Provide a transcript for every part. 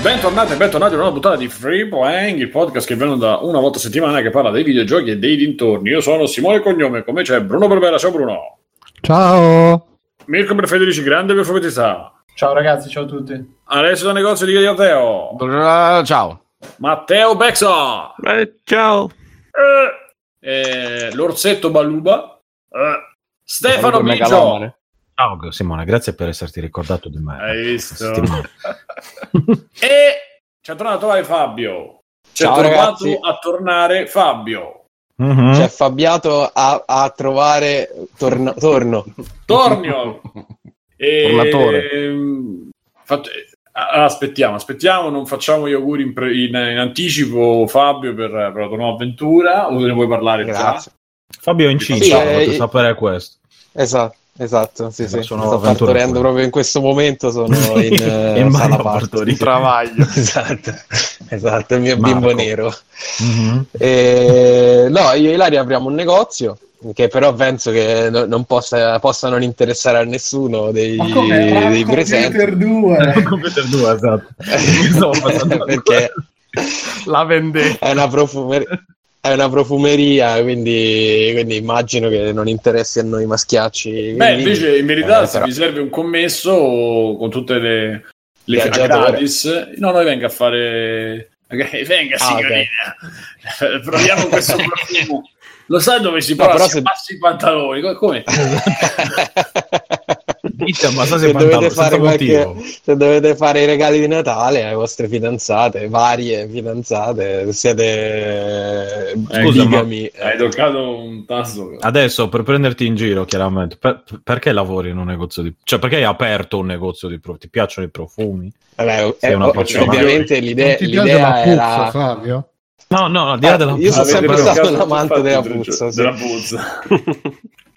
Bentornati e bentornati a una nuova puntata di Free Playing, il podcast che viene da una volta a settimana che parla dei videogiochi e dei dintorni. Io sono Simone Cognome, con me c'è Bruno Berbera, ciao Bruno. Ciao. Mirko Perfederici, grande profeticità. Ciao ragazzi, ciao a tutti. Alessio da negozio di Gagliateo. Ciao. Matteo Bexa. Eh, ciao. Eh, eh, L'orsetto Baluba. Eh, Stefano Biggio. Ciao Simone, grazie per esserti ricordato di me. Hai visto? E ci è tornato a trovare Fabio. Ci Ciao, trovato ragazzi. a tornare Fabio. Mhm. C'è Fabbiato a, a trovare torno, torno. Tornio. e... Tornatore. fatto- eh, Aspettiamo, aspettiamo, non facciamo gli auguri in, pre- in- in anticipo Fabio per, per la tua nuova avventura o ne vuoi parlare già? Grazie. Fabio è incinta, Sì, volete eh, sapere questo. Esatto, esatto, sì, sì. Sono partorendo proprio in questo momento, sono in, eh, In sala parto. sì. Travaglio. Esatto, esatto, il mio Marco. bimbo nero. Mhm. E, no, io e Ilaria apriamo un negozio che però penso che no- non possa, possa non interessare a nessuno dei, Ma come? dei presenti. Computer 2. Computer 2, esatto. Perché La vendetta. è una, profumer- è una profumeria, quindi, quindi immagino che non interessi a noi maschiacci. Beh, invece in verità eh, se però- vi serve un commesso con tutte le, le gratis, no, noi venga a fare... Ok, Venga Ah, ok. signorina, proviamo questo profumo. Lo sai dove si No, si se- abbassa i pantaloni. Co- Come? Ma sa se, se dovete fare qualche- se dovete fare i regali di Natale alle vostre fidanzate, varie fidanzate, siete Scusa, bigami. Hai toccato un tasto. Adesso per prenderti in giro, chiaramente, per- perché lavori in un negozio di cioè perché hai aperto un negozio di profumi? Ti piacciono i profumi? Vabbè, Sei eh, ovviamente l'idea, l'idea la puzza, era Fabio? No, no, al di là Ah, della io sono puzza, sempre stato un amante della puzza. Della puzza.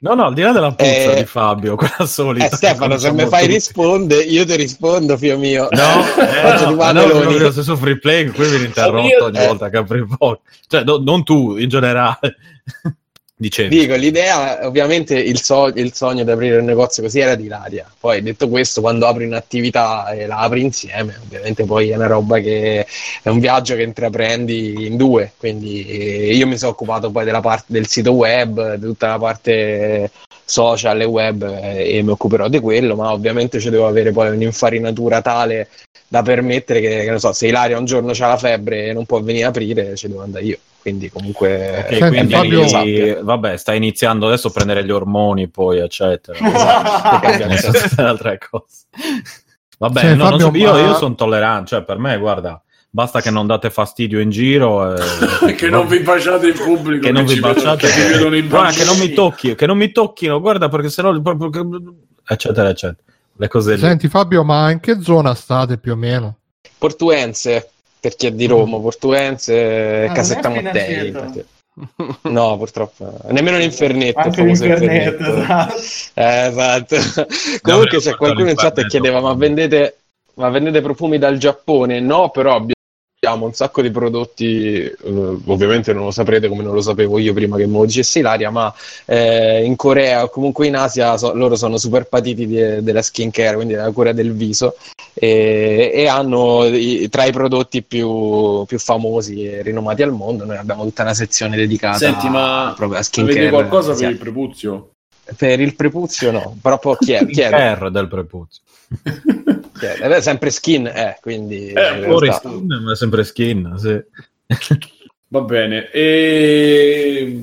No, no, al di là della puzza Eh, di Fabio, quella solita. Eh, Stefano, se mi fai rispondere, io ti rispondo, figlio mio. No, eh, Faccio no, no, pantaloni. proprio se su free play qui viene interrotto ogni Eh. volta che apri il. Cioè, no- non tu, in generale. Dicevi. Dico, l'idea, ovviamente, il, so- il sogno di aprire un negozio così era di Ilaria. Poi, detto questo, quando apri un'attività e la apri insieme, ovviamente poi è una roba che è un viaggio che intraprendi in due. Quindi eh, io mi sono occupato poi della parte del sito web, di tutta la parte social e web eh, e mi occuperò di quello, ma ovviamente ci devo avere poi un'infarinatura tale da permettere che, che non so, se Ilaria un giorno ha la febbre e non può venire a aprire, ci devo andare io. Quindi comunque Ok, è Senti, quindi che Fabio- sappia. vabbè, stai iniziando adesso a prendere gli ormoni, poi, eccetera. Le altre cose. Vabbè, Sì, no, non Fabio, so, io, ma- io sono tollerante, cioè per me, guarda, basta che non date fastidio in giro. e- che non vi baciate in pubblico. che non vi vedono- baciate, che vedono in guarda, che non mi tocchi, che non mi tocchino, guarda, perché sennò proprio eccetera, eccetera. Le cose lì. Senti Fabio, ma in che zona state più o meno? Portuense, per chi è di Roma, Portuense, Ah, Casetta Mattei. No, purtroppo. Nemmeno l'infernetto. Anche l'infernetto, infernetto. esatto. Eh, esatto. Comunque c'è qualcuno in chat che chiedeva: ma vendete, ma vendete profumi dal Giappone? No, però abbiamo un sacco di prodotti. eh, ovviamente non lo saprete come non lo sapevo io prima che me lo dicesse Ilaria, ma eh, in Corea o comunque in Asia so- loro sono super patiti di- della skincare, quindi della cura del viso, e, e hanno i- tra i prodotti più, più famosi e rinomati al mondo. Noi abbiamo tutta una sezione dedicata Senti, ma proprio a skincare. Vedi qualcosa per il prepuzio? Per il prepuzio no, però può chiedere. chiede, R del prepuzio. Chiede. Ed è sempre skin, eh, quindi in Eh, Fuori realtà- skin, ma è sempre skin, sì. Va bene. E...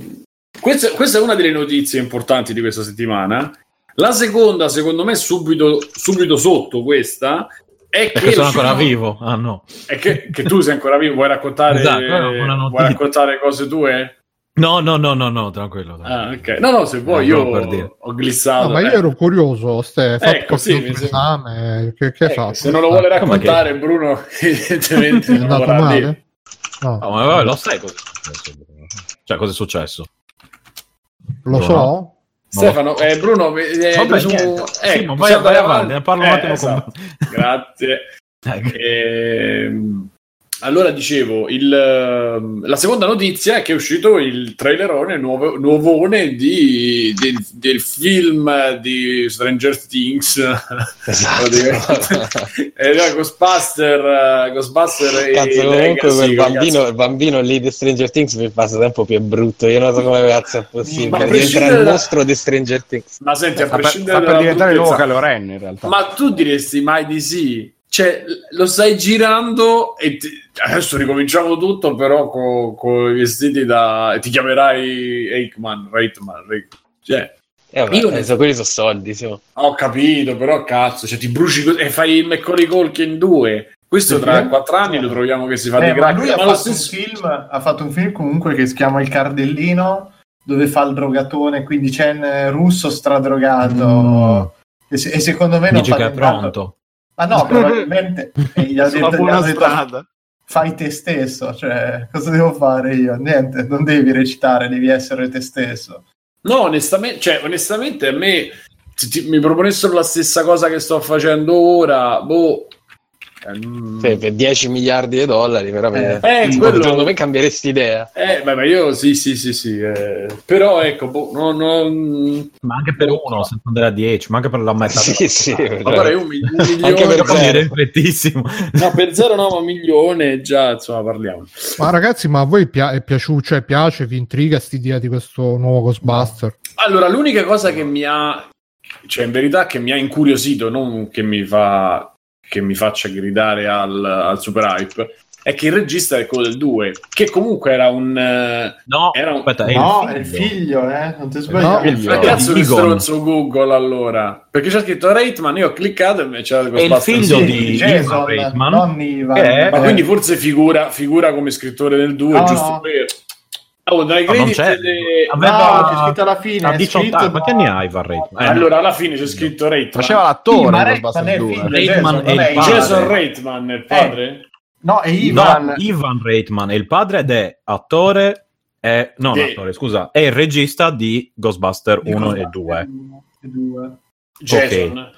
Questa, questa è una delle notizie importanti di questa settimana. La seconda, secondo me, subito, subito sotto questa, è che, Perché sono ancora vivo. Ah no. È che, che tu sei ancora vivo. Vuoi raccontare, Esatto, è vuoi raccontare cose tue? No, no, no, no, no, tranquillo. Ah, ok. No, no, se vuoi, No, io dire. ho glissato. No, ma io eh. ero curioso, Ste, hai fatto Ecco, sì, esame, che, che hai Eh, fatto? se non lo vuole Ah, raccontare, Bruno, evidentemente È non andato dire. male? No, No, ma vabbè, lo sai cosa è successo. Cioè, cosa è successo? lo no. so. Stefano, eh, Bruno, eh, Vabbè, niente. eh, Sì, ma vai- vai andare avanti, ne parlo un Eh, attimo con- esatto. Grazie. Dai, Ehm, allora dicevo, il, ehm, la seconda notizia è che è uscito il trailerone nuovo, nuovone di, del, del film di Stranger Things. Esatto. Era Ghostbuster, eh, Ghostbuster Cazzo, e comunque Legacy, quel bambino, il bambino lì di Stranger Things mi fa sempre più brutto. Io non so come cazzo è Ma possibile. a Diventa prescindere il da- mostro di Stranger Things. Ma senti, a Sta per, prescindere sta per diventare il nuovo bruttezza- Kylo Ren in realtà. Ma tu diresti mai di sì? Cioè, lo stai girando e ti- adesso ricominciamo tutto, però con i vestiti da... e ti chiamerai Aikman, Reitman, Reitman. Cioè, Eh, vabbè, Io- eh, so- quelli sono soldi, sì. ho capito, però cazzo, cioè, ti bruci così e fai il Macaulay Culkin 2. Questo tra Sì. quattro anni lo troviamo che si fa Eh, di ma crack. lui ha fatto, stesso... un film, ha fatto un film comunque che si chiama Il Cardellino, dove fa il drogatone, quindi c'è un russo stradrogato. Mm. E, se- e secondo me non Dici fa che è nient'altro. pronto. Ma no, probabilmente e gli ha detto, buona detto, strada. fai te stesso, cioè cosa devo fare io? Niente, non devi recitare, devi essere te stesso. No, onestamente, cioè, onestamente a me se ti- mi proponessero la stessa cosa che sto facendo ora, boh... eh, mm, Per, per 10 miliardi di dollari, veramente. Eh, Sì, quello- Secondo me cambieresti idea. Eh, beh, ma io sì, sì, sì, sì. eh, però ecco, boh, no, no, Ma anche per uno, senza andare a 10, ma anche per la metà. Sì, sì. ma guarda, io un, mi- un milione... Anche per zero. è riflettissimo. No, per zero no, ma un milione già, insomma, parliamo. Ma ragazzi, ma a voi pia- è piaciuto, cioè piace, vi intriga quest'idea di questo nuovo Ghostbuster? Allora, l'unica cosa che mi ha, cioè in verità che mi ha incuriosito, non che mi fa, che mi faccia gridare al, al super hype, è che il regista è quello del 2, che comunque era un... eh, No, Era un- aspetta, è no, il è il figlio. figlio, eh? Non ti No, sbagliare. il Ma figlio. cazzo di Egon. stronzo Google allora? Perché c'è scritto Reitman, io ho cliccato e c'era il Ghostbusters. figlio Sì, di Jason, Reitman, che è- Ma quindi forse figura, figura come scrittore del 2, No, giusto no. per... Oh, dai No, non credit c'è. de- Aveva- No, c'è scritto alla fine. a è 18 scritto- anni, ma che anni ha Ivan Reitman? Eh, Allora, alla fine c'è scritto Reitman. Faceva Sì, l'attore ma Reitman è il 2. Reitman è non padre. Jason Reitman è il padre? No, è No, Ivan. Ivan Reitman è il padre ed è attore, è, no, Che- attore, scusa, è il regista di Ghostbuster 1 e 2. E due. Jason.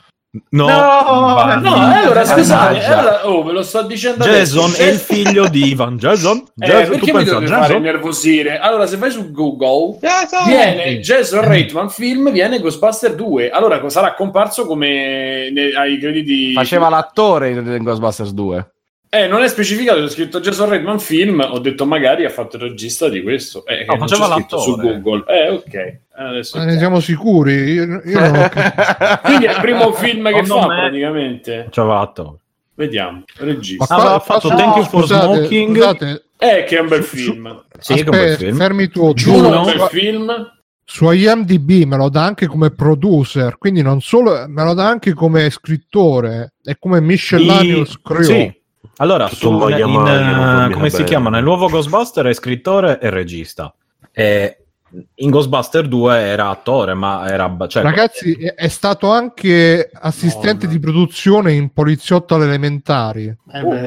No, No, No, eh, allora scusate, Mannaggia. allora, oh, ve lo sto dicendo Jason adesso. è il figlio di Ivan. Jason? Eh, Jason tu perché mi dovete fare Jason? innervosire? Allora, se vai su Google, Jason! viene Jason Reitman film, viene Ghostbuster 2. Allora, sarà comparso come ne- ai crediti... Faceva l'attore in in Ghostbusters 2. Eh, non è specificato, c'è scritto Jason Reitman film, ho detto magari ha fatto il regista di questo. Eh, No, faceva scritto su l'attore. Google. Eh, ok. Adesso... Ma ne siamo sicuri? Io, io non ho. Quindi è il primo film che Secondo fa me- praticamente. C'aveva l'attore. Vediamo, Ma regista. qua- Aveva fatto qua- Thank You for scusate, Smoking. Scusate, Eh, che è un bel Su- film. Sì, che è un bel aspetta, film. fermi tu. Giuno, un bel su, film. su IMDb me lo dà anche come producer, quindi non solo, me lo dà anche come scrittore e come miscellaneous crew. Sì. Allora, su, voglia in, mai, eh, come si bene. chiama? Nel nuovo Ghostbuster è scrittore e regista. E in Ghostbuster 2 era attore, ma era... Cioè, Ragazzi, è, è stato anche assistente No, no. di produzione in poliziotto alle elementari. Eh Oh, beh.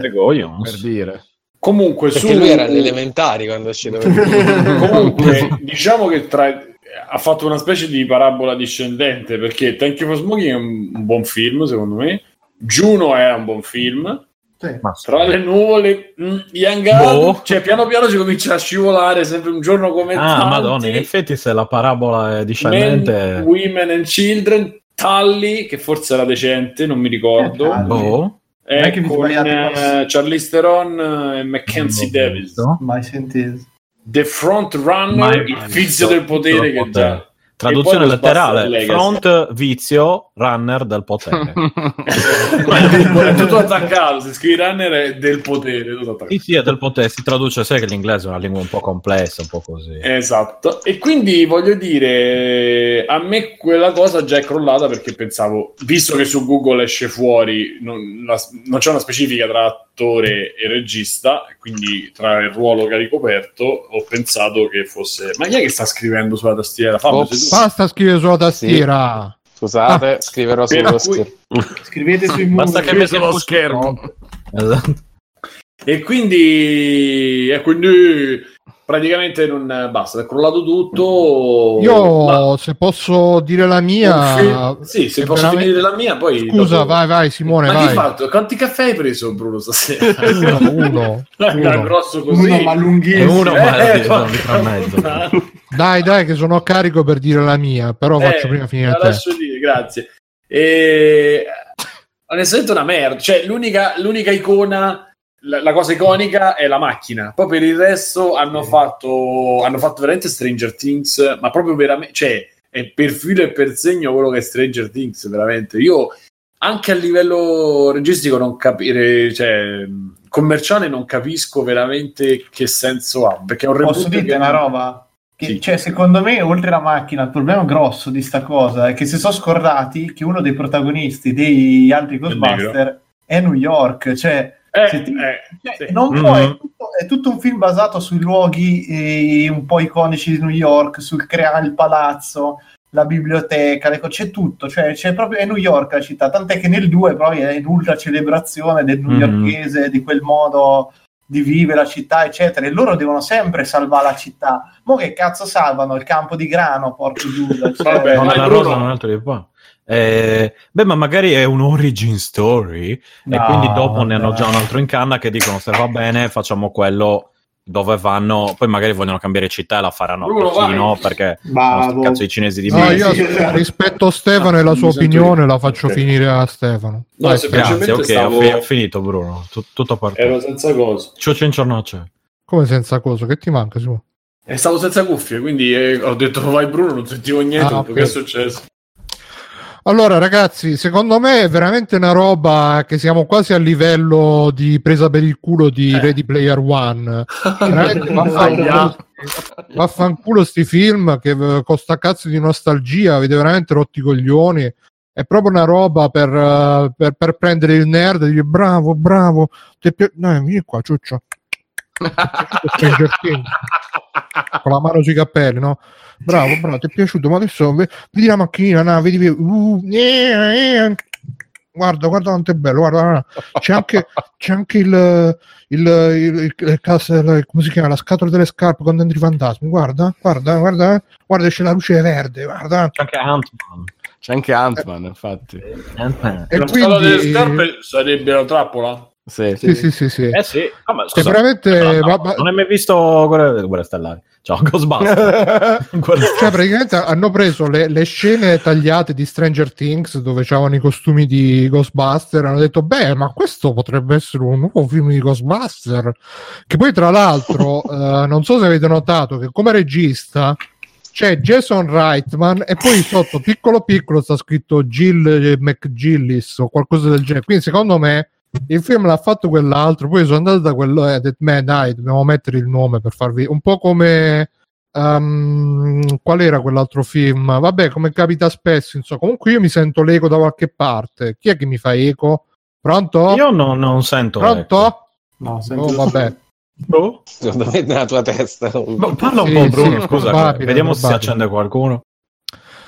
Per dire. Comunque, Perché su... lui era alle elementari quando è uscito. Comunque, diciamo che tra... ha fatto una specie di parabola discendente perché Thank You for Smoking è un, un buon film, secondo me. Juno è un buon film. Sì. Ma Tra le nuvole, mm, Young Boh. Cioè piano piano si comincia a scivolare sempre un giorno come Ah, tanti. madonna, in effetti se la parabola è Men, discendente... Women and Children, Tully, che forse era decente, non mi ricordo. Eh. Boh. Eh, è che con eh. Charlize Theron e Mackenzie Davis. visto. Mai sentito. The Front Runner, Mai il visto. fizio del potere che già... Traduzione letterale, front vizio, runner del potere. è tutto attaccato, se scrivi runner è del potere, sì, sì, è del potere, si traduce, sai che l'inglese è una lingua un po' complessa, un po' così. Esatto, e quindi voglio dire, a me quella cosa già è crollata perché pensavo, visto che su Google esce fuori, non, la- non c'è una specifica tra attore e regista, quindi tra il ruolo che ha ricoperto, ho pensato che fosse... Ma chi è che sta scrivendo sulla tastiera? Fabio, Ops. Basta scrivere sulla tastiera. Scusate, scriverò Per sullo cui- schermo. Scrivete sui muri. Basta che metti lo lo schermo. Esatto. E quindi, e quindi praticamente non basta, è crollato tutto. Io, Ma- se posso dire la mia, film- Sì, se posso veramente- finire la mia, poi. Scusa, dopo- vai, vai, Simone, Ma vai. hai fatto? Quanti caffè hai preso, Bruno, stasera? Uno, uno, uno. grosso così. Uno ma lunghissimo. uno ma Eh, di porca un litro e mezzo. Dai, dai, che sono a carico per dire la mia, però faccio Eh, prima finire la te. lascio dire, grazie. E... Onestamente una merda. Cioè, l'unica, l'unica icona, la, la cosa iconica è la macchina. Poi per il resto hanno fatto, hanno fatto veramente Stranger Things, ma proprio veramente, cioè, è per filo e per segno quello che è Stranger Things, veramente. Io anche a livello registico non capire, cioè, commerciale non capisco veramente che senso ha, perché è un Posso dirti che- una roba? Che, Sì. Cioè, secondo me, oltre alla macchina, il problema grosso di sta cosa è che si sono scordati che uno dei protagonisti dei altri Ghostbuster è New York. Cioè, Eh, ti- eh, cioè, sì. non può, Mhm. è, tutto, è tutto un film basato sui luoghi eh, un po' iconici di New York, sul creare il palazzo, la biblioteca, co- c'è tutto, cioè c'è proprio è New York la città, tant'è che nel 2 poi è un'ultra celebrazione del Mhm. newyorkese, di quel modo di vivere la città, eccetera, e loro devono sempre salvare la città. Mo che cazzo salvano? Il campo di grano, porco Giuda. Cioè, Vabbè, Non è la rosa, non è altro di qua. Eh, beh, ma magari è un origin story e No, quindi dopo ne hanno vabbè. già un altro in canna che dicono se va bene facciamo quello dove vanno, poi magari vogliono cambiare città e la faranno Bruno, a Pechino vai. perché sono cazzo i cinesi di No, io rispetto a Stefano e la sua Mi sento opinione io. la faccio Ok. finire a Stefano. No, piace- Grazie, ok, stavo- ho, fi- ho finito Bruno, Tut- tutto a parte. Ero senza cosa. Ciò cinciornocce. Come senza cosa? Che ti manca, Simone? E stavo senza cuffie, quindi eh, ho detto vai Bruno, non sentivo niente, Ah, ho detto, ok. che è successo? Allora, ragazzi, secondo me è veramente una roba che siamo quasi a livello di presa per il culo di Eh. Ready Player One. Vaffanculo, sti film che eh, con sta cazzo di nostalgia avete veramente rotti i coglioni. È proprio una roba per, eh, per, per prendere il nerd e dire bravo, bravo. È pi- Dai, vieni qua, ciuccio. Stranger Things. Con la mano sui capelli, no? Bravo, bravo, ti è piaciuto? Ma adesso ve- vedi la macchinina, no, vedi, vedi, uh, eh, eh. guarda, guarda quanto è bello, guarda, guarda. c'è anche, c'è anche il, il, il, il- il cas- il- come si chiama, la scatola delle scarpe con dentro i fantasmi, guarda, guarda, guarda, eh. guarda, c'è la luce verde, guarda. C'è anche Ant-Man. C'è anche Ant-Man, infatti. Ant-Man. E la scala delle quindi, scarpe sarebbe la trappola? Sì. sì, sì, sì, sì. Eh sì, Ah, ma scusa, veramente, no, no, va- non hai mai visto Guerre, Stellari? Ciao, Ghostbusters. Cioè, praticamente hanno preso le, le scene tagliate di Stranger Things dove c'erano i costumi di Ghostbuster. Hanno detto: Beh, ma questo potrebbe essere un nuovo film di Ghostbuster. Che poi, tra l'altro, eh, non so se avete notato che come regista c'è Jason Reitman e poi sotto piccolo piccolo sta scritto Jill McGillis o qualcosa del genere. Quindi, secondo me. Il film l'ha fatto quell'altro, poi sono andato da quello e ho detto, "Beh, dai, dobbiamo mettere il nome per farvi un po' come Ehm, qual era quell'altro film? Vabbè, come capita spesso, insomma. Comunque io mi sento l'eco da qualche parte. Chi è che mi fa eco? Pronto? Io no- non sento. Pronto? No, Oh, vabbè. Boh. Secondo me è nella tua testa. Boh, Parla un Sì, po', Bruno. sì, scusa, probabile, vediamo se si probabile. accende qualcuno.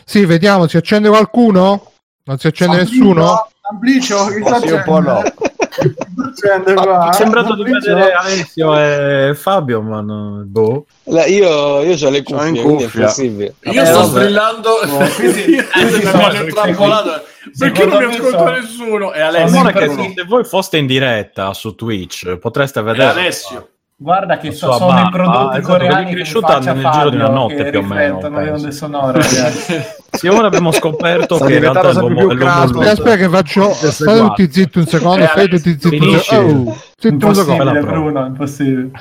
Sì, vediamo, si accende qualcuno? Non si accende nessuno? Amplicio, che Sì, un po' no. Accende qua. Mi è sembrato di vedere Alessio e Fabio, ma no, boh. La- io, io ho le in cuffie, quindi è cuffia. possibile. Io Eh, sto vabbè. strillando No, mi sono- hanno intrappolato. perché non mi ascolta sono- nessuno e Alessio sempre che se voi foste in diretta su Twitch potreste vedere Alessio Guarda che so- sono i barba, prodotti esatto, coreani che cresciuta nel giro di una notte più o meno, le onde sonore, ragazzi. Sì, ora abbiamo scoperto che in realtà è l'uomo, più. Aspetta, aspetta che faccio... Sei tutti zitti un secondo, state tutti zitti un finisci. secondo. Oh, zitti un secondo. Impossibile, la prova. Bruno, impossibile.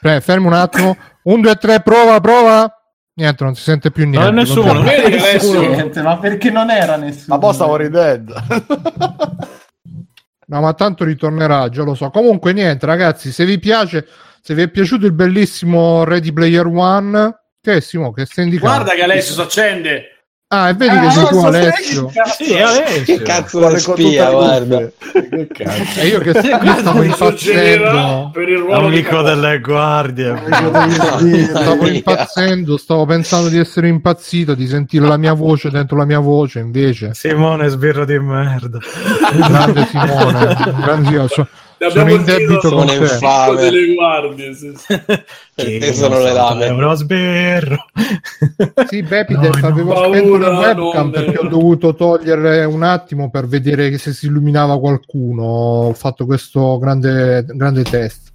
Pre- fermi un attimo. Un, due, tre, prova, prova. Niente, non si sente più niente. Non è nessuno. Continuiamo. vedi che Niente, ma perché non era nessuno? Ma boh, stavo ridendo. No, ma tanto ritornerà, già lo so. Comunque, niente, ragazzi, se vi piace, se vi è piaciuto il bellissimo Ready Player One, che è Simo, che stai indicando? guarda che Alessio si accende Ah, e vedi Ah, che sei tu, so Alessio. che cazzo- Sì, Alessio. Che cazzo Guarda da con spia, guarda. cuffie. Che cazzo. E io che io stavo impazzendo. per il ruolo di Amico delle guardie. Stavo impazzendo, stavo pensando di essere impazzito, di sentire la mia voce dentro la mia voce, invece. Simone sbirro di merda. Grande Simone, grande io, so- Ne Sono abbiamo in debito con delle guardie. sì, sì. Perché sono le lame. Euro sberro. Sì, Bepide, No, no. avevo Paura, spento la webcam non- perché ho dovuto togliere un attimo per vedere se si illuminava qualcuno. Ho fatto questo grande, grande test.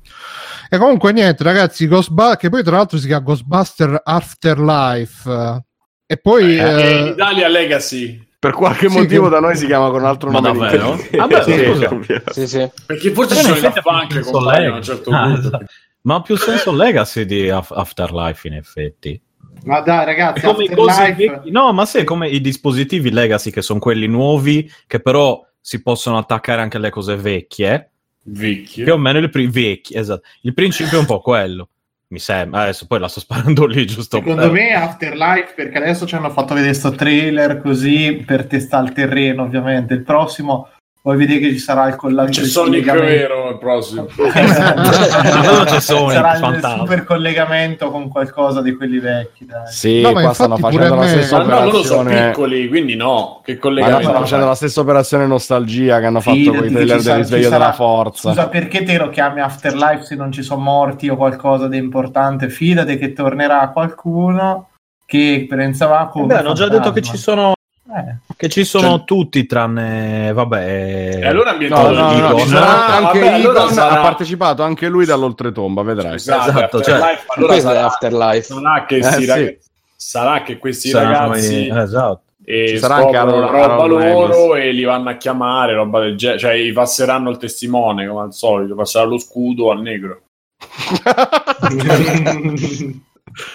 E comunque niente, ragazzi, Ghostbusters, che poi tra l'altro si chiama Ghostbuster Afterlife. E poi... Eh, eh, in Italia Legacy. Per qualche Sì, motivo che- da noi si chiama con un altro Ma nome. davvero? Sì, Vabbè, sì, scusa. ovvio. Sì, sì. Perché forse sono i effetti Daft ha Punk più che senso compaiono a un certo Ah, punto. esatto. Ma ha più senso Legacy di Af- Afterlife in effetti. Ma dai, ragazzi, Afterlife- no, ma sì, come i dispositivi Legacy che sono quelli nuovi che però si possono attaccare anche alle cose vecchie. Vecchio. Più o meno il pri- vecchi, esatto. Il principio è un po' quello. Mi sembra. Adesso poi la sto sparando lì giusto Secondo me Afterlife, perché adesso ci hanno fatto vedere sto trailer così per testare il terreno, ovviamente. Il prossimo vuoi vedere che ci sarà il collegamento. C'è Sonic vero il prossimo. c'è Sonic, sarà il fantasma. super collegamento con qualcosa di quelli vecchi. Dai. Sì, No, qua stanno facendo la a me- stessa Ma no, loro sono operazione. piccoli, quindi no. Che collegamento. stanno facendo la stessa operazione nostalgia che hanno fatto Fidati con i trailer del risveglio sarà- della forza. Scusa, perché te lo chiami Afterlife se non ci sono morti o qualcosa di importante? Fidati che tornerà qualcuno che pensava come. Beh, hanno già detto che ci sono, Eh. che ci sono Cioè- tutti tranne. Vabbè. E allora No, ambientato no, no, no, ci sarà Ah, anche vabbè, allora sarà- ha partecipato anche lui dall'oltretomba, vedrai. Scusate, Esatto, cioè- Afterlife, allora Questo è sarà, Afterlife. sarà che Eh, sì. rag- sarà che questi saranno ragazzi i- esatto. e Ci sarà anche Harold- roba Harold loro Ramis. e li vanno a chiamare, roba del genere, cioè gli passeranno il testimone come al solito, passerà lo scudo al negro.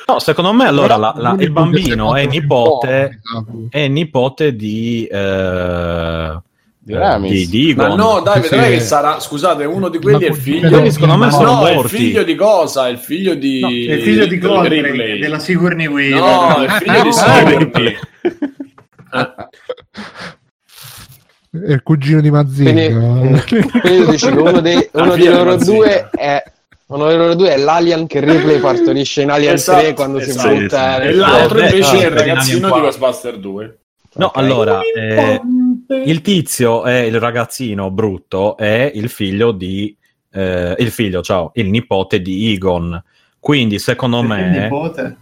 No, secondo me allora la- la- il bambino è nipote, po', è nipote di. eh, Di Ramis. di, di Ma no, dai, vedrai sì. che sarà, scusate, uno di quelli è figlio di- Quelli secondo me sono no, è il morti. figlio di cosa? È il figlio di No, è il figlio di Goldberg, Ripley. della Sigourney Weaver. No, è il figlio di. Sigourney. È il cugino di Mazinga. Quindi tu dici che uno, dei- La uno di figlia loro di due è loro due è l'alien che Ripley partorisce in Alien Esatto, 3 quando esatto. si butta Sì, E l'altro invece è il no, ragazzino di 4. Ghostbuster 2. No, Ok. allora, eh, il tizio è il ragazzino brutto, è il figlio di. eh, il figlio, ciao, il nipote di Egon. Quindi, secondo Perché il me, nipote?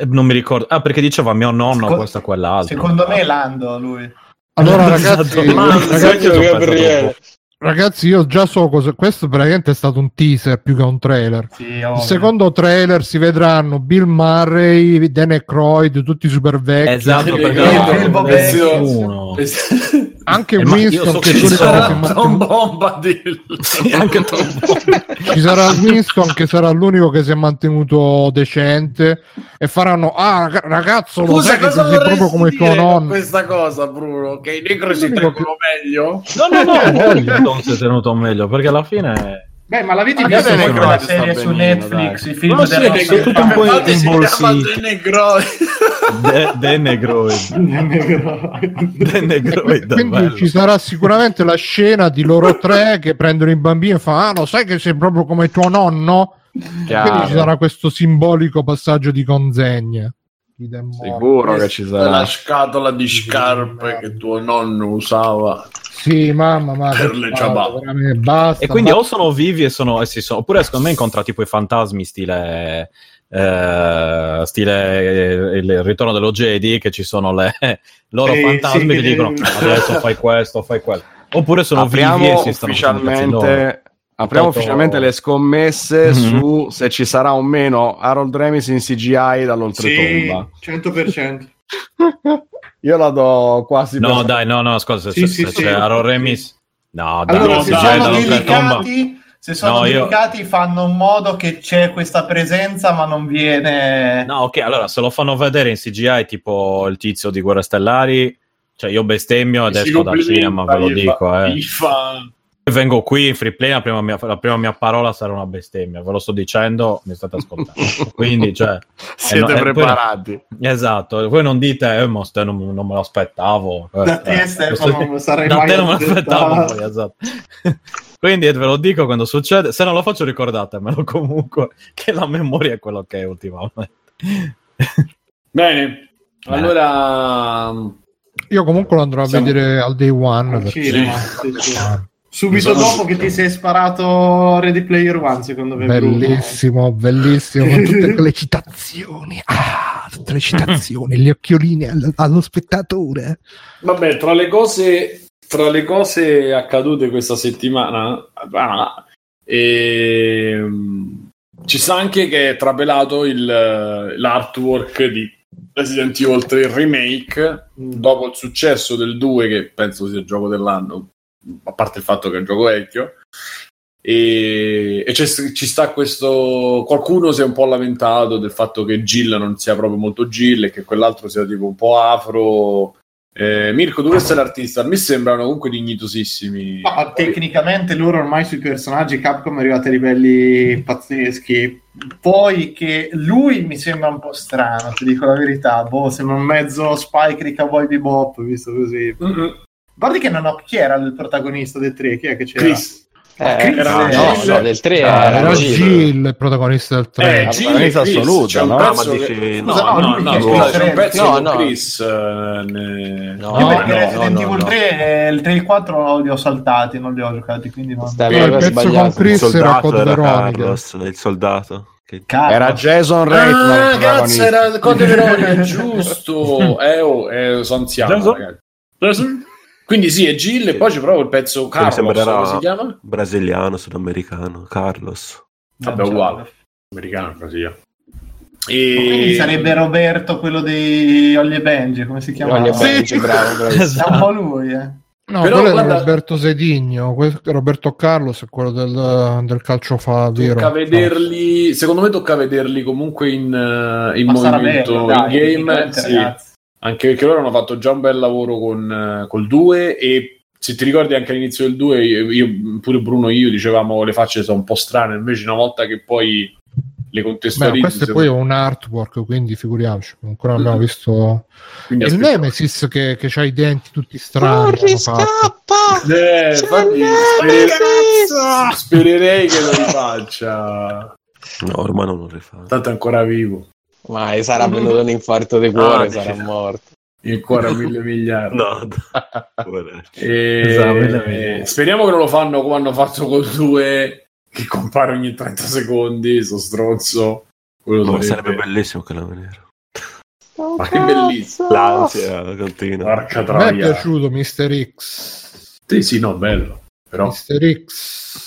eh, non mi ricordo. Ah, perché diceva mio nonno, Seco- questo e quell'altro. Secondo me è Lando lui. Allora, Esatto, ragazzi, ma- ragazzi, sai che ragazzi, io già so cosa. Questo praticamente è stato un teaser più che un trailer. Sì, Il secondo trailer si vedranno Bill Murray, Dan Aykroyd, tutti super vecchi. Esatto, perché nessuno. Anche Eh, Winston, so che che ci che sarà Tom Bombadil. Troppo. ci sarà Winston che sarà l'unico che si è mantenuto decente e faranno ah rag- ragazzo lo sai che cosa sei proprio come tuo nonno questa cosa, Bruno? Che i negri si tengono meglio? No, no, no, Winston si è tenuto meglio perché alla fine. Beh, ma l'avete Anche visto poi non quella sta serie su benino, Netflix, dai. i film Ma sì, del che Russell è tutto un po' imbolsito. The Negroid. De, De Negroid. Quindi bello. ci sarà sicuramente la scena di loro tre che prendono i bambini e fanno ah lo sai che sei proprio come tuo nonno Chiaro. quindi ci sarà questo simbolico passaggio di consegne Morto. Sicuro che ci La sarà. scatola di scarpe che tuo nonno usava. sì mamma ma Per le ciabatte. basta E quindi ma- o sono vivi e sono. E si sono oppure secondo me incontra tipo i fantasmi stile. eh, stile eh, il ritorno dello Jedi che ci sono le loro Sì, fantasmi sì, che dicono adesso fai questo fai quello oppure sono vivi e si stanno ufficialmente, apriamo Toto- ufficialmente le scommesse Mhm. su se ci sarà o meno Harold Ramis in CGI dall'oltretomba. 100%. Io la do quasi no per- dai no no scusa se, Sì, se- sì, se sì. c'è Aaron Remis no dai Allora, no, se dai, sono delicati, se sono No, io- fanno in modo che c'è questa presenza, ma non viene. No, ok, allora se lo fanno vedere in CGI tipo il tizio di Guerre Stellari, cioè io bestemmio ed esco dal cinema, ve lo dico. fa- Eh. fa- Vengo qui in free play, la prima, mia, la prima mia parola sarà una bestemmia, ve lo sto dicendo, mi state ascoltando. Quindi, cioè, Siete eh, no, eh, preparati. esatto, voi non dite, eh, ma ste non, non me lo aspettavo. Eh, Da te, eh, Stefano, non sarei da mai te non me lo aspettavo, aspettato. poi, esatto. Quindi ve lo dico quando succede, se non lo faccio ricordatemelo comunque, che la memoria è quello che è ultimamente. Bene, allora io comunque lo andrò a Siamo- vedere al day one Al cinema, sì, sì. Subito Sono- dopo che ti sei sparato Ready Player One, secondo me. Bruno. Bellissimo, bellissimo, con tutte quelle citazioni. Ah, tutte le citazioni, gli occhiolini al- allo spettatore. Vabbè, tra le cose, tra le cose accadute questa settimana, ah, ehm, ci sta anche che è trapelato il, l'artwork di Resident Evil 3 Remake dopo il successo del 2, che penso sia il gioco dell'anno, a parte il fatto che è un gioco vecchio. E, e c'è- ci sta questo. Qualcuno si è un po' lamentato del fatto che Jill non sia proprio molto Jill e che quell'altro sia tipo un po' afro. Eh, Mirko, tu sei l'artista, a me sembrano comunque dignitosissimi. Ma tecnicamente loro ormai sui personaggi Capcom è arrivato a livelli pazzeschi. Poi che lui mi sembra un po' strano, ti dico la verità. Boh, sembra un mezzo Spike di Cowboy Bebop, visto così. Mm-mm. Guardi che non ho chi era il protagonista del 3, chi è che c'era? Chris. Eh, Chris, no, no, del 3 Ah, era era Jill. Jill il protagonista del 3. Eh, la Jill protagonista Chris, assoluta, c'è un no? pezzo Ma che- dici- no, no, no, no, Chris c'è un pezzo No, no. Chris. eh, ne- No, Io no, perché no, Resident no, Evil no. 3 e il 3 e il 4 li ho saltati, non li ho giocati, quindi non... Stai Eh, il pezzo con sbagliato. Il Chris era soldato Code era Veronica. Carlos, il soldato. Che... Cazzo. Era Jason Reitman. Ah, il cazzo, era Code Veronica, giusto. Eh, oh, eh, sono anziano, Jason? Quindi sì, è Jill e poi c'è proprio il pezzo Carlos, come si chiama? brasiliano, sudamericano, Carlos. Vabbè, uguale. Americano, brasiliano. E... Quindi sarebbe Roberto, quello di Ollie Benji, come si chiama? Sì. Benji, bravo, bravo. È un po' lui, eh. No, Però quello guarda- è Roberto Sedigno, Roberto Carlos è quello del, del calcio fa vero. Tocca vederli, secondo me tocca vederli comunque in, eh, in Ma movimento, bello, in dai, game, tecnicamente, sì. ragazzi. Anche perché loro hanno fatto già un bel lavoro con, eh, col 2 e se ti ricordi anche all'inizio del 2 io, io- pure Bruno e io dicevamo le facce sono un po' strane invece una volta che poi le Beh, contestualizzi questo è poi un artwork, quindi figuriamoci, ancora non abbiamo visto quindi il Nemesis che, che ha i denti tutti strani. Corri, scappa! Eh, infatti, spererei, spererei che lo rifaccia No, ormai non lo rifà. tanto è ancora vivo Ma sarà venuto un infarto di cuore, Ah, sarà morto. il cuore a mille miliardi No. E- Esatto, e- veramente. speriamo che non lo fanno come hanno fatto col 2 che compare ogni 30 secondi sto stronzo quello No, sarebbe bellissimo che la vedere. ma che bellissimo L'ansia continua. porca A me è troia piaciuto Mr. X. sì sì no bello però Mr. X.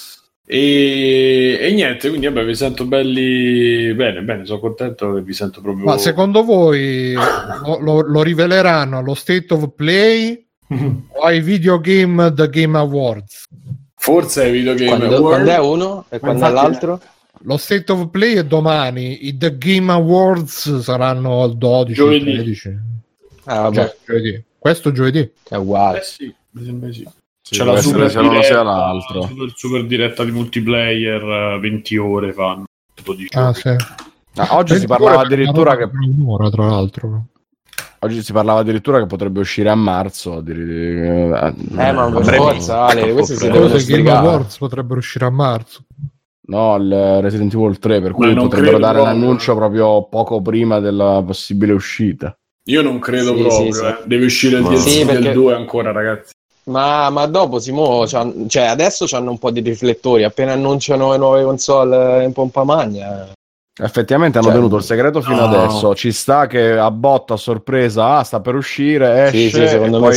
e, e niente quindi vabbè vi sento belli bene bene sono contento che vi sento proprio Ma secondo voi lo, lo- lo riveleranno allo State of Play o ai Video Game The Game Awards? forse ai videogame Quando, Award quando è uno e quando è l'altro? Lo State of Play è domani, i The Game Awards saranno il 12, Giovedì. 13. Ah, vabbè, Cioè, giovedì. Questo giovedì. è uguale. eh sì mi sembra sì Sì, C'è la super sia l'uno sia diretta, l'altro. super, super diretta di multiplayer eh, 20 ore fanno tipo di Ah, sì. Ah, oggi si 20 parlava addirittura che un'ora, tra l'altro. oggi si parlava addirittura che potrebbe uscire a marzo. addirittura- Eh, ma per forza, Ale, si devono dei Game. Awards potrebbero uscire a marzo. No, il Resident Evil 3, per cui non potrebbero credo dare proprio. l'annuncio proprio poco prima della possibile uscita. Io non credo Sì, proprio, sì, sì. eh. deve uscire il Ma- DLC Sì, del perché- 2 ancora, ragazzi. Ma, ma dopo Simo, cioè adesso hanno un po' di riflettori, appena annunciano le nuove console in pompa magna. Effettivamente hanno Cioè, tenuto il segreto fino no. adesso. Ci sta che a botta a sorpresa, ah, sta per uscire, Sì, esce sì, secondo e me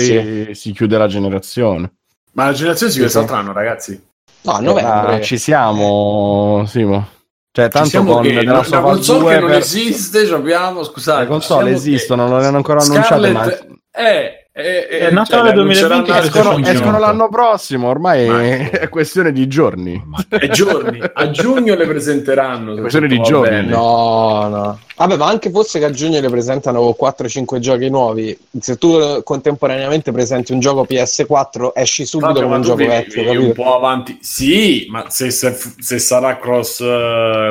poi si chiude la generazione. Ma la generazione si Sì, chiude sì. quest'altro anno, ragazzi. No, a novembre. Ah, ci siamo, Simo. Cioè, Ci tanto siamo con che la, console 2 che non per- esiste, abbiamo, scusate. le console esistono, che non le hanno ancora annunciate, ma Scarlett- eh, eh, eh, È Natale le 2020 annunceranno che a escono, escono l'anno prossimo, ormai Ma- è questione di giorni. È giorni. A giugno le presenteranno. se Questione di giorni. bene. No, no. Vabbè, ma anche fosse che a giugno le presentano con 4-5 giochi nuovi, se tu eh, contemporaneamente presenti un gioco PS4, esci subito Vabbè, con un gioco vieni- vecchio, vieni un po' avanti. Sì, ma se, se- se sarà cross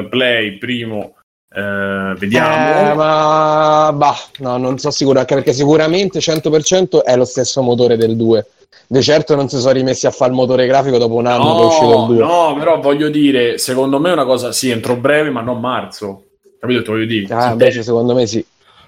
play primo, eh, vediamo. Eh, ma bah, no, non so sicuro, anche perché sicuramente 100% è lo stesso motore del 2. Di certo non si sono rimessi a fare il motore grafico dopo un anno che è uscito No, il 2. no, però voglio dire, secondo me è una cosa, sì, entro breve, ma non marzo. Capito? Te voglio dire. Ah, invece secondo me sì.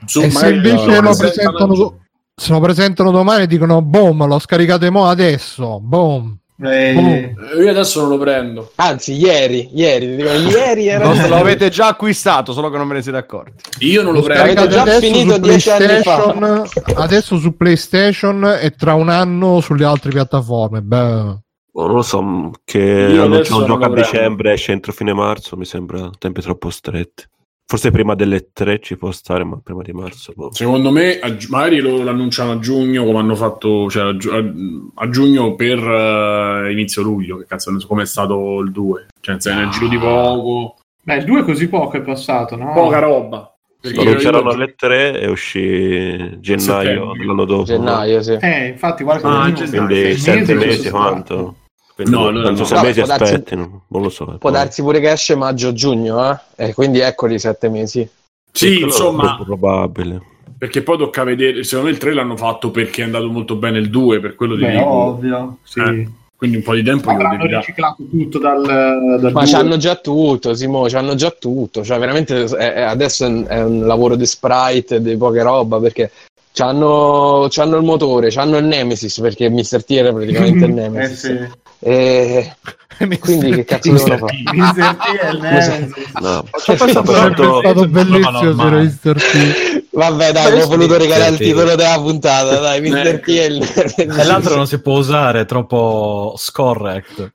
su- e se invece lo presentano- se lo presentano domani dicono boom, lo scaricate mo adesso, boom. Eh, Io adesso non lo prendo. Anzi, ieri, ieri, dico, ieri era... Lo, lo avete già acquistato, solo che non me ne siete accorti. Io non lo prendo. Avete già adesso finito su dieci anni fa. PlayStation, adesso su PlayStation e tra un anno sulle altre piattaforme. Beh, Oh, non lo so, che Io un gioco non a dicembre, esce entro fine marzo, mi sembra tempi troppo stretti. Forse prima delle tre ci può stare, ma prima di marzo. boh. Secondo me, a gi- magari lo l'annunciano a giugno, come hanno fatto cioè, a, a- giugno per eh, inizio luglio. Che cazzo, come è stato il 2? Cioè, nel nel giro di poco, beh, il 2 così poco è passato, no? poca roba. Lo annunciarono alle tre e uscì gennaio dell'anno dopo. Gennaio, sì. Eh, infatti, guarda Ah, che gennaio. Quindi sette mesi quanto? Quindi No, allora penso no. No, mesi può darsi- aspettino, non lo so. Può poi- darsi pure che esce maggio-giugno, eh? E quindi eccoli i sette mesi. Sì, quello insomma, probabile. perché poi tocca vedere. Secondo me il 3 l'hanno fatto perché è andato molto bene il 2, per quello ti Beh, dico. ovvio, sì. Eh, Quindi un po' di tempo dare. riciclato tutto dal, dal Ma due. c'hanno già tutto, Simo, c'hanno già tutto. Cioè, veramente è- è- adesso è un, è un lavoro di sprite, di poche roba, perché c'hanno, c'hanno il motore, c'hanno il Nemesis, perché Mr. T era praticamente il Eh, Nemesis. sì. E quindi che cazzo devono fare? È. No, ci ho pensato tanto- stato No, bellissimo normale. Mr. T. Vabbè, dai, ho voluto regalare il titolo della puntata, dai, Mr. Ecco. T è. E l'altro non si può usare, è troppo scorrect.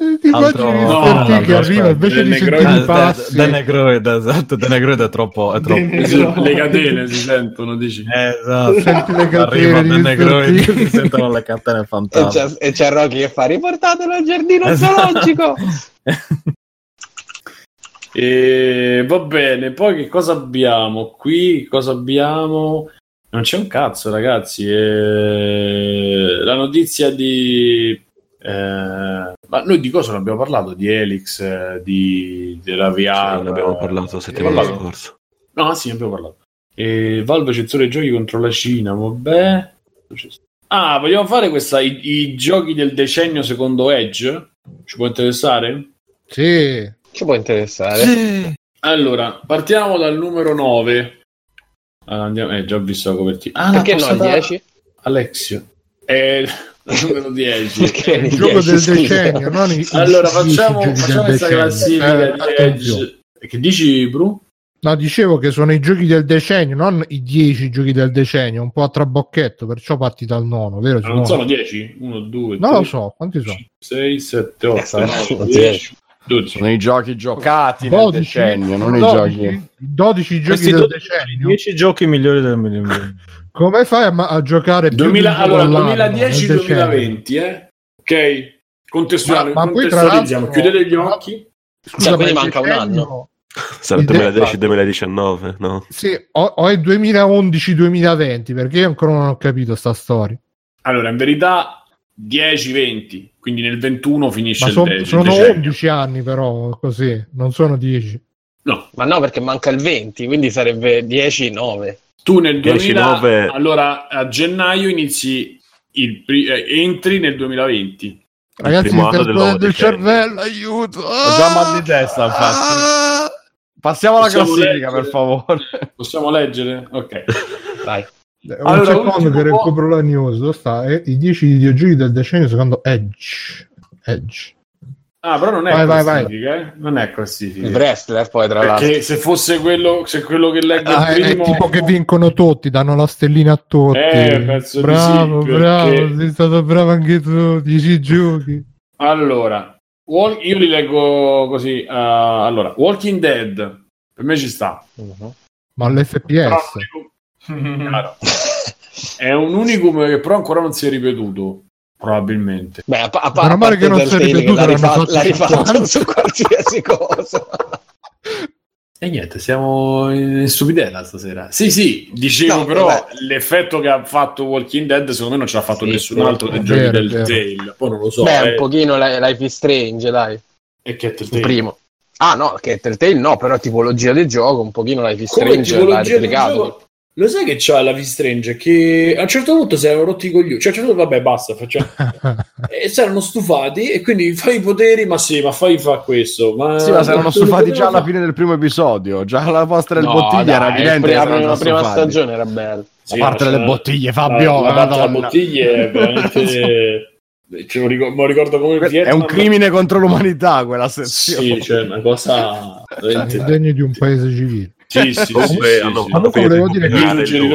Ti Altro- immagini no, no, che no, arriva invece di sentire i passi. The Negroid, esatto, The Negroid è troppo... È troppo... Le catene si sentono, dici. Eh, esatto. Senti le catene Arriva di The Mr. Negroid, T. si sentono le catene E fantasma. c'è, e c'è Rocky che fa riportatelo al giardino Esatto. zoologico. E va bene, poi che cosa abbiamo qui? Cosa abbiamo? Non c'è un cazzo, ragazzi. Eh, La notizia di. Eh, Ma noi di cosa ne abbiamo parlato? Di Helix, eh, di... della VR. Sì, ne abbiamo parlato la settimana scorsa. No, sì, ne abbiamo parlato. E Valve censura i giochi contro la Cina, vabbè. Ah, vogliamo fare questa, i, i giochi del decennio secondo Edge? Ci può interessare? Sì. Ci può interessare. Allora, partiamo dal numero 9. Allora, andiamo, eh, già ho visto la copertina. Ah, Perché no, il postata 10? Alexio. Il numero 10. Perché Il il gioco 10, del decennio, non i, Allora, facciamo, facciamo questa classifica Eh, di. Edge. Che dici, Bru? No, dicevo che sono i giochi del decennio, non i 10 giochi del decennio, un po' a trabocchetto, perciò parti dal nono, vero? Non sono 10? 1, 2, Non lo so, quanti sono? 6, 7, 8, Eh, sono 9, 10. 10, 12. Sono i giochi giocati nel 12, decennio, non i 12, giochi. 12 giochi Questi del 12 decennio. 10 giochi migliori del migliore. Come fai a, a giocare più 2000 di un gioco allora, all'anno nel decennio? 2010-2020, eh? Ok? Contestuali- Ma- ma poi, tra contestualizziamo. l'altro- Chiudete gli occhi. Scusa, Cioè, quindi ma il manca un anno. Sarà Il de- 2010-2019, no? Sì, o, o è 2011-2020, perché io ancora non ho capito sta storia. Allora, in verità 10-20, quindi nel 21 finisce Ma il son- de- il sono decennio. 11 anni però, così, non sono 10. No, Ma no, perché manca il 20, quindi sarebbe 10-9. Tu nel 2000 10-9 allora a gennaio inizi il pri- eh, entri nel 2020. Ragazzi, primo mi del decennio. cervello, aiuto! Ho già mal di testa, infatti. Ah! Passiamo alla classifica, leggere? per favore. Possiamo leggere? Ok. Vai. Un Allora, secondo ultimo che po'. recupero la news. Dove sta? Eh, I 10 videogiochi del decennio secondo Edge. Edge. Ah, però non è Vai, vai, classifica, eh? Non è classifica. Il wrestler poi tra l'altro. Perché se fosse quello, se quello che leggo Ah, il è, è primo... tipo che vincono tutti, danno la stellina a tutti. Eh, penso di bravo, sì, perché- bravo, sei stato bravo anche tu. 10 giochi. Allora, io li leggo così. uh, allora, Walking Dead, per me ci sta. Mhm. Ma Però l'FPS. è un unicum- chiaro. È un unicum che però ancora non si è ripetuto, probabilmente. Beh, a, pa- a, pa- Meno a male parte che non si è rifatto, fatto l'ha rifatto 50. su qualsiasi cosa. E niente, siamo in stupidella stasera. Sì, sì, dicevo No, però vabbè. l'effetto che ha fatto Walking Dead secondo me non ce l'ha fatto Sì, nessun altro dei È giochi vero, del è vero. Tale. Poi non lo so. Beh, eh. un pochino li- Life is Strange, dai. E che è Il primo. Ah no, che Telltale no, però tipologia del gioco, un pochino Life is Come Strange l'ha replicato. Lo sai che c'ha la V-Strange? Che a un certo punto si erano rotti i coglioni. Cioè, a un certo punto, vabbè, basta. Facciamo... e si erano stufati. E quindi fai i poteri, ma sì, ma fai fa questo. Ma... Sì, ma si erano ma stufati già alla fine del primo episodio. Già la vostra del No, bottiglia era evidente. La prima, prima stufati. stagione era bella. Sì, La parte ma delle c'era- bottiglie, Fabio. La, la parte della Madonna. bottiglia è veramente. Ce lo ricordo, me lo ricordo come il È Vietnam. un crimine contro l'umanità quella sezione. Sì, cioè una cosa È veramente- degno di un paese civile. Sì, sì, sì, Comunque sì, sì, hanno- sì. hanno finito volevo di dire che-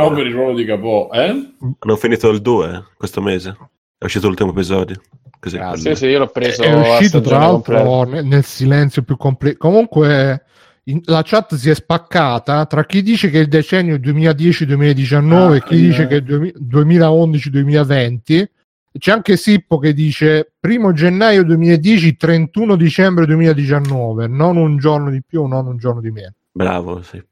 due. per il ruolo di Capò, eh? Hanno finito il 2 questo mese. È uscito l'ultimo episodio. Così, Ah. Sì, sì, io l'ho preso è uscito tra l'altro nel, nel silenzio più completo. Comunque in- la chat si è spaccata tra chi dice che il decennio è 2010-2019 e chi Ah, dice eh. che è 2011-2020. C'è anche Sippo che dice primo gennaio 2010, 31 dicembre 2019, non un giorno di più, non un giorno di meno. Bravo, è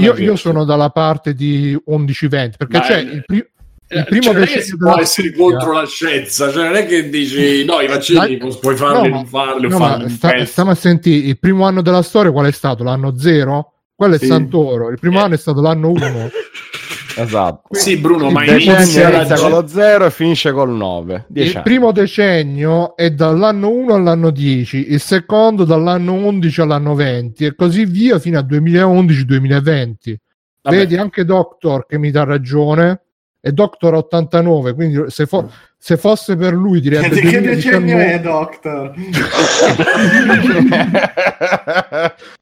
Io, io sono dalla parte di 11-20 perché Ma c'è il, pri- Eh, il primo cioè, che decennio si può essere contro la scienza, cioè non è che dici no, i vaccini Dai- puoi farli, no, non farli, No, farli sta- stiamo a sentire il primo anno della storia qual è stato? L'anno 0? Quello è Sì. Santoro, il primo Eh. anno è stato l'anno 1. Esatto. Sì, Bruno, Il ma Il decennio inizia la inizia con lo 0 e finisce col 9. il primo decennio è dall'anno 1 all'anno 10, il secondo dall'anno 11 all'anno 20 e così via fino al 2011-2020. Vabbè. Vedi anche Doctor che mi dà ragione è Doctor 89, quindi se, fo- se fosse per lui direbbe Di che decennio 2019. è, Doctor?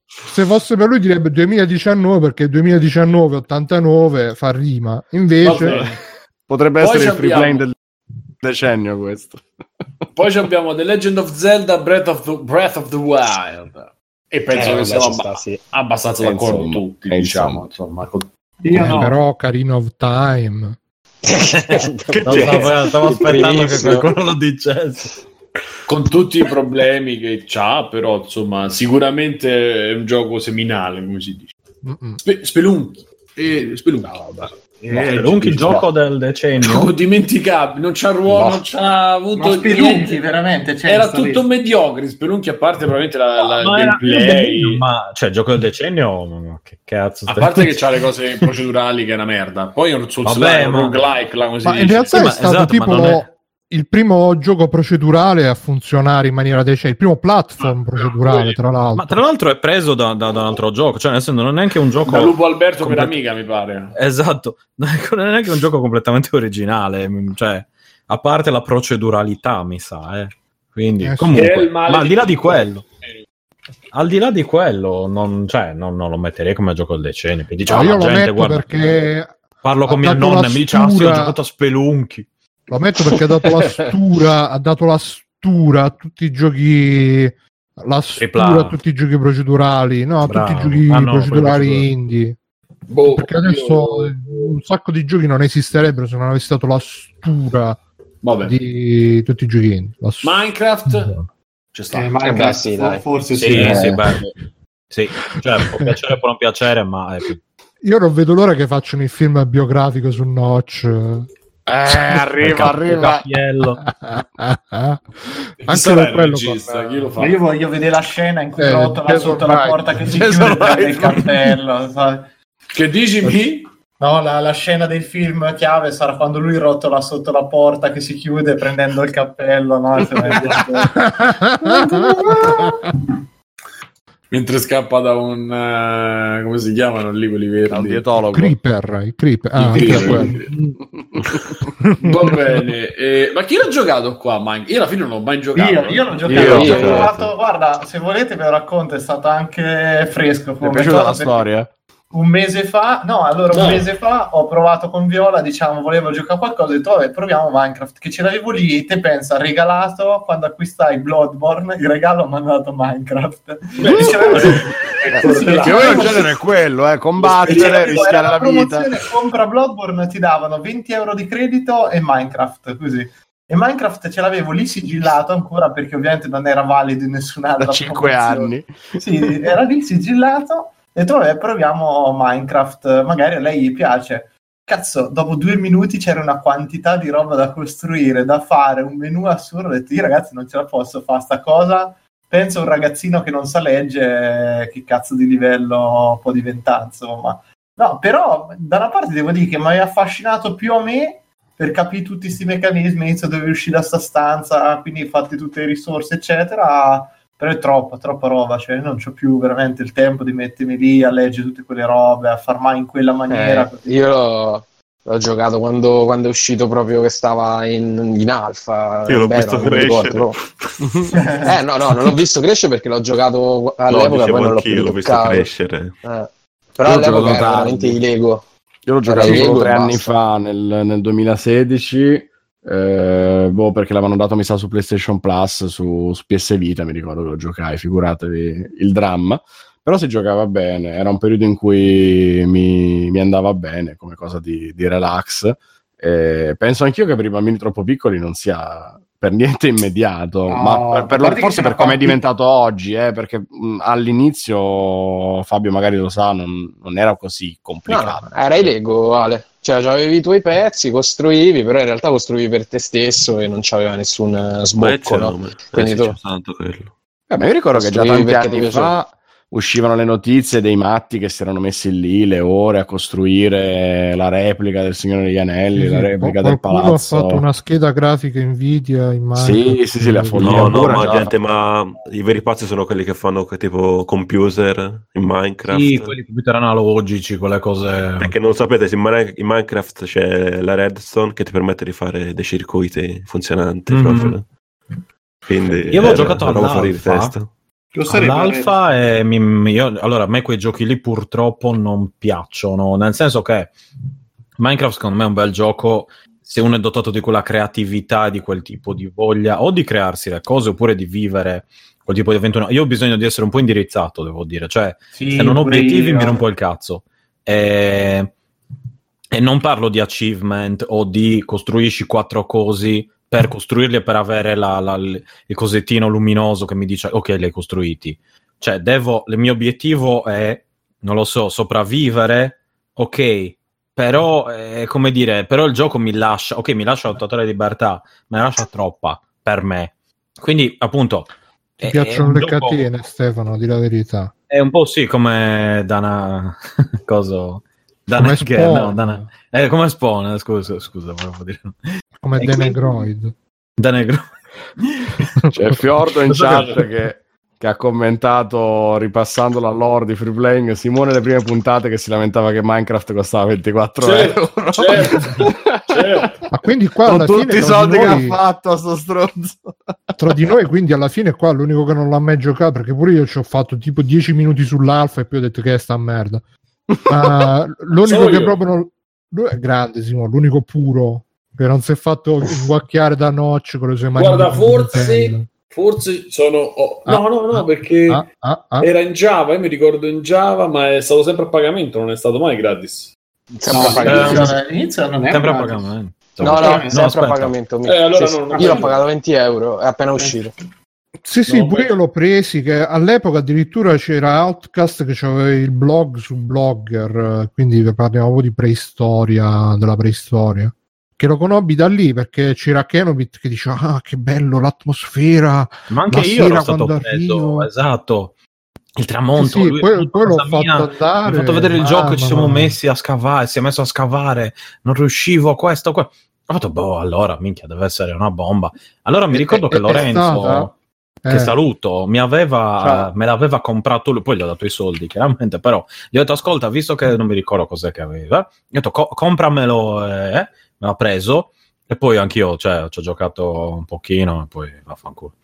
se fosse per lui direbbe 2019 perché 2019-89 fa rima. Invece Vabbè. Potrebbe Poi essere il free abbiamo- play del decennio questo. Poi ci abbiamo The Legend of Zelda Breath of the, Breath of the Wild. E penso Eh, che siamo abba- sì. abbastanza Eh, d'accordo insomma, tutti, diciamo. Insomma, con- Io Eh, no. però Carino of Time. Che No, stavo, stavo aspettando che qualcuno lo dicesse. con tutti i problemi che c'ha, però insomma, sicuramente è un gioco seminale, come si dice. Spe- Spelunchi. Eh, Spelunchi. Eh, ci gioco del decennio. Gioco dimenticabile, non c'ha ruolo, No. non c'ha avuto Spelunchi, niente. veramente, c'è Era tutto mediocre. Spelunchi, a parte probabilmente la, la- il Ma era- gameplay. ma cioè, gioco del decennio, ma che cazzo A parte che c'ha le cose procedurali che è una merda. Poi è un sul Vabbè, ma- roguelike, là, come si Ma in dice. realtà Sì, è ma stato esatto, ma tipo non è- il primo gioco procedurale a funzionare in maniera decente, il primo platform procedurale, tra l'altro. Ma tra l'altro è preso da, da- da un altro gioco, cioè nel senso non è neanche un gioco... Da Lupo Alberto per complet- amica, mi pare. Esatto, non è neanche un gioco completamente originale, cioè, a parte la proceduralità, mi sa, eh. Quindi, Eh comunque, ma al di là di quello, al di là di quello, non, cioè, non, non lo metterei come gioco del decennio. Dice, No, "Ah, io la lo gente, metto guarda, perché parlo con mia nonna e mi dice, ah sì, ho giocato a Spelunchi. Lo metto perché ha dato la stura, ha dato la stura a tutti i giochi la stura a tutti i giochi procedurali, no, a tutti i giochi Ah, no, procedurali indie. Boh, Perché adesso un sacco di giochi non esisterebbero se non avessi dato la stura Vabbè. di tutti i giochi indie. La stura. Minecraft c'è sta. Eh, Minecraft, beh, sì, dai. forse sì. Sì, eh. sì, sì, cioè, può piacere può non piacere, ma. Io non vedo l'ora che facciano il film biografico su Notch. Eh, arriva, arriva. Anche il quello regista? con- Chi lo io voglio vedere la scena in cui Eh, rotola sotto la porta che si chiude prende il sai. Che dici, Mi? No, la, la scena del film chiave sarà quando lui rotola sotto la porta che si chiude prendendo il cappello. No? Mentre scappa da un... eh, come si chiamano lì quelli Al verdi? dietologo. Creeper, i Creeper. Ah, I anche Creeper. Va bene. eh, ma chi l'ha giocato qua, Mike? Io alla fine non l'ho mai giocato. io, io l'ho giocato, Io, ho io. provato- guarda, se volete ve lo racconto, è stato anche fresco. Mi è piaciuta la storia? Un mese fa, no, allora un No. mese fa ho provato con Viola, diciamo, volevo giocare a qualcosa, ho detto, vabbè, proviamo Minecraft, che ce l'avevo lì, te pensa, regalato, quando acquistai Bloodborne, il regalo mi ha dato Minecraft. E ce l'avevo- Sì, che poi il genere è quello, eh, combattere, rischiare la vita. promozione, compra Bloodborne ti davano 20 euro di credito e Minecraft così e Minecraft ce l'avevo lì sigillato ancora perché ovviamente non era valido in nessun'altra Da 5 promozione. anni. sì, era lì sigillato detto vabbè proviamo Minecraft. Magari a lei gli piace. Cazzo dopo due minuti c'era una quantità di roba da costruire da fare un menu assurdo ho detto io ragazzi non ce la posso fare sta cosa. Penso a un ragazzino che non sa leggere che cazzo di livello può diventare insomma. No però da una parte devo dire che mi ha affascinato più a me per capire tutti questi meccanismi inizio dove uscire da sta stanza quindi fatti tutte le risorse eccetera però è troppa, troppa roba, cioè non c'ho più veramente il tempo di mettermi lì a leggere tutte quelle robe, a far mai in quella maniera. Eh, io, L'ho giocato quando, quando è uscito proprio che stava in, in alfa. Io l'ho Beh, visto crescere. eh, no, no, non l'ho visto crescere perché l'ho giocato No, all'epoca, dicevo poi non l'ho più l'ho visto crescere. Eh, Però Io l'ho all'epoca giocato era veramente i Lego. Io l'ho giocato solo tre anni fa, nel, nel 2016, eh, boh, perché l'avevano dato, mi sa, su PlayStation Plus, su, su PS Vita, mi ricordo che lo giocai, figuratevi il dramma. Però si giocava bene, era un periodo in cui mi, mi andava bene come cosa di, di relax. Eh, penso anch'io che per i bambini troppo piccoli non sia per niente immediato, No, ma per- per forse per come è diventato oggi, eh, perché mh, all'inizio Fabio magari lo sa, non, non era così complicato. no, era i Lego, Ale. Cioè, avevi i tuoi pezzi, costruivi, però in realtà costruivi per te stesso e non c'aveva nessun eh, sbocco, no? eh, Quindi sì, tu- c'è tanto quello. Eh, ma io ricordo che già tanti anni fa uscivano le notizie dei matti che si erano messi lì le ore a costruire la replica del Signore degli Anelli, la replica del Qualcuno palazzo. ha fatto una scheda grafica Nvidia in Sì, sì, sì, la follia. No, no, ma gente, ma i veri pazzi sono quelli che fanno que- tipo computer in Minecraft. Sì, quelli computer analogici, quelle cose. Perché non sapete, in, Mine- in Minecraft c'è la redstone che ti permette di fare dei circuiti funzionanti. Mhm. proprio. Quindi Io avevo era giocato all'alfa. All'alfa mi, mi- io- allora a me quei giochi lì purtroppo non piacciono, nel senso che Minecraft secondo me è un bel gioco se uno è dotato di quella creatività di quel tipo di voglia o di crearsi le cose oppure di vivere quel tipo di avventura. Io ho bisogno di essere un po' indirizzato, devo dire, cioè Sì, se non ho obiettivi io. mi rompo il cazzo. E, e non parlo di achievement o di costruisci quattro cosi per costruirli e per avere la- la- il cosettino luminoso che mi dice ok, li hai costruiti. Cioè, devo, il mio obiettivo è, non lo so, sopravvivere, ok, però, eh, come dire, però il gioco mi lascia, ok, mi lascia la totale libertà, ma ne lascia troppa per me. Quindi, appunto, Ti è- piacciono è le catene, Stefano, di la verità. è un po' sì, come Dana. Come che- Spawn, no, Dana- eh, come Spawn, scusa, scusa, volevo dire. come E Denegroid. Dana Gro- C'è Fiordo in chat che- che, che ha commentato, ripassando la lore di Free Playing, Simone le prime puntate che si lamentava che Minecraft costava 24 Certo, euro. certo, certo. Ma quindi qua Con alla tutti fine i tra soldi di che noi- ha fatto a sto stronzo. tra di noi, quindi alla fine qua l'unico che non l'ha mai giocato, perché pure io ci ho fatto tipo 10 minuti sull'alfa e poi ho detto che è sta merda. Ma l'unico che io. proprio non... Lui è grande, Simone, l'unico puro che non si è fatto inguacchiare da Notch con le sue mani. Guarda, forse, forse sono... oh, no, Ah, no, no, ah, perché Ah, ah, ah. era in Java, io mi ricordo in Java, ma è stato sempre a pagamento, non è stato mai gratis. Sempre No, a pagamento. all'inizio- all'inizio non è Sempre a pagamento. No, no, No, sempre aspetta. a pagamento. Eh, allora sì, non- sì. non- Io l'ho pagato 20 euro, è appena uscito. Sì, sì, No, pure beh. io l'ho presi, che all'epoca addirittura c'era Outcast che aveva il blog su Blogger, quindi parliamo proprio di preistoria, della preistoria. Che lo conobbi da lì perché c'era Kenobit che diceva ah che bello l'atmosfera, Ma anche io ero stato preso, esatto. Il tramonto, Sì, sì, lui- poi- poi l'ho fatto mia, andare, fatto vedere il mamma gioco ci siamo messi a scavare. Si è messo a scavare, non riuscivo a questo. qua. Ho fatto, boh, allora, minchia, deve essere una bomba. Allora mi ricordo è- che? Lorenzo, che Eh, saluto, mi aveva, me l'aveva comprato lui. Poi gli ho dato i soldi, chiaramente. Però gli ho detto, ascolta, visto che non mi ricordo cos'è che aveva, gli ho detto, "Co- compramelo. Eh, me l'ha preso. E poi anch'io, cioè, ci ho giocato un pochino e poi vaffanculo.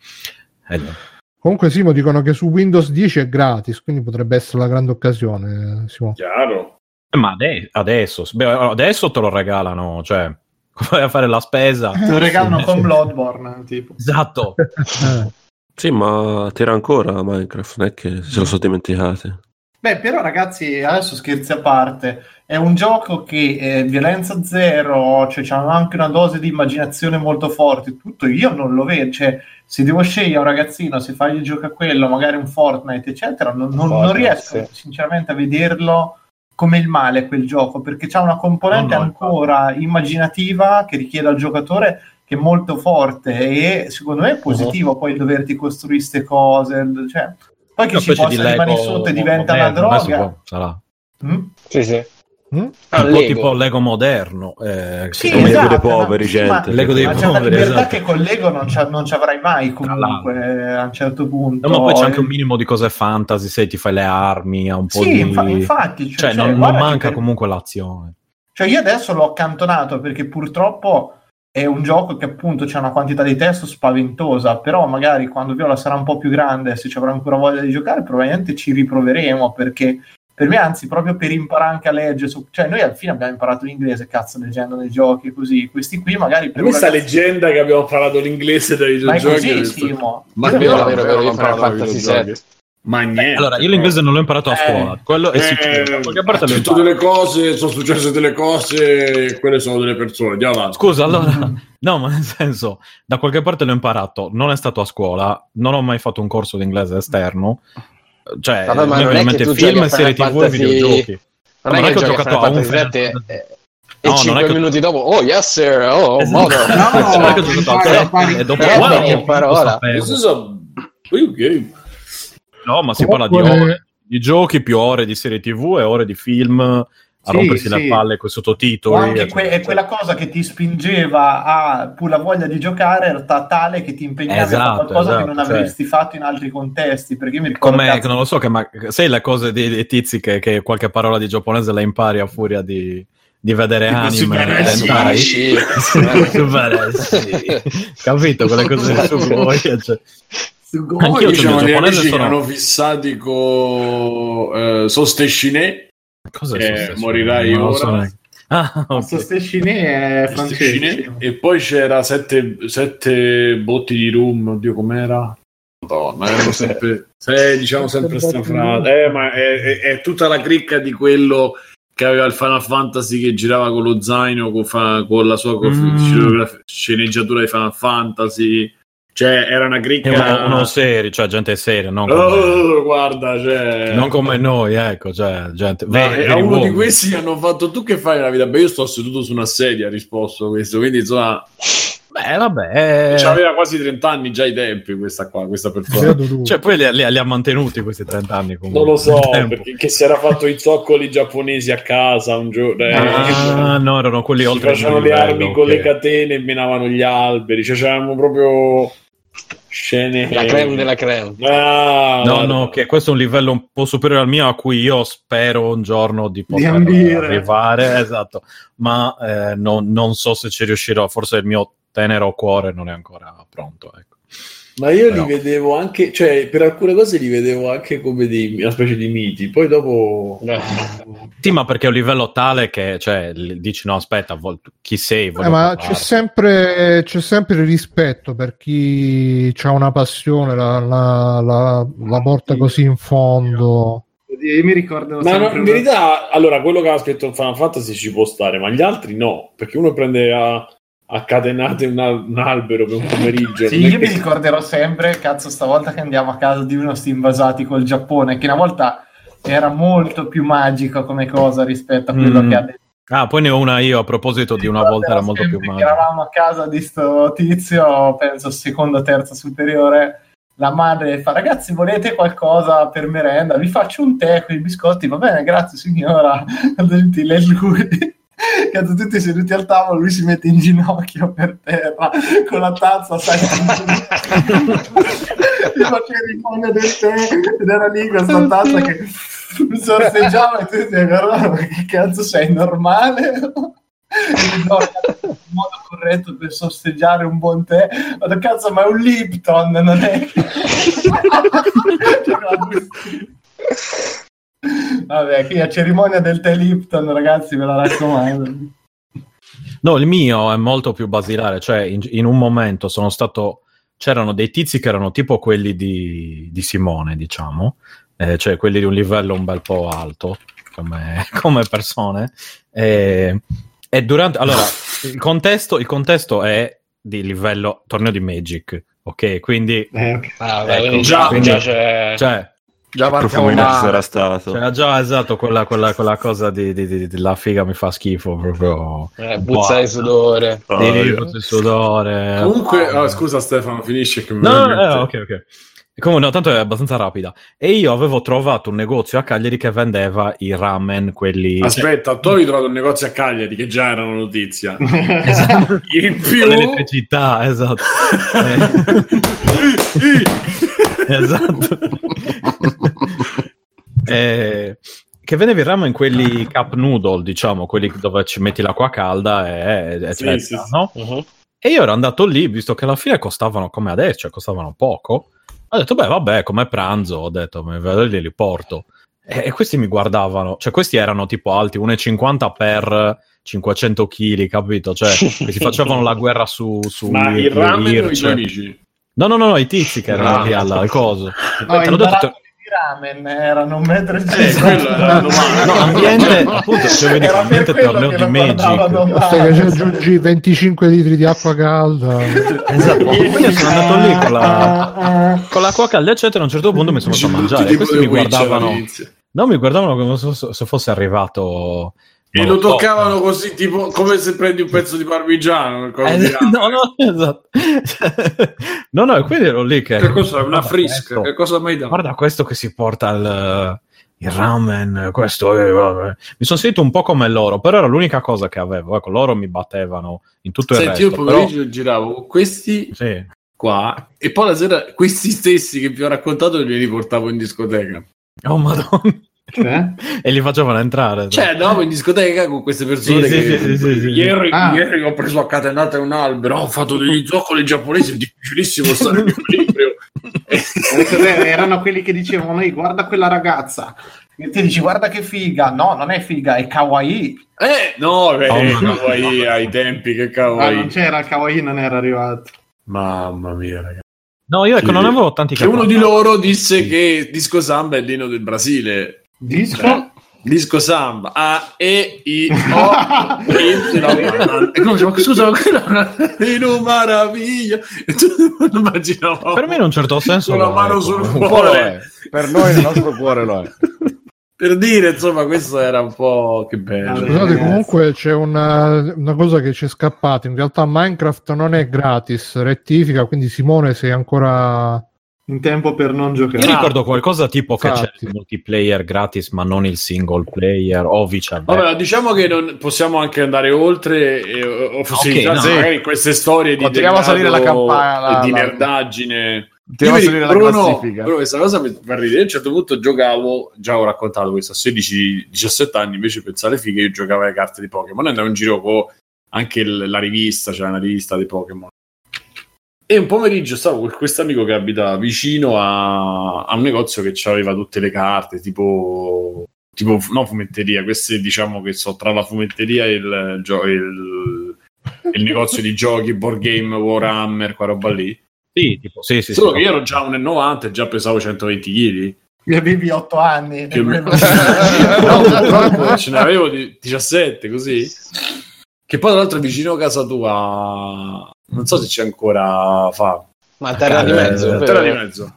E niente. Comunque Simo dicono che su Windows 10 è gratis, quindi potrebbe essere la grande occasione. eh, Simo. Chiaro. Eh, Ma ade- adesso, beh, adesso te lo regalano, cioè, vai a fare la spesa. Te lo regalano Sì, con sì. Bloodborne, tipo. Esatto. Eh, Sì, ma tira ancora Minecraft, non è che se lo sono dimenticati. Beh, però ragazzi, adesso scherzi a parte, è un gioco che è violenza zero, cioè c'ha anche una dose di immaginazione molto forte, tutto io non lo vedo, cioè se devo scegliere un ragazzino, se fargli giocare a quello, magari un Fortnite, eccetera, non, non- non riesco sì. sinceramente a vederlo come il male quel gioco, perché c'ha una componente No, no, ancora immaginativa che richiede al giocatore che è molto forte e secondo me è positivo poi il doverti costruire queste cose, cioè poi che Una ci possa rimanere sotto e diventa una droga. può- sarà. Mm? Sì, sì. mm? Ah, un po' Lego. tipo Lego moderno. eh, Sì, Come esatto, Lego dei poveri, sì, gente. ma- Lego dei ma c'è una poveri, libertà esatto. che con Lego non, c'ha- non ci avrai mai comunque eh, a un certo punto. No, ma poi c'è anche Eh, un minimo di cose fantasy, se ti fai le armi, un po' Sì, di... infa- infatti, Cioè, cioè, non, non guarda che manca per- comunque l'azione. Cioè io adesso l'ho accantonato perché purtroppo è un gioco che appunto c'è una quantità di testo spaventosa, però magari quando Viola sarà un po' più grande, se ci avrà ancora voglia di giocare, probabilmente ci riproveremo perché per me anzi proprio per imparare anche a leggere, su- cioè noi alla fine abbiamo imparato l'inglese, cazzo, leggendo nei giochi così, questi qui magari per Questa ragazzi- leggenda che abbiamo parlato l'inglese dai Ma è così, Simo. Ma Io vero, no, vero, vero, io Final Final Fantasy VII. Ma niente. Allora, io l'inglese non l'ho imparato a Eh, scuola, quello è Eh, sicuro. Da qualche parte detto delle cose, sono successe delle cose, e quelle sono delle persone. Andiamo avanti. Scusa, allora, no, ma nel senso, da qualche parte l'ho imparato, non è stato a scuola, non ho mai fatto un corso di inglese esterno. Cioè, Vabbè, ma non tu film, giochi a serie TV e Fantasy- videogiochi. Non Ma è che ho giocato a un e, e No, non è 5 che- minuti dopo, oh yes sir, oh Esatto. mother. No, Non è che ho giocato impari- al impari- e dopo Però wow, parli in parola. sapevo. Questo so- ok. No, ma si parla di ore di giochi, più ore di serie TV e ore di film a Sì, rompersi sì. le palle con i sottotitoli. anche eccetera, que- quella cosa che ti spingeva a pur la voglia di giocare era ta- tale che ti impegnavi a Esatto, fare qualcosa esatto, che non cioè- avresti fatto in altri contesti perché io mi ricordo Come, cazzo, non lo so, che ma, sai le cose dei, dei tizi che, che qualche parola di giapponese la impari a furia di, di vedere Tipo anime e sì. Super S. Capito quelle cose di Sugoi? Cioè, Anch'io Anch'io diciamo, sono gli giapponese, amici sono- erano fissati con eh, Sostescine Cos'è Eh, successo? morirai Non ora. so. Ah, ok. Sostescine è francese e poi c'era sette, sette botti di rum oddio com'era Madonna, erano sempre se, diciamo sempre strafrate eh, ma è, è- è tutta la cricca di quello che aveva il Final Fantasy che girava con lo zaino con, fa- con la sua Mm. sceneggiatura di Final Fantasy cioè era una È cricca uno, uno serio, cioè gente seria, non come, Oh, guarda, cioè... non come noi, ecco, cioè gente Ma, veri, eh, a uno di questi hanno fatto tu che fai nella vita? Beh, io sto seduto su una sedia, ha risposto questo, quindi insomma, Beh, vabbè. eh, aveva quasi 30 anni già ai tempi questa qua, questa lui. Cioè, poi li, li- li ha mantenuti questi 30 anni comunque. Non lo so, perché che si era fatto i zoccoli giapponesi a casa un giorno. eh, Ah, no, erano quelli si oltre facevano le livello, armi con ok. le catene e menavano gli alberi, cioè c'erano proprio scene... La creme della creme. Ah, No, no, che questo è un livello un po' superiore al mio, a cui io spero un giorno di poter ambire. arrivare, esatto, ma eh, non, non so se ci riuscirò, forse il mio tenero cuore non è ancora pronto. Ecco. Ma io Però- li vedevo anche, cioè per alcune cose li vedevo anche come dei, una specie di miti, poi dopo... Eh. Sì, ma perché è un livello tale che cioè, dici no, aspetta, vol- chi sei? Eh, ma c'è sempre, c'è sempre rispetto per chi ha una passione, la, la, la, la porta così in fondo. io mi ricordo Ma no, in verità, allora, quello che aveva scritto Final Fantasy ci può stare, ma gli altri no, perché uno prende a, a catenate un, al- un albero per un pomeriggio. Sì, io mi ricorderò sempre, cazzo, stavolta che andiamo a casa di uno sti invasati col Giappone, che una volta era molto più magico come cosa rispetto a quello Mm. che ha detto. Ah, poi ne ho una io a proposito di una volta era molto più magica. Eravamo a casa di sto tizio, penso seconda, terza superiore. La madre fa: Ragazzi, volete qualcosa per merenda? Vi faccio un tè con i biscotti. Va bene, grazie signora. Gentile lui. Cazzo, tutti seduti al tavolo, lui si mette in ginocchio per terra con la tazza, sai, gli faceva il fondo del tè ed era lì questa tazza che sorseggiava e tu ti guarda, ma che cazzo sei normale? No, il modo corretto per sorseggiare un buon tè ma cazzo ma è un Lipton non è Cioè, la bustina. Vabbè qui la cerimonia del tè Lipton ragazzi ve la raccomando No, il mio è molto più basilare, cioè in, in un momento sono stato... C'erano dei tizi che erano tipo quelli di, di Simone, diciamo, eh, cioè quelli di un livello un bel po' alto come, come persone. E, e durante... Allora, il contesto, il contesto è di livello torneo di Magic, ok? Quindi... Ah, Ecco, già, quindi- già c'è... Cioè, Già Profumo partiamo male. era stato. c'era già esatto quella, quella, quella cosa di, di, di- della figa mi fa schifo proprio. eh, puzza di sudore. Oh, Di sudore. Comunque, ah, scusa Stefano, finisce che mi No, no, eh, ok, ok. Comunque, no, tanto è abbastanza rapida. E io avevo trovato un negozio a Cagliari che vendeva i ramen, quelli... Aspetta, tu hai trovato un negozio a Cagliari che già era una notizia. Esatto. In più, L'elettricità, esatto. Eh, esatto. Eh, che il ramen quelli cup noodle, diciamo, quelli dove ci metti l'acqua calda e, e Sì, eccetera, sì, sì. no? Mhm. E io ero andato lì, visto che alla fine costavano come adesso, cioè costavano poco. Ho detto, beh, vabbè, come pranzo, ho detto, mi vado lì e li porto. E, e questi mi guardavano, cioè questi erano tipo alti 1,50 per 500 kg, capito? Cioè, che si facevano la guerra su... su Ma i- il ramen o i tuoi amici? No, no, no, no, i tizi che erano Ah. lì al, al coso. No, l'ho detto- ramen erano un metro e Eh, domanda. No, ambiente, appunto, cioè, vedi, Era per ambiente quello torneo che di Magic. Basta che aggiungi 25 litri di acqua calda. Esatto, quindi io sono andato lì con la, con l'acqua calda, eccetera. A un certo punto mi sono messo a mangiare. E questi mi guardavano, no, mi guardavano come se fosse arrivato. E lo so. toccavano così, tipo come se prendi un pezzo di parmigiano. Eh, di no, no, esatto. no, no, e quindi ero lì che. Che cosa? Una frisca? questo, Che cosa mai dato? Guarda questo che si porta il, il ramen. Questo è, vabbè. Mi sono sentito un po' come loro, però era l'unica cosa che avevo. Ecco, loro mi battevano in tutto il Senti, io il resto. Però, pomeriggio giravo con questi sì. qua e poi la sera questi stessi che vi ho raccontato li riportavo in discoteca. Oh, madonna. Cioè? e li facevano entrare. Cioè, andavo in discoteca con queste persone Sì, che sì, sì, sì, sì. ieri, Ah. ieri ho preso a catenata un albero, ho fatto degli zoccoli giapponesi, è difficilissimo stare in equilibrio. Eh, Erano quelli che dicevano, ehi, guarda quella ragazza. E ti dici, guarda che figa. No, non è figa, è kawaii. Eh, no, beh, Oh, ma- kawaii ai tempi, che Ah, kawaii. non c'era il kawaii, non era arrivato. Mamma mia, ragazzi. No, io ecco, Sì. non avevo tanti Che uno di loro disse che Disco Samba è l'inno del Brasile. Disco? Disco Samba A, E, I, O, e come scusa, ma quella è una non immaginavo Per me in un certo senso con la mano sul cuore. Per noi il nostro cuore lo è. Per dire, insomma, questo era un po' che bello. Vabbè. Scusate, comunque c'è una, una cosa che ci è scappata. In realtà Minecraft non è gratis, rettifica, quindi Simone sei ancora... In tempo per non Io giocare. ricordo qualcosa tipo che c'è il multiplayer gratis, ma non il single player o viceversa. Vabbè, diciamo che non, possiamo anche andare oltre e o fossilizzarsi no. magari in queste storie di Continuiamo a salire la degrado campana, di a Io mi salire la ricordo- Bruno, classifica. Bruno, questa cosa mi fa ridere. A un certo punto giocavo, già ho raccontato questo a 16-17 anni, invece pensare figa, io giocavo alle carte di Pokémon e andavo in giro con anche il- la rivista, c'era una rivista dei Pokémon. E un pomeriggio stavo con questo amico che abita vicino a, a un negozio che aveva tutte le carte, tipo, tipo no fumetteria, queste diciamo che so tra la fumetteria e il, il, il negozio di giochi, board game, Warhammer, qua roba lì. Sì, tipo, sì, sì, Solo sì. che io ero già 1,90 e già pesavo 120 kg. Mi avevi 8 anni. Meno. No, purtroppo ce ne avevo di 17 così. Che poi tra l'altro vicino a casa tua. Non so se c'è ancora fa. Ma terra di mezzo. Eh? Terra di mezzo.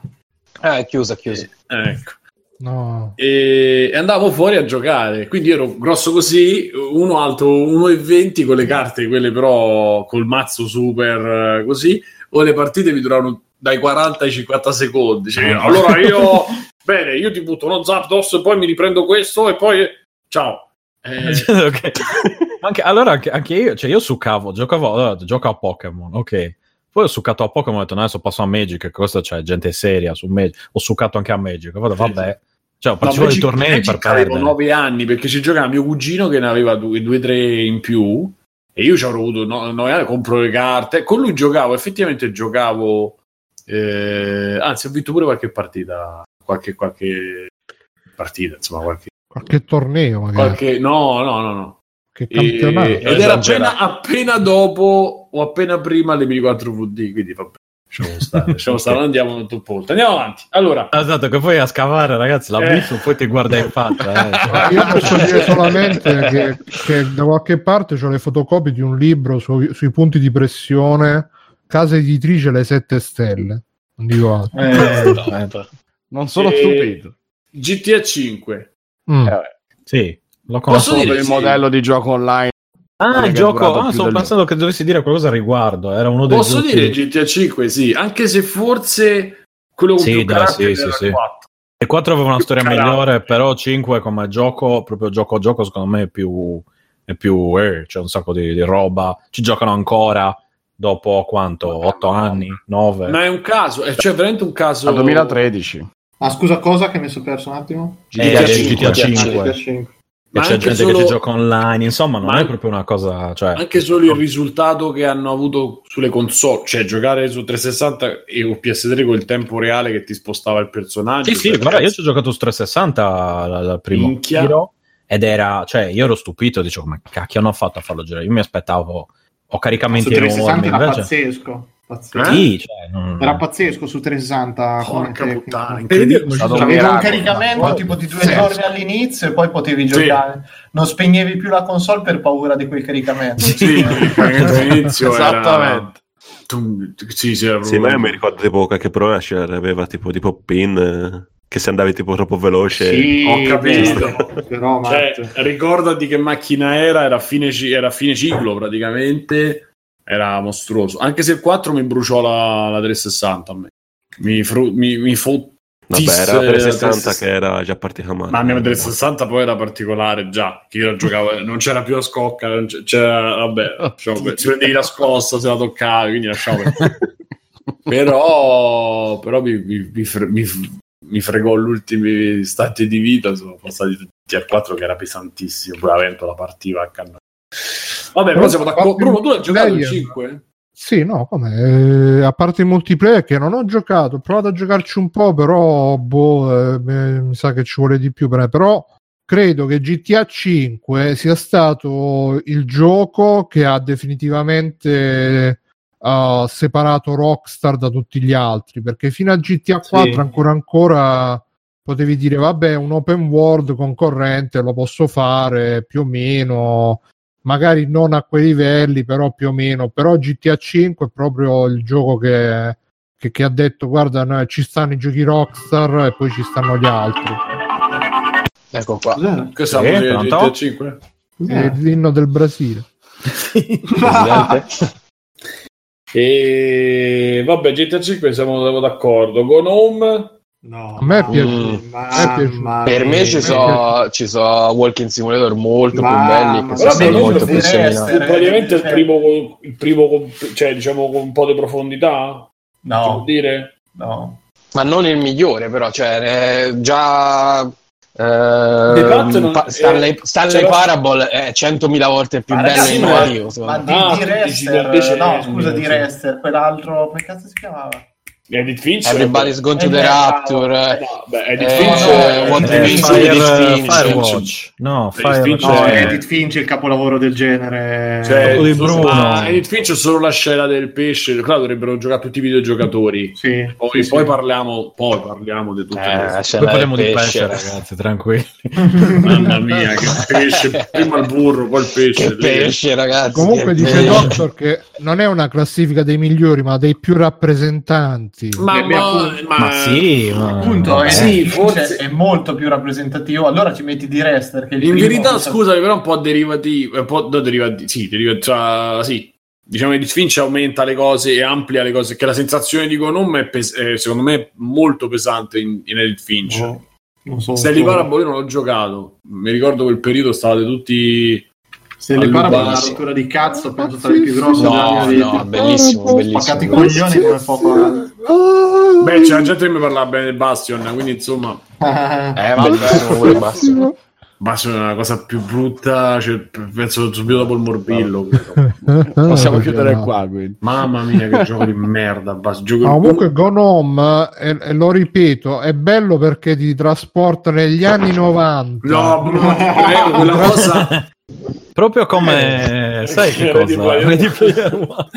Ah, è chiusa, chiusa. Ecco. No. E, e andavo fuori a giocare. Quindi ero grosso così, uno alto 1,20 con le carte, quelle però col mazzo super eh, così. O le partite mi duravano dai 40 ai 50 secondi. Cioè, allora io, bene, io ti butto uno Zapdos, poi mi riprendo questo e poi ciao. Eh, Ok. Ma anche- allora anche, anche io, cioè io succavo, giocavo, allora, gioco a Pokémon, ok. Poi ho succato a Pokémon e ho detto, no, adesso passo a Magic, che questo c'è gente seria su Magic. Ho succato anche a Magic, ho fatto, vabbè. Cioè, ho No, partecipato ai Magic- tornei Magic per avevo perdere. 9 anni perché ci giocava mio cugino che ne aveva due, due tre in più e io ci avrò avuto 9 anni, compro le carte. Con lui giocavo, effettivamente giocavo. eh, anzi, ho vinto pure qualche partita. Qualche, qualche partita, insomma, qualche. Qualche torneo magari. qualche no, no, no, no. Che E- campionato. ed era appena, appena dopo o appena prima le 4 VD. Quindi vabbè, lasciamo stare, lasciamo stare, non andiamo a top volta. Andiamo avanti. Allora, Esatto, che poi a scavare, ragazzi, la Eh. biffo, poi ti guarda in faccia. eh. Io posso dire solamente che, che da qualche parte ho le fotocopie di un libro su- sui punti di pressione, casa editrice le 7 stelle. Non dico altro. eh, Top. Non sono E- stupito. GTA 5. Mm. Sì, lo Posso conosco. dire Solo il sì. modello di gioco online. Ah, il gioco. Ah, stavo del- pensando che dovessi dire qualcosa a riguardo. Era uno dei Posso giochi- dire GTA 5, sì, anche se forse quello Sì, più dai, sì, era sì, il sì. 4. E 4 aveva una Più storia carattere. migliore, però 5 come gioco, proprio gioco a gioco, secondo me è più. È più eh, c'è un sacco di, di roba. Ci giocano ancora dopo quanto? 8 anni? 9? Ma è un caso, è cioè veramente un caso. Al 2013. Ah, scusa, cosa che mi sono perso un attimo? Eh, GTA GTA 5. 5. GTA 5. Ma c'è gente solo- che ci gioca online, insomma, non Ma- è proprio una cosa. Cioè, Anche solo il risultato che hanno avuto sulle console, cioè giocare su 360 e o PS3 con il tempo reale che ti spostava il personaggio. Sì, sì, cioè, guarda, io ci ho giocato su 360 al primo Minchia. giro ed era, cioè, io ero stupito, dicevo, ma cacchio hanno fatto a farlo girare? Io mi aspettavo, ho Su caricamenti 360 enormi, era invece... pazzesco. pazzesco. Eh? Sì, cioè, non- Era pazzesco su 360. come Porca puttana, incredibile. Stato un caricamento tipo di due Sì. giorni all'inizio e poi potevi Sì. giocare. Non spegnevi più la console per paura di quel caricamento. Sì, all'inizio era... Esattamente. Tu- Sì, sì, era Sì, ma proprio- io mi ricordo tipo qualche problema ce l'aveva tipo tipo pin eh, che se andavi tipo troppo veloce. Sì, Ho capito. però Cioè, ricordati che macchina era, era a fine, era fine ciclo praticamente, era mostruoso. Anche se il 4 mi bruciò la, la 360 a me. Mi, fru- mi, mi fottisse Vabbè, era la 360 che era già partita male. Ma la 360 poi era particolare già, che io la giocavo, non c'era più la scocca, c'era, vabbè, perdere. si prendevi la scossa se la toccavi, quindi lasciamo però, però mi, mi, mi mi fregò gli ultimi istanti di vita, sono passati tutti al 4 che era pesantissimo, poi la ventola partiva a cannone. Vabbè, però siamo d'accordo. Bruno, tu hai giocato il Player. 5? Sì, no, come eh, a parte il multiplayer che non ho giocato, ho provato a giocarci un po', però boh, eh, mi mi sa che ci vuole di più. per- Però credo che GTA 5 sia stato il gioco che ha definitivamente eh, separato Rockstar da tutti gli altri, perché fino a GTA 4 Sì. ancora ancora potevi dire vabbè, un open world concorrente lo posso fare più o meno magari non a quei livelli, però più o meno. Però GTA 5 è proprio il gioco che, che- che ha detto: guarda, noi- ci stanno i giochi Rockstar e poi ci stanno gli altri. Ecco qua. cos'era? Che Sì, siamo di pronto? GTA 5? È l'inno del Brasile. E vabbè, GTA 5 siamo d'accordo. Con Home No, A me è piaciuto. Per me ci sono ci so walking simulator molto più belli che sono molto più essere- praticamente il primo, il primo cioè diciamo con un po' di profondità No, dire no. Ma non il migliore, però, cioè, eh, già. Non- pa- Stanley, eh, Stanley Parable è 100.000 volte più Ma bello ragazzi, e ma- di, Ah, di Rester, invece- no, scusa, di. Rester, quell'altro, come cazzo si chiamava? Edith Fincher Everybody's Gone to Eh, the Rapture. bravo. no, beh, Edith Eh, What eh, Remains Fire- Edith. Firewatch. No, Fire, Fincher- No, Cioè- Edith Finch, il capolavoro del genere. cioè, di Bruno. ma Edith Fincher è solo la scena del pesce claro dovrebbero giocare tutti i videogiocatori sì, poi, sì, poi sì. parliamo poi parliamo di tutte Eh, Poi parliamo del di pesce, pesce. ragazzi, tranquilli. mamma mia che pesce prima il burro poi il pesce Che pesce, ragazzi. Comunque dice pesce. Doctor che non è una classifica dei migliori, ma dei più rappresentanti. Ma, Beh, beh, ma- appunto- ma- Ma sì, ma... Appunto, Eh, Edith sì, Finch forse- è molto più rappresentativo. Allora ci metti di Rester. Che in verità scusami però un po' derivativo un po' derivativo sì, deriva- cioè, sì diciamo che Edith Fincher aumenta le cose e amplia le cose che la sensazione di Gonome è, pes- è, secondo me molto pesante in, in Edith Fincher No, non so. Stanley Parable io non l'ho giocato mi ricordo quel periodo stavate tutti Se le è una rottura di cazzo, penso tra le più grosse della No, mia vita. no, bellissimo, Spaccati i bellissimo. coglioni come poco. beh c'è la gente che mi parlava bene del Bastion quindi insomma Eh, bellissimo pure Bastion. Bastion è una cosa più brutta cioè, penso subito dopo il morbillo. Possiamo Eh, chiudere no. qua, quindi. mamma mia che gioco di merda Bastion. Gioco Ma comunque Gone Home, e, e lo ripeto, è bello perché ti trasporta negli anni 90. no prego, quella cosa Proprio come... sai che cosa? Ready Player One.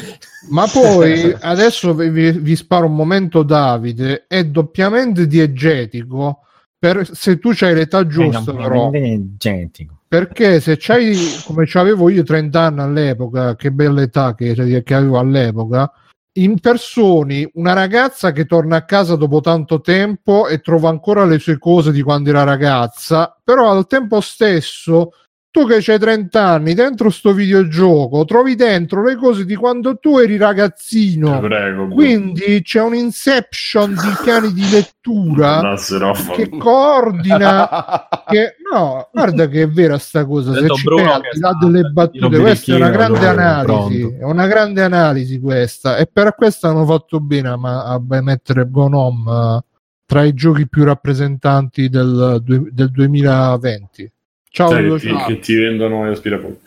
Ma poi adesso vi, vi- sparo un momento, Davide. È doppiamente diegetico per, se tu c'hai l'età giusta, però. Gentico. Perché se c'hai come c'avevo io 30 anni all'epoca, che bella età che, che avevo all'epoca, impersoni una ragazza che torna a casa dopo tanto tempo e trova ancora le sue cose di quando era ragazza, però al tempo stesso tu che c'hai 30 anni dentro sto videogioco trovi dentro le cose di quando tu eri ragazzino. Ti prego Quindi c'è un inception di piani di lettura che coordina che no, guarda che è vera sta cosa. Se ci Bruno pensi, là sta delle battute, questa è una grande analisi. È una grande analisi questa. E per questo hanno fatto bene a, a mettere Gonom tra i giochi più rappresentanti del, del 2020. Ciao, Ludo, che, ti, ciao. che ti vendono gli aspirapolvere.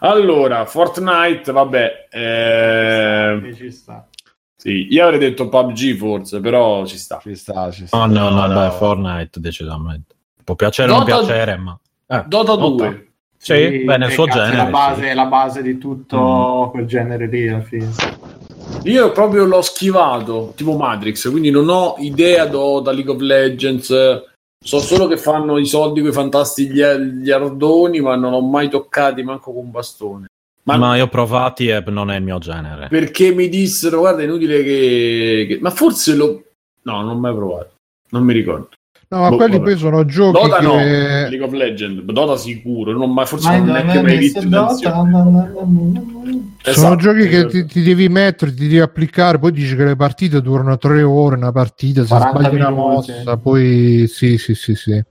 Allora, Fortnite, vabbè, eh, Ci sta. sì, io avrei detto PUBG forse, però ci sta. Ci sta, ci sta. No, no, no, No, beh, no. Fortnite decisamente. Può piacere o non piacere, ma... Eh, Dota Dota. 2. Sì, beh, nel suo cazzo, genere, È la base, sì. è la base di tutto quel genere lì alla fine. Io proprio l'ho schivato, tipo Matrix, quindi non ho idea do, da League of Legends. So solo che fanno i soldi con i fantastici ardoni, ma non ho mai toccati manco con un bastone. Ma, Ma io ho provati e non è il mio genere. perché mi dissero, guarda, è inutile che, che- Ma forse lo... No, non ho mai provato. Non mi ricordo. No, ma Boh, quelli vabbè. poi sono giochi Dota che... no, League of Legends. Dota sicuro, non mai, forse Ma non non neanche è mai visto in Dota, azione. no, no, no, no, no. Sono Esatto, giochi che esatto. ti, ti devi mettere, ti devi applicare, poi dici che le partite durano tre ore, una partita, se 40 sbagli una mossa, poi sì, sì, sì, sì.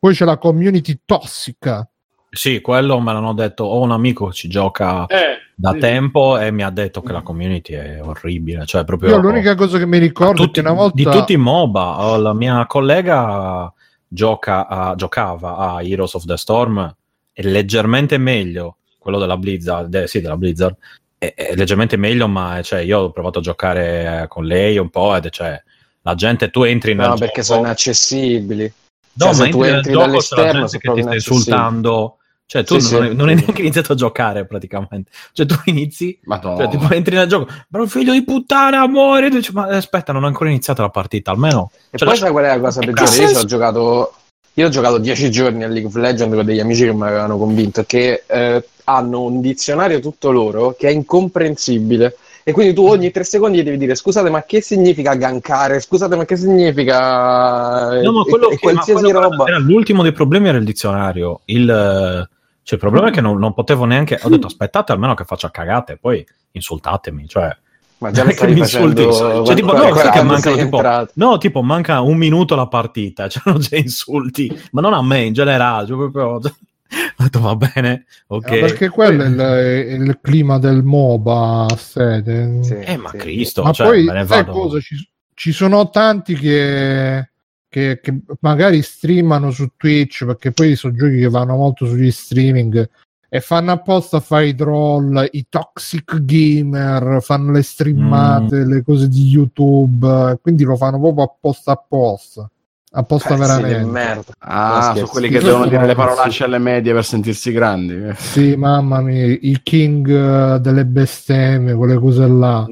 Poi c'è la community tossica. Sì, quello me l'hanno detto. Ho un amico che ci gioca Eh, da sì. tempo e mi ha detto che la community è orribile. Cioè, proprio Io l'unica cosa che mi ricordo tutti- è che una volta... di tutti i MOBA. La mia collega gioca a- giocava a Heroes of the Storm è leggermente meglio quello della Blizzard, eh, sì, della Blizzard. È, è leggermente meglio, ma cioè, io ho provato a giocare con lei un po' ed cioè la gente tu entri nel No, perché gioco- sono inaccessibili. No, Cioè, se ma tu entri nel entri gioco, c'è dall'esterno, la gente che ti sta insultando. Cioè, tu Sì, non, sì. non hai neanche iniziato a giocare praticamente. Cioè, tu inizi, Madonna. cioè, tipo, entri nel gioco, ma figlio di puttana, muore. Dici, ma aspetta, non ho ancora iniziato la partita, almeno. E Cioè, poi sai qual è la cosa peggiore? Cazzo, Io ho giocato. Io ho giocato 10 giorni a League of Legends con degli amici che mi avevano convinto che eh, hanno un dizionario tutto loro che è incomprensibile. E quindi tu ogni 3 secondi gli devi dire scusate, ma che significa gankare? Scusate, ma che significa No, ma e- quello e che ma qualsiasi quello roba. era l'ultimo dei problemi era il dizionario. Il, eh, cioè, il problema è che non, non potevo neanche. Ho detto, aspettate almeno che faccia cagate, poi insultatemi. Cioè, Ma già Non lo è che stavi mi insulti. facendo Cioè, tipo, no, che mancano tipo, no, tipo, manca un minuto la partita, c'erano già insulti, ma non a me, in generale. Cioè, proprio, ho detto, va bene, ok. Eh, Perché quello è il, è il clima del MOBA a sede. Sì, Eh, ma sì. Cristo, Ma cioè, poi me ne vado. cosa? Ci, ci sono tanti che, che- che magari streamano su Twitch perché poi sono giochi che vanno molto sugli streaming e fanno apposta a fare i troll, i toxic gamer, fanno le streamate, Mm. le cose di YouTube, quindi lo fanno proprio apposta apposta. Apposta Pezzi di veramente. merda. Ah, No, sono quelli che devono dire le parolacce alle medie per sentirsi grandi. eh. Sì, mamma mia, i king eh, delle bestemmie, quelle cose là.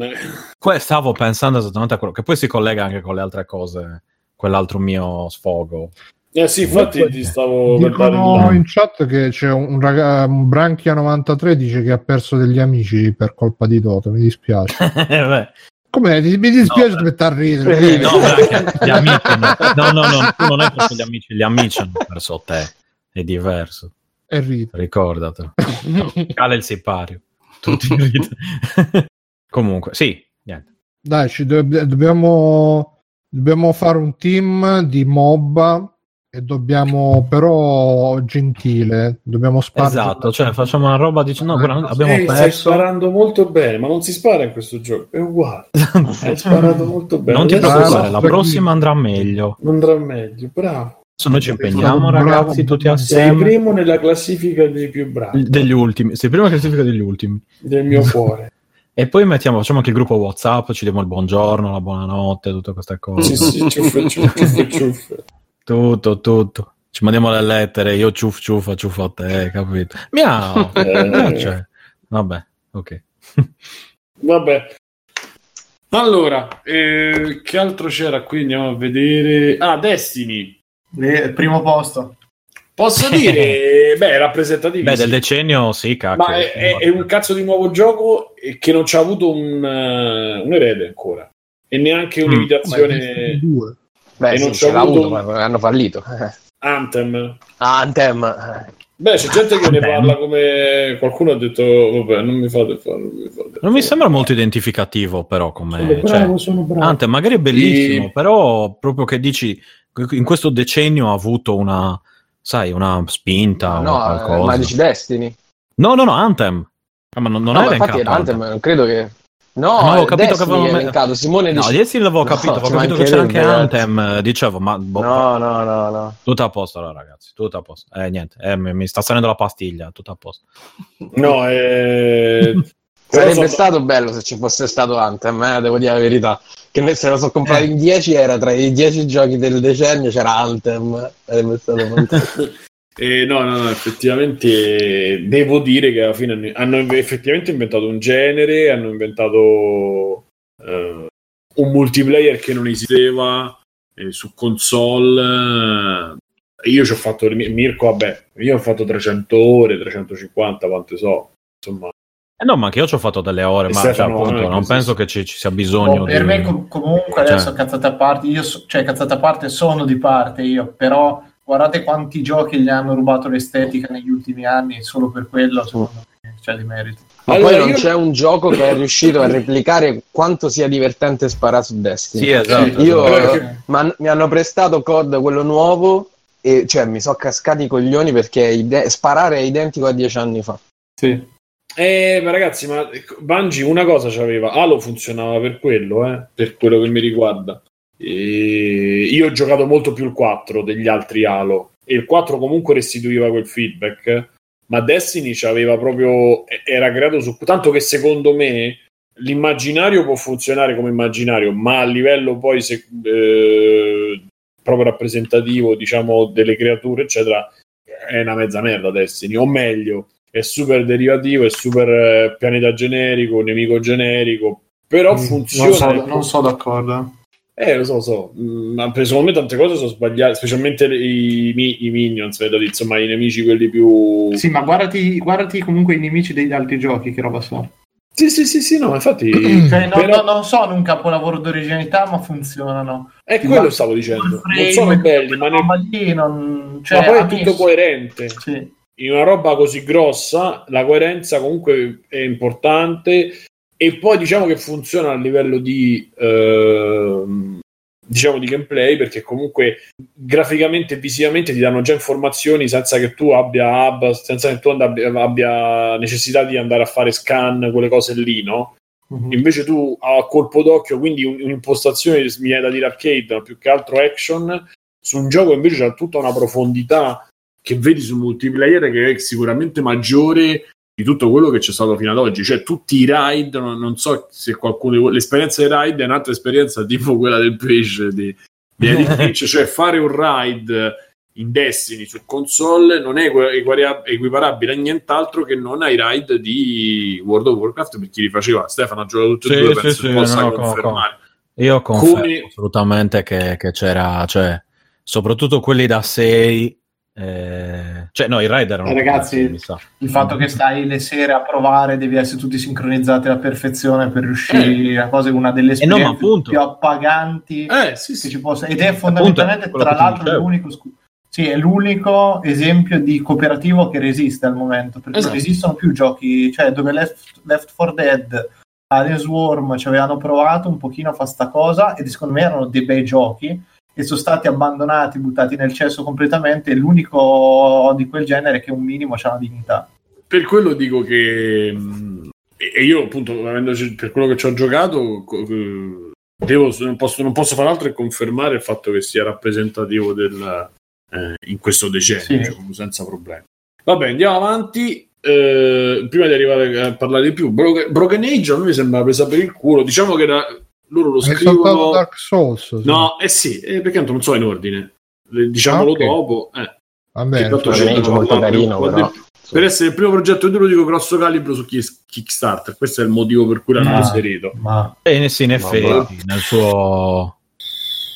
Que- stavo pensando esattamente a quello, che poi si collega anche con le altre cose, quell'altro mio sfogo. Eh sì, infatti ti stavo Dicono in chat che c'è un, raga- un Branchia 93 dice che ha perso degli amici per colpa di Dota. Mi dispiace. Eh, beh, Come mi dispiace No, no, mettere a ridere. no, perché gli amici no, no, no, no, tu non hai perso gli amici, gli amici hanno perso te, è diverso, E ride. ricordatelo. Cala il sipario, tutti. Comunque, sì, niente. Dai, ci do- dobbiamo, dobbiamo fare un team di MOBA e dobbiamo però gentile. Dobbiamo spargere. Esatto, cioè facciamo una roba di no, guarda, abbiamo Ehi, stai perso. sparando molto bene, ma non si spara in questo gioco, è uguale. Hai sparato molto bene. Non ti preoccupare, la prossima andrà meglio. andrà meglio, bravo. Noi ci impegniamo, Bravo, ragazzi, tutti bravo. Sei assieme. primo nella classifica dei più bravi Degli ultimi, sei prima classifica degli ultimi. del mio cuore. E poi mettiamo, facciamo anche il gruppo WhatsApp, ci diamo il buongiorno, la buonanotte, tutte queste cose. sì, sì, ciuffe, ciuffe, ciuffe. Tutto, tutto. Ci mandiamo le lettere, io ciuff ciuffa, ciuffo a te, capito? Miau! Eh. Cioè, vabbè, ok. Vabbè. Allora, eh, che altro c'era qui? Andiamo a vedere. Ah, Destiny. Le- primo posto. Posso dire, beh, rappresentativi. Beh, sì. del decennio sì, cacchio. Ma è, è- è un cazzo di nuovo gioco e che non ci ha avuto un, eh, un erede ancora. E neanche Mm. un'imitazione Due. Beh, E sì, non l'ha avuto avuto, ma hanno fallito. Anthem. Anthem. eh. Beh, c'è gente che ne Anthem. parla come qualcuno ha detto, vabbè, non mi fate fare. Non mi, fate Non mi sembra molto identificativo, però, Sono come... bravo, Cioè, sono bravo. Ante, magari è bellissimo, E- però proprio che dici, in questo decennio ha avuto una, sai, una spinta o No, eh, qualcosa. ma dici Destiny? No, no, no, Anthem. Ah, ma non, non no, è ma infatti elencato Anthem, non credo che... No, No, ho capito Destiny che avevano- è elencato. Simone No, dice... di Destiny l'avevo No, capito, avevo ci capito che c'era anche Anthem. Dicevo, ma boh, No, no, no, no. tutto a posto allora, ragazzi. Tutto a posto. Eh, niente, eh, mi, mi sta salendo la pastiglia. Tutto a posto. No, eh... Sarebbe stato bello se ci fosse stato Anthem, eh, devo dire la verità. Che noi se lo so comprato in 10 era tra i 10 giochi del decennio c'era Anthem. Sarebbe stato fantastico. Eh, no, no, no, effettivamente devo dire che alla fine hanno, effettivamente inventato un genere, hanno inventato eh, un multiplayer che non esisteva eh, su console. Eh, io ci ho fatto, Mirko, vabbè, io ho fatto 300 ore, 350, quante so, insomma. Eh no, ma anche io ci ho fatto delle ore, E ma cioè, appunto, non è non così. penso che ci, ci sia bisogno Oh, per di... me com- comunque Cioè. adesso cazzate a parte, io so- cioè cazzate a parte sono di parte io, però guardate quanti giochi gli hanno rubato l'estetica negli ultimi anni solo per quello secondo me c'è di merito. Ma Allora, poi non io- c'è un gioco che è riuscito a replicare quanto sia divertente sparare su Destiny. Sì, esatto. Io, Allora, eh, m'han- mi hanno prestato COD quello nuovo e cioè mi sono cascati i coglioni perché ide- sparare è identico a dieci anni fa. Sì. Eh, ma ragazzi, ma Bungie una cosa c'aveva, Halo funzionava per quello, eh, per quello che mi riguarda. E io ho giocato molto più il 4 degli altri Halo. E il 4 comunque restituiva quel feedback, ma Destiny c'aveva proprio era creato su tanto che secondo me l'immaginario può funzionare come immaginario, ma a livello poi se- eh, proprio rappresentativo, diciamo, delle creature, eccetera, è una mezza merda Destiny, o meglio, è super derivativo, è super eh, pianeta generico, nemico generico, però Mm, funziona. Non so, non so d'accordo. Eh, lo so, lo so. Mm, Ma secondo me tante cose sono sbagliate, specialmente i, mi- i minions, vedo, insomma, i nemici quelli più... Sì, ma guardati, guardati comunque i nemici degli altri giochi, che roba sono. Sì, sì, sì, sì, no, infatti... Cioè, no- però- no- non sono un capolavoro d'originalità, ma funzionano. È quello che stavo dicendo. Non sono belli, ma, lì non- cioè, ma poi è tutto coerente. Sì. In una roba così grossa la coerenza comunque è importante e poi diciamo che funziona a livello di ehm, diciamo di gameplay perché comunque graficamente e visivamente ti danno già informazioni senza che tu abbia hub, senza che tu abbia, abbia necessità di andare a fare scan quelle cose lì no? Mhm. invece tu a colpo d'occhio quindi un- un'impostazione mi viene da dire arcade ma più che altro action su un gioco invece c'è tutta una profondità che vedi sul multiplayer che è sicuramente maggiore di tutto quello che c'è stato fino ad oggi. Cioè, tutti i raid, non, non so se qualcuno di voi- l'esperienza dei raid è un'altra esperienza tipo quella del pesce di, di Finch, cioè fare un raid in Destiny su console non è equiparabile a nient'altro che non ai raid di World of Warcraft per chi li faceva. Stefano ha giocato tutti Sì, e due, sì, penso sì, che possa no, confermare. Io confermo Come- assolutamente che, che c'era, cioè, soprattutto quelli da 6, eh, cioè no, i raid erano Eh, ragazzi, sa. Il fatto che stai le sere a provare, devi essere tutti sincronizzati alla perfezione per riuscire a cose, una delle Eh no, esperienze appunto. più appaganti Eh, sì, che sì. ci possa. Ed è fondamentalmente, quello tra l'altro, l'unico, scu- sì, è l'unico esempio di cooperativo che resiste al momento, perché Esatto. non esistono più giochi, cioè dove Left, Left 4 Dead, Alien Swarm ci avevano provato un pochino a fare sta cosa e secondo me erano dei bei giochi e sono stati abbandonati, buttati nel cesso completamente. L'unico di quel genere è che un minimo c'ha una dignità. per quello dico che mh, e io appunto per quello che ci ho giocato devo, non, posso, non posso fare altro che confermare il fatto che sia rappresentativo del, eh, in questo decennio Sì. cioè, senza problemi vabbè andiamo avanti Eh, prima di arrivare a parlare di più Broken, Broken Age a me mi sembra presa per il culo diciamo che era- loro lo Hai scrivono Dark Souls. sì. no eh sì eh, perché tanto non so in ordine Eh, diciamolo Ah, ok. dopo eh. Va bene. Che tanto Broken c'è Age da molto carino, un però. di- per essere il primo progetto di dico grosso calibro su Kick- Kickstarter questo è il motivo per cui l'hanno Ah. inserito Ma E sì, in Ma effetti, nel suo...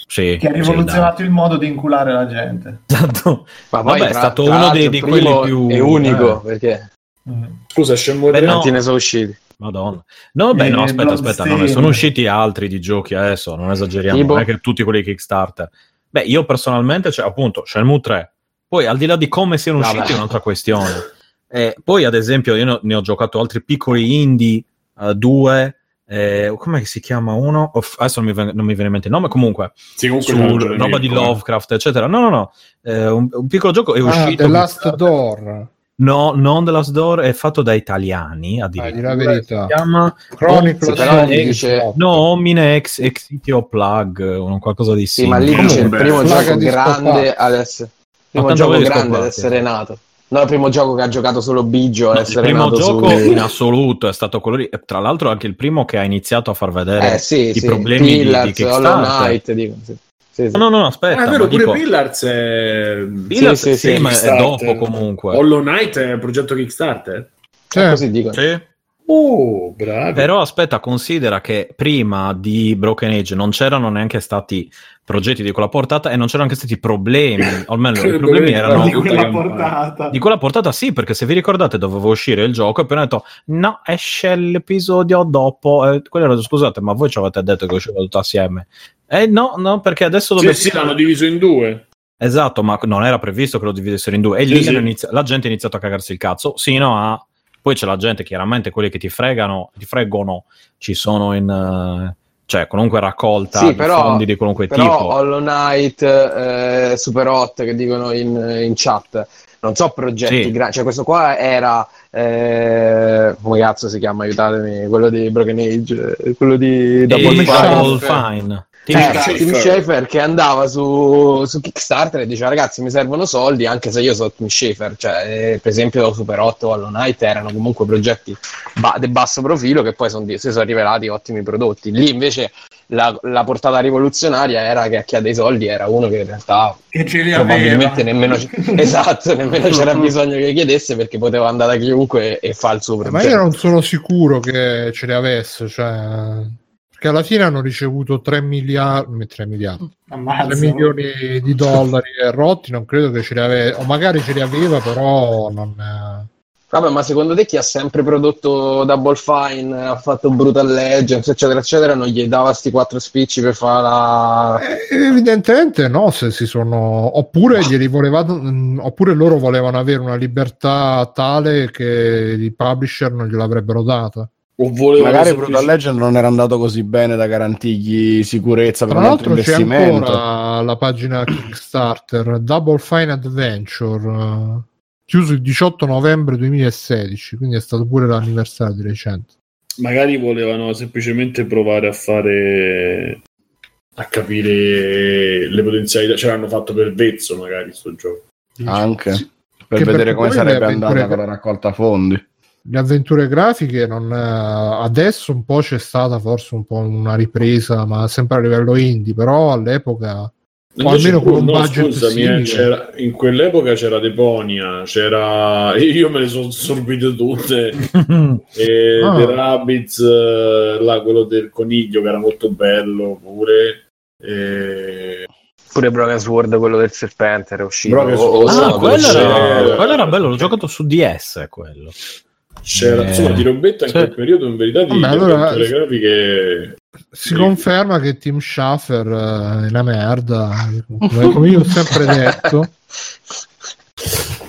Sì, che ha sì, rivoluzionato il modo di inculare la gente. Esatto. Ma poi Vabbè, è stato tra uno dei- di quelli più- È unico, eh. perché Mm. scusa Shenmue Beh, 3 no. ne sono usciti? Madonna. No, beh, Eh, no, aspetta, aspetta, non ne sono usciti altri di giochi adesso, non esageriamo, Tipo? non è che tutti quelli Kickstarter. Beh, io personalmente, cioè, appunto, Shenmue 3. Poi, al di là di come siano Vabbè. usciti, è un'altra questione. Eh, poi, ad esempio, io ne ho- giocato altri piccoli indie, eh, due, eh, come si chiama uno? Off- adesso non mi, ven- non mi viene in mente il nome, comunque, sì, comunque su roba di eh. Lovecraft, eccetera. No, no, no, eh, un, un piccolo gioco è Ah, uscito... The Last Door. No, non The Last Door è fatto da italiani, di addirittura. la verità. Si chiama Chronicles Sì, però dice-. No, Omine ex, ex Plug, o qualcosa di Sì, simile. ma lì dice il primo Flaga gioco di grande ad essere, primo gioco grande ad essere nato. No, il primo gioco che ha giocato solo Biggio ad il primo nato gioco su... in assoluto è stato quello lì. E Tra l'altro, anche il primo che ha iniziato a far vedere Eh sì, i sì. problemi di- di, Pillars, Kickstarter. Hollow Knight, dico, sì. Sì, sì. No, no, no, aspetta. Ah, è vero, pure dico- Pillars è... Pillars, Sì, sì, sì, sì, ma è dopo comunque. Hollow Knight è un progetto Kickstarter? Cioè, Così dico. Sì. Oh, bravi. Però aspetta, considera che prima di Broken Age non c'erano neanche stati progetti di quella portata e non c'erano anche stati problemi, o almeno i problemi erano di quella campagna. portata. di quella portata sì, perché se vi ricordate doveva uscire il gioco e poi hanno detto no, esce l'episodio dopo. E quello era, scusate, ma voi ci avete detto che usciva tutto assieme. Eh no, no, perché adesso Sì, dovete... sì, l'hanno diviso in due. Esatto, ma non era previsto che lo dividessero in due. E Sì, lì sì. inizi- la gente ha iniziato a cagarsi il cazzo, sino a... Poi c'è la gente, chiaramente, quelli che ti fregano, ti freggono, ci sono in... eh, cioè, comunque raccolta Sì, però- fondi di qualunque Però tipo. Hollow Knight, eh, Super Hot che dicono in, in chat, non so progetti Sì. grandi, cioè questo qua era, eh, come cazzo si chiama, aiutatemi, quello di Broken Age, eh, quello di Double Fine. Double Fine. Fine. Eh, Schafer. Tim Schafer che andava su, su Kickstarter e diceva ragazzi mi servono soldi anche se io sono Tim Schafer cioè, eh, per esempio Super 8 o Hollow Knight erano comunque progetti ba- di basso profilo che poi son di- si sono rivelati ottimi prodotti lì invece la, la portata rivoluzionaria era che a chi ha dei soldi era uno che in realtà Che ce li probabilmente aveva. nemmeno, c- esatto, nemmeno c'era bisogno che chiedesse perché poteva andare da chiunque e fa il suo ma progetto io non sono sicuro che ce le avesse, cioè... Perché alla fine hanno ricevuto 3 miliardi, 3 miliardi, 3 Ammazza. milioni di dollari e rotti, non credo che ce li aveva, o magari ce li aveva, però non... Vabbè, ma secondo te chi ha sempre prodotto Double Fine, ha fatto Brutal Legends, eccetera, eccetera, non gli dava sti quattro spicci per fare la... Eh, Evidentemente no, se si sono oppure glieli voleva, mm, oppure loro volevano avere una libertà tale che i publisher non gliel'avrebbero data. O volevano Magari semplici- Brutal Legend non era andato così bene da garantirgli sicurezza per Tra un altro l'altro c'è investimento. ancora la pagina Kickstarter Double Fine Adventure chiuso il 18 novembre 2016, quindi è stato pure l'anniversario di recente. Magari volevano semplicemente provare a fare a capire le potenzialità, ce l'hanno fatto per vezzo magari sto gioco. Anche per Che vedere perché come sarebbe andata con la raccolta fondi. Le avventure grafiche non, eh, adesso un po' c'è stata forse un po' una ripresa, ma sempre a livello indie, però all'epoca o almeno con un no, budget scusami, eh, c'era- in quell'epoca c'era Deponia, c'era io me le sono sorbite tutte e Ah. The Rabbids, eh, là, quello del coniglio che era molto bello pure. E... Pure Broken Sword, quello del serpente, era uscito. Broken o- Sword. o Ah, quello era, quello era bello, l'ho giocato su DS quello. C'era Eh, insomma di robetta in sì. quel periodo in verità di Vabbè, allora- grafiche Si Sì. conferma che Tim Schafer eh, è una merda, come, io ho sempre detto.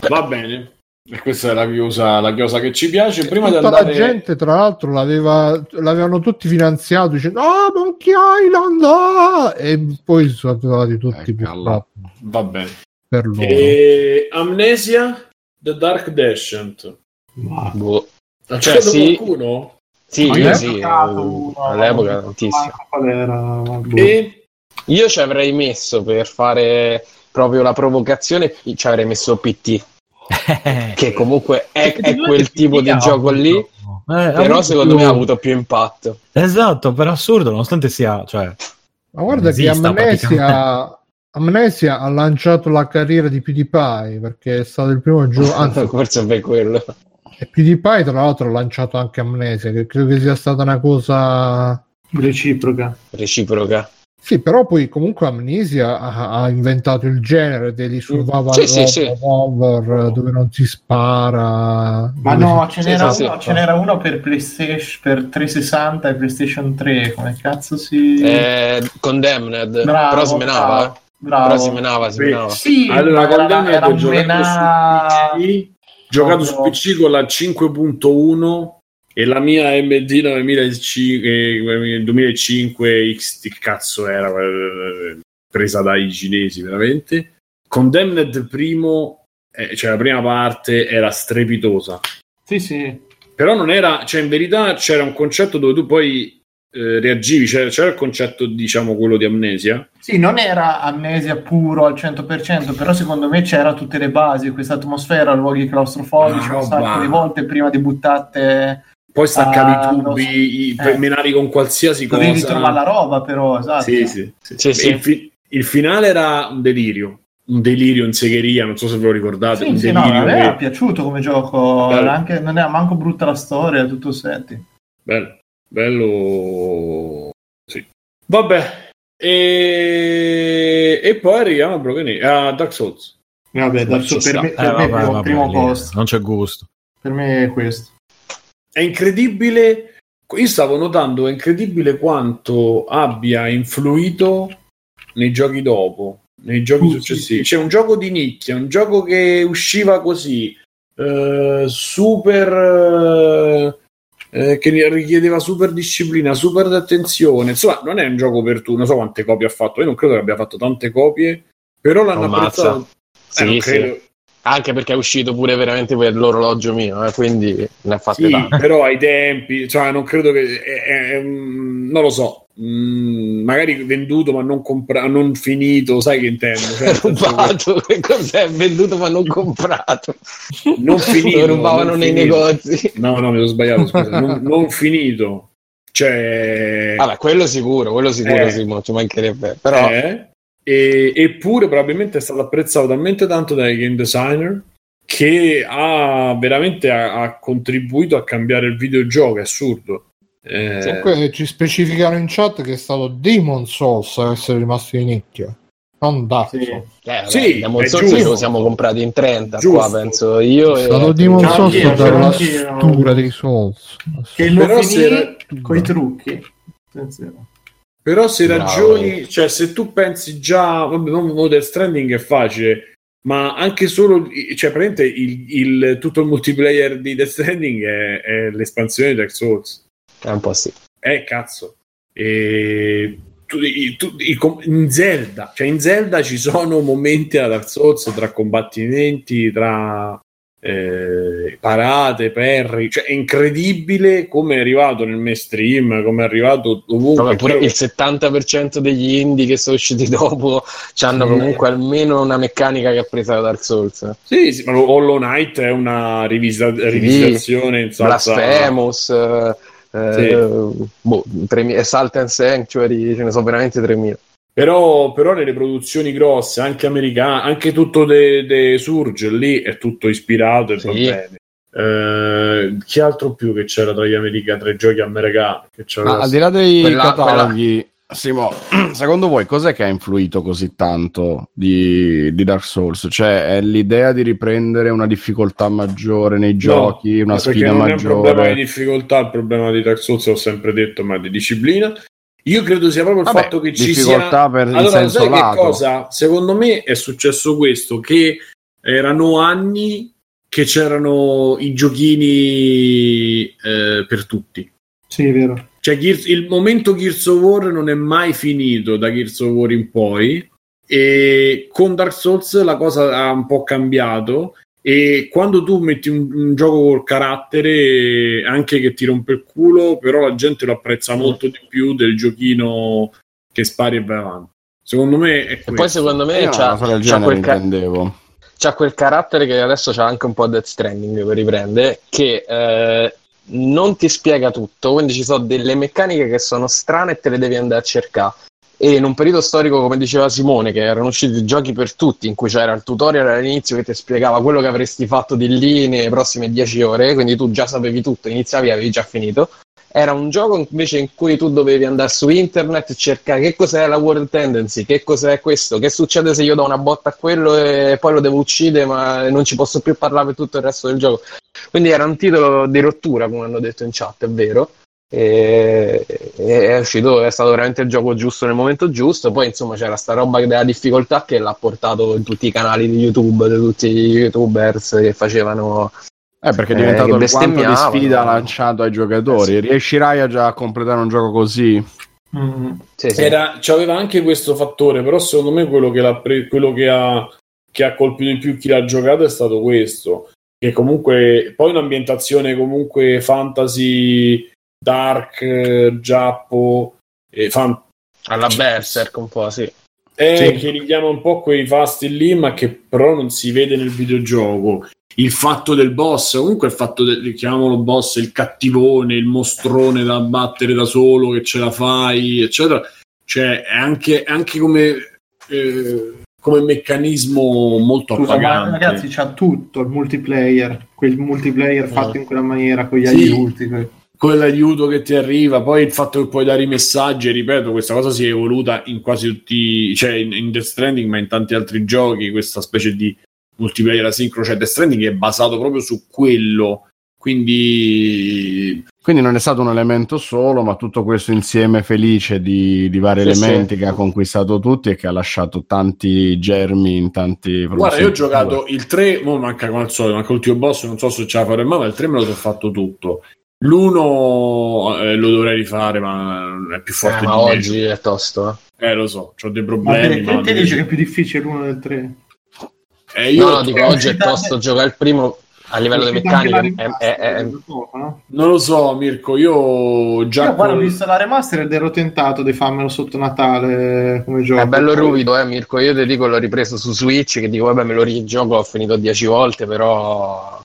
va bene. E questa è la chiosa, la chiosa che ci piace. Prima di Tutta andare la gente, tra l'altro, l'aveva, l'avevano tutti finanziato dicendo: Ah, Monkey Island! ah!" E poi sono arrivati tutti Eccola. purtroppo va bene. per loro. E Amnesia The Dark Descent. Ma- Boh. Cioè, giocato sì. qualcuno? Sì, Ma io sì, eh, uno, all'epoca tantissimo. era, boh. E Io ci avrei messo per fare proprio la provocazione, ci avrei messo PT, che comunque è, è quel tipo di gioco lì, Eh, però secondo più- me ha avuto più impatto. Esatto, per assurdo, nonostante sia... Cioè, Ma guarda che Amnesia, Amnesia ha lanciato la carriera di PewDiePie perché è stato il primo gioco. Anzi, Forse è per quello. E PewDiePie, tra l'altro, ha lanciato anche Amnesia, che credo che sia stata una cosa. reciproca. Reciproca. Sì, però poi comunque Amnesia ha, ha inventato il genere degli survival Sì, sì, sì. horror dove non si spara. Ma no, si- ce n'era, sì, uno, sì. ce n'era uno per PlayStation per 360 e PlayStation 3. Come cazzo si. Eh, condemned, Bravo, però si menava. bravo, eh. bravo. Però si menava, si menava. Sì, allora ma con era, era un mena... su PC, giocato su PC con la 5.1 e la mia AMD 2005, eh, 2005 X che cazzo era eh, presa dai cinesi veramente Condemned primo eh, cioè la prima parte era strepitosa. Sì, sì. Però non era, cioè in verità c'era un concetto dove tu poi eh, reagivi, c'era, c'era il concetto, diciamo, quello di amnesia. Sì, non era amnesia puro al 100%, però secondo me c'era tutte le basi, questa atmosfera, luoghi claustrofobici, Ah, un sacco di volte prima di buttate Poi staccavi i tubi, so. i, Eh. menavi con qualsiasi dovevi cosa. trovare la roba però, esatto. Sì, sì, sì. Sì, sì. Il, fi- il finale era un delirio, un delirio in segheria, non so se ve lo ricordate. Sì, un sì, no, a delirio me che- era piaciuto come gioco, era anche, non era manco brutta la storia, tutto setting. Bello, bello. Sì. Vabbè. E, e poi arriviamo a, Broken a Dark Souls. Vabbè, Dark Souls per me, Eh, per me vabbè, primo, vabbè, primo posto. Non c'è gusto. Per me è questo. È incredibile. Io stavo notando, è incredibile quanto abbia influito nei giochi dopo, nei giochi successivi. C'è un gioco di nicchia, un gioco che usciva così, eh, super. Eh, eh, che richiedeva super disciplina, super attenzione. Insomma, non è un gioco per tu. Non so quante copie ha fatto. Io non credo che abbia fatto tante copie, però l'hanno Ammazza. apprezzato. Sì, Eh, non sì. Anche perché è uscito pure veramente per l'orologio mio, eh, quindi ne ha fatte Sì, tante. però ai tempi, cioè non credo che è- è- non lo so, mm, magari venduto ma non comprato, non finito, sai che intendo? Cioè, rubato, che cos'è? Venduto ma non comprato. non finito, Lo rubavano non nei finito. negozi. No, no, mi sono sbagliato, scusa, non, non finito. Cioè, Vabbè, quello sicuro, quello sicuro, Eh. sì, mo ci mancherebbe. Però eh, e- eppure probabilmente è stato apprezzato talmente tanto dai game designer che ha veramente ha, ha contribuito a cambiare il videogioco, è assurdo. Eh, ci specificano in chat che è stato Demon Souls a essere rimasto di nicchia, non Dark Sì. Souls. eh, Sì, Demon è Souls giusto. ce lo siamo comprati in 30 Giusto. qua, penso io. È e- stato Demon Ciao, Souls dalla c'ero anch'io. struttura dei Souls. Che lo Però finì era- coi trucchi. Attenzione. Però se Bravo. ragioni, cioè se tu pensi già, vabbè, non Modern Stranding è facile, ma anche solo, cioè praticamente il, il- tutto il multiplayer di Death Stranding è, è l'espansione di Dark Souls. È un po' sì. Eh, cazzo. E tu- tu- in Zelda, cioè in Zelda ci sono momenti a Dark Souls tra combattimenti, tra eh, parate, perri, cioè è incredibile come è arrivato nel mainstream, come è arrivato ovunque. Pure Però- il 70% degli indie che sono usciti dopo hanno Sì. comunque almeno una meccanica che ha preso da Dark Souls. Sì, sì, ma Hollow Knight è una rivisa- rivisitazione in salsa. Blasphemous, eh, eh, boh, 3000 Salt and Sanctuary, ce ne sono veramente 3000. Però, però nelle produzioni grosse, anche americane, anche tutto de, de Surge lì è tutto ispirato e va Sì. bene. Eh, chi altro più che c'era tra gli americani, tra i giochi americani? Che c'era Ma al di là dei Quella- cataloghi, Simo, secondo voi cos'è che ha influito così tanto di, di Dark Souls? Cioè, è l'idea di riprendere una difficoltà maggiore nei giochi, una perché sfida non è un problema di maggiore? difficoltà, il problema di Dark Souls l'ho sempre detto, ma di disciplina. Io credo sia proprio il Vabbè, fatto che ci sia per Allora, senso sai che lato. cosa? Secondo me è successo questo, che erano anni che c'erano i giochini eh, per tutti. Sì, è vero. Cioè, Gears- il momento Gears of War non è mai finito da Gears of War in poi e con Dark Souls la cosa ha un po' cambiato e quando tu metti un, un gioco col carattere anche che ti rompe il culo però la gente lo apprezza molto di più del giochino che spari e vai avanti secondo me è E questo poi secondo me Io c'ha, del c'ha quel, ca- intendevo. c'ha quel carattere che adesso c'ha anche un po' Death Stranding per riprendere, che eh, non ti spiega tutto, quindi ci sono delle meccaniche che sono strane e te le devi andare a cercare. E in un periodo storico, come diceva Simone, che erano usciti giochi per tutti, in cui c'era il tutorial all'inizio che ti spiegava quello che avresti fatto di lì nelle prossime 10 ore, quindi tu già sapevi tutto, iniziavi e avevi già finito. Era un gioco invece in cui tu dovevi andare su internet e cercare che cos'è la world tendency, che cos'è questo, che succede se io do una botta a quello e poi lo devo uccidere ma non ci posso più parlare per tutto il resto del gioco. Quindi era un titolo di rottura, come hanno detto in chat, è vero. E, e è uscito, è stato veramente il gioco giusto nel momento giusto. Poi, insomma, c'era sta roba della difficoltà che l'ha portato in tutti i canali di YouTube, di tutti i YouTubers che facevano Eh, perché è Eh, diventato che il quanto di sfida lanciato ai giocatori. Eh, sì. Riuscirai a già completare un gioco così? Mm. Sì, sì. Era, c'aveva anche questo fattore, però secondo me quello che, l'ha pre- quello che ha che ha colpito di più chi l'ha giocato è stato questo. Che comunque, poi un'ambientazione comunque fantasy, dark, eh, giappo, eh, fan- Alla Berserk un po', sì. eh, Sì. che richiama un po' quei fasti lì, ma che però non si vede nel videogioco. Il fatto del boss, comunque il fatto del, chiamiamolo boss, il cattivone, il mostrone da battere da solo, che ce la fai, eccetera. Cioè, è anche, è anche come, eh, come meccanismo molto Scusa, ma ragazzi, c'ha tutto il multiplayer, quel multiplayer fatto Eh. in quella maniera, con gli Sì. aiuti. Que- quell'aiuto che ti arriva, poi il fatto che puoi dare i messaggi, ripeto, questa cosa si è evoluta in quasi tutti, cioè in, in Death Stranding, ma in tanti altri giochi, questa specie di multiplayer asincrono, cioè Death Stranding è basato proprio su quello, quindi Quindi non è stato un elemento solo, ma tutto questo insieme felice di, di vari Sì, elementi sì. che ha conquistato tutti e che ha lasciato tanti germi in tanti guarda, io ho giocato il 3, mo manca come al solito, manca l'ultimo boss, non so se ce la farò mai, ma il 3 me lo sono fatto tutto. L'uno eh, lo dovrei rifare, ma è più Eh, forte ma di me. oggi è tosto. eh. Eh, lo so, ho dei Ma problemi. perché ma- te dici che è più difficile l'uno del 3? Eh, io No, no, dico, è oggi è tosto giocare il primo a livello di meccanica. È, è- è- non lo so, Mirko, io già Io guarda, ho con- visto la remaster ed ero tentato di farmelo sotto Natale come gioco. è bello ruvido, eh, Mirko. Io ti dico, l'ho ripreso su Switch, che dico, vabbè, me lo rigioco, ho finito dieci volte, però...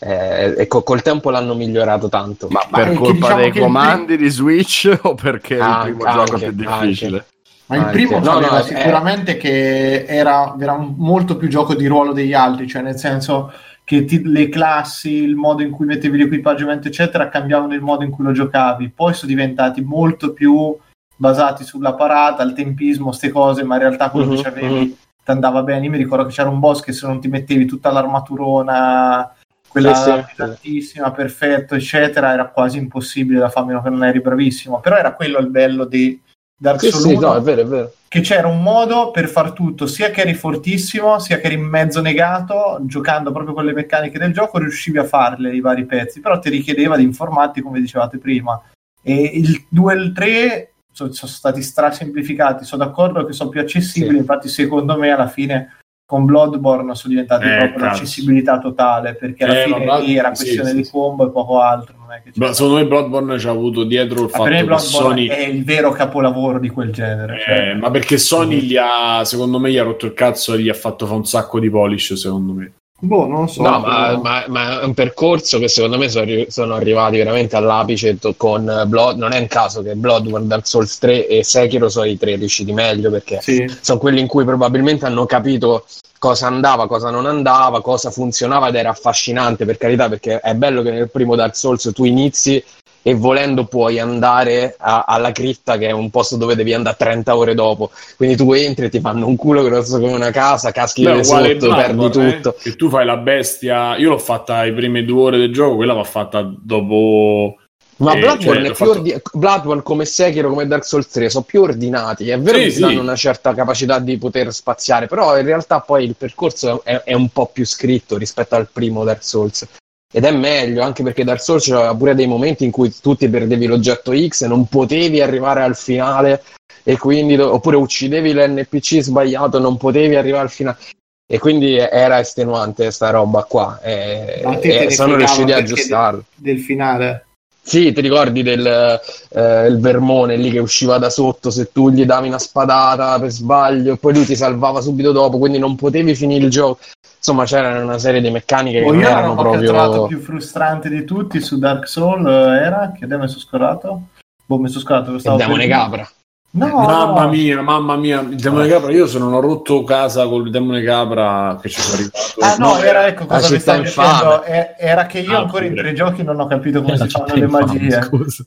eh, e co- col tempo l'hanno migliorato tanto. Ma Ma è per colpa diciamo dei che il comandi di Switch o perché è il Anche, primo gioco anche, più difficile? Ma il Anche. primo No, no, è- sicuramente che era, era molto più gioco di ruolo degli altri, cioè nel senso che ti- le classi, il modo in cui mettevi l'equipaggiamento, eccetera, cambiavano il modo in cui lo giocavi. Poi sono diventati molto più basati sulla parata, il tempismo, ste cose, ma in realtà quello Mhm, che c'avevi mhm. ti andava bene. Io mi ricordo che c'era un boss che se non ti mettevi tutta l'armaturona, quella Sì, sì. pesantissima, perfetto, eccetera, era quasi impossibile da fare, meno che non eri bravissimo. Però era quello il bello di Dark Sì, Souls sì, 1, no, è vero, è vero. che c'era un modo per far tutto, sia che eri fortissimo, sia che eri in mezzo negato, giocando proprio con le meccaniche del gioco, riuscivi a farle i vari pezzi, però ti richiedeva di informarti come dicevate prima. E il 2 e il 3 so- sono stati strasemplificati, sono d'accordo che sono più accessibili, Sì. infatti secondo me alla fine con Bloodborne sono diventati Eh, proprio l'accessibilità totale, perché alla Eh, fine ma Blood- lì era sì, questione sì, di sì. combo e poco altro. Non è che Beh, c'era- secondo me Bloodborne ci ha avuto dietro il Ma per me fatto che Sony è il vero capolavoro di quel genere. cioè. Eh, ma perché Sony gli ha, secondo me, gli ha rotto il cazzo e gli ha fatto fare un sacco di polish, secondo me. Boh, non so. No, ma, ma- ma è un percorso che secondo me sono, sono arrivati veramente all'apice con Blood. Non è un caso che Bloodborne, Dark Souls 3 e Sekiro sono i tre riusciti meglio perché Sì. sono quelli in cui probabilmente hanno capito cosa andava, cosa non andava, cosa funzionava ed era affascinante per carità perché è bello che nel primo Dark Souls tu inizi e volendo puoi andare a- alla cripta che è un posto dove devi andare 30 ore dopo quindi tu entri e ti fanno un culo grosso come una casa caschi Beh, sotto, perdi Bloodborne, tutto eh, che tu fai la bestia. Io l'ho fatta le prime due ore del gioco, quella va fatta dopo. Ma Eh, Bloodborne, cioè, è più fatto- ordi- Bloodborne come Sekiro, come Dark Souls 3 sono più ordinati. È vero Sì, che sì. ti danno una certa capacità di poter spaziare, però in realtà poi il percorso è, è un po' più scritto rispetto al primo Dark Souls. Ed è meglio, anche perché Dark Souls aveva pure dei momenti in cui tu ti perdevi l'oggetto X e non potevi arrivare al finale, e quindi oppure uccidevi l'NPC sbagliato e non potevi arrivare al finale. E quindi era estenuante sta roba qua. E, e sono riusciti a aggiustarlo. Del finale. Sì, ti ricordi del eh, il vermone lì che usciva da sotto se tu gli davi una spadata per sbaglio e poi lui ti salvava subito dopo, quindi non potevi finire il gioco. Insomma, c'era una serie di meccaniche che O non io erano che ho trovato proprio... più frustrante di tutti su Dark Souls eh, era che mi sono scorato. Boh, mi sono scorato. Stavo demone capra. No, mamma no. mia, mamma mia, il demone capra. Io se non ho rotto casa col demone capra che ci sono arrivato. Ah no, era ecco cosa mi città stavo infame. dicendo. eh, Era che io Ah, ancora in pure. tre giochi non ho capito come Eh, la si fanno le infame, magie. scusa.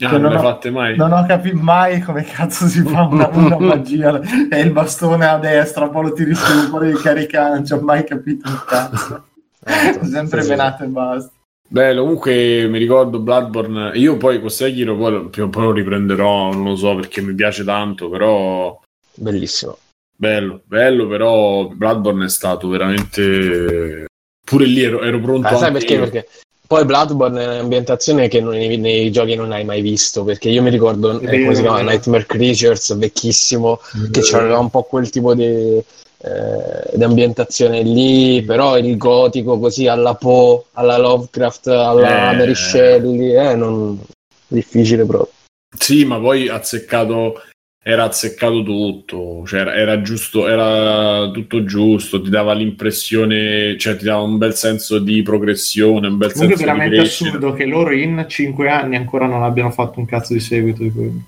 Ah, non non le ho- fatte mai. Non ho capito mai come cazzo si fa una, una magia. È il bastone a destra, poi lo tiri su, poi devi caricare. Non ci ho mai capito un cazzo. Esatto. Sempre Sì, sì. menate e basta. Bello, comunque mi ricordo Bloodborne. Io poi con Sekiro poi, poi lo riprenderò, non lo so perché mi piace tanto, però Bellissimo. bello, bello, però Bloodborne è stato veramente pure lì ero, ero pronto Ah, sai perché? io. Perché poi Bloodborne è un'ambientazione che non- nei, nei giochi non hai mai visto, perché io mi ricordo, eh, come si chiama. Nightmare Creatures, vecchissimo, che c'aveva un po' quel tipo di, eh, di ambientazione lì, però il gotico così alla Poe, alla Lovecraft, alla Eh. Mary Shelley, eh, non... difficile proprio. Sì, ma poi azzeccato era azzeccato tutto, cioè era, era giusto, era tutto giusto, ti dava l'impressione, cioè ti dava un bel senso di progressione, un bel Comunque senso di veramente assurdo che loro in 5 anni ancora non abbiano fatto un cazzo di seguito di quello.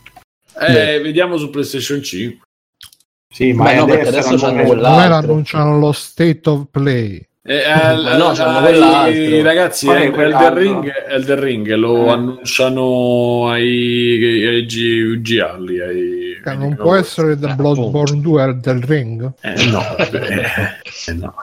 Eh, vediamo su PlayStation 5. Sì, ma Beh, è no, perché adesso, c'hanno è- quella- Come L'altro. annunciano lo state of play. Eh, eh, Ma no, eh, c'hanno eh, quell'altro. ragazzi, è eh, Elden, quell'altro? Ring, Elden Ring lo Eh. annunciano ai, ai G- gialli. Ai, Che ai- non può essere The Eh, Bloodborne 2 del ring. Eh, no, eh, eh, no.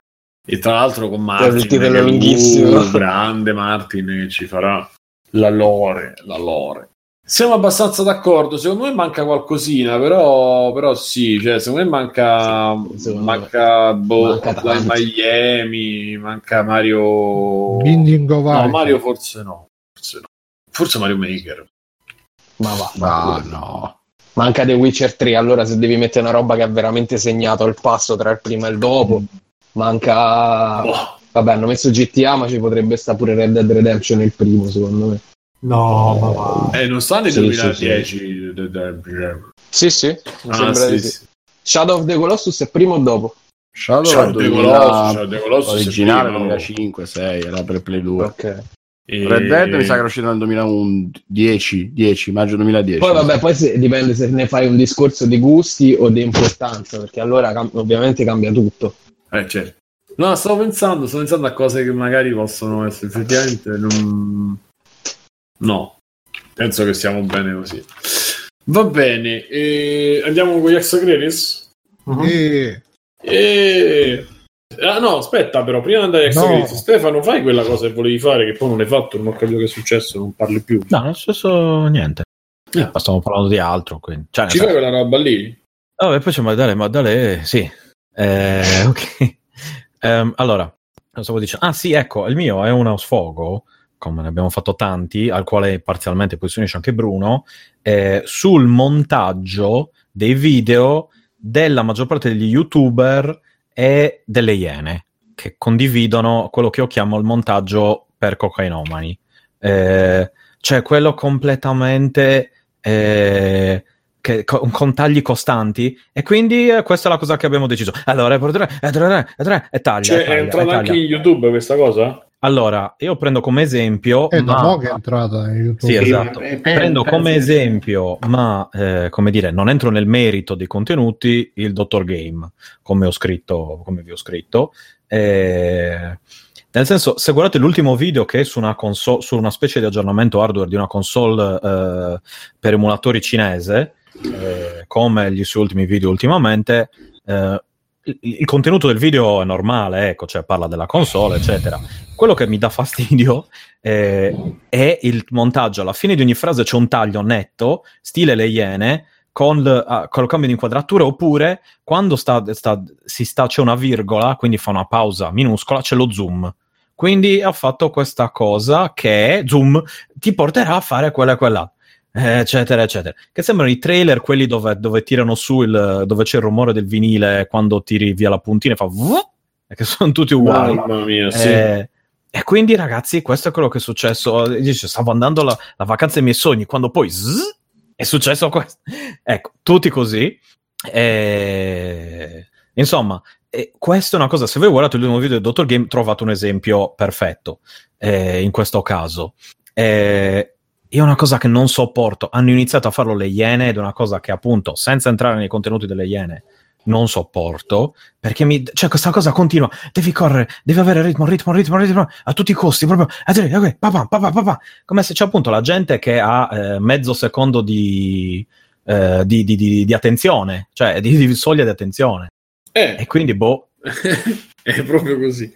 E tra l'altro con Martin, il che è lunghissimo. un grande Martin che ci farà la lore, la lore. Siamo abbastanza d'accordo, secondo me manca qualcosina, però, però sì, cioè, secondo me manca, Secondo me. manca, boh, Manca. Miami, manca Mario... Binding of No. Mario forse no, forse no. Forse Mario Maker. Ma va, Ma no. Manca The Witcher 3, allora se devi mettere una roba che ha veramente segnato il passo tra il prima e il dopo, manca... Boh. Vabbè, hanno messo GTA, ma ci potrebbe stare pure Red Dead Redemption il primo, secondo me. No, ma va. Eh, non sta nel Sì, 2010. Sì, sì, Ah, sembra sì, di sì. sì. Shadow of the Colossus è primo o dopo? Shadow Shadow of the 2000 Colossus, Shadow of the Colossus è originale prima, oh. 2005 6 era per Play 2 Ok. E- Red Dead mi sa che era uscito nel 2010 10 maggio 2010 Poi vabbè, poi se- dipende se ne fai un discorso di gusti o di importanza, perché allora cam- ovviamente cambia tutto. Eh, certo. No, stavo pensando, sto pensando a cose che magari possono essere effettivamente non... No, penso che stiamo bene così. Va bene, e andiamo con gli ex credits? Mhm. E E... Ah no, aspetta però, prima di andare agli ex No. Stefano, fai quella cosa che volevi fare che poi non l'hai fatto, non ho capito che è successo, non parli più. No, non è successo niente. Eh. Ma stiamo parlando di altro. Quindi. Cioè, Ci fai quella roba lì? Vabbè, poi c'è Maddale, Maddale, sì. Eh, ok. Ehm, allora, cosa stavo dicendo? Ah sì, ecco, il mio è uno sfogo, come ne abbiamo fatto tanti, al quale parzialmente poi si unisce anche Bruno, eh, sul montaggio dei video della maggior parte degli youtuber e delle iene, che condividono quello che io chiamo il montaggio per cocainomani. Eh, cioè quello completamente... eh, che- con, con tagli costanti e quindi eh, questa è la cosa che abbiamo deciso allora e tre, e taglia, Cioè, taglia, è entrata anche in YouTube questa cosa? Allora io prendo come esempio è da ma- mo' che è entrata in YouTube. Sì, Sì, esatto. eh, prendo penso come che- esempio ma eh, come dire non entro nel merito dei contenuti il Dottor Game come ho scritto come vi ho scritto eh, nel senso, se guardate l'ultimo video che è su una, console, su una specie di aggiornamento hardware di una console eh, per emulatori cinese, eh, come gli suoi ultimi video ultimamente, eh, il, contenuto del video è normale, ecco, cioè parla della console, eccetera. Quello che mi dà fastidio eh, è il montaggio. Alla fine di ogni frase c'è un taglio netto, stile le iene, con, l- ah, con il cambio di inquadratura, oppure quando sta, sta- sta, c'è una virgola, quindi fa una pausa minuscola, c'è lo zoom. Quindi ha fatto questa cosa che zoom ti porterà a fare quella e quella, eccetera, eccetera. Che sembrano i trailer, quelli dove, dove tirano su il dove c'è il rumore del vinile quando tiri via la puntina e fa vuh, e che sono tutti uguali. Mamma mia, sì. Eh, e quindi, ragazzi, questo è quello che è successo. Dice, stavo andando la, la vacanza dei miei sogni, quando poi zzz, è successo questo. Ecco, tutti così. E... Insomma, eh, questa è una cosa. Se voi guardate l'ultimo video del Dottor Game, trovate un esempio perfetto eh, in questo caso. Eh, io una cosa che non sopporto, hanno iniziato a farlo le Iene ed è una cosa che appunto, senza entrare nei contenuti delle Iene, non sopporto, perché mi, cioè questa cosa continua, devi correre, devi avere ritmo, ritmo, ritmo, ritmo, a tutti i costi, proprio, a tre, ok, papà, papà, papà, come se c'è appunto la gente che ha eh, mezzo secondo di, eh, di, di, di- attenzione, cioè di, soglia di attenzione, Eh, e quindi boh, è proprio così.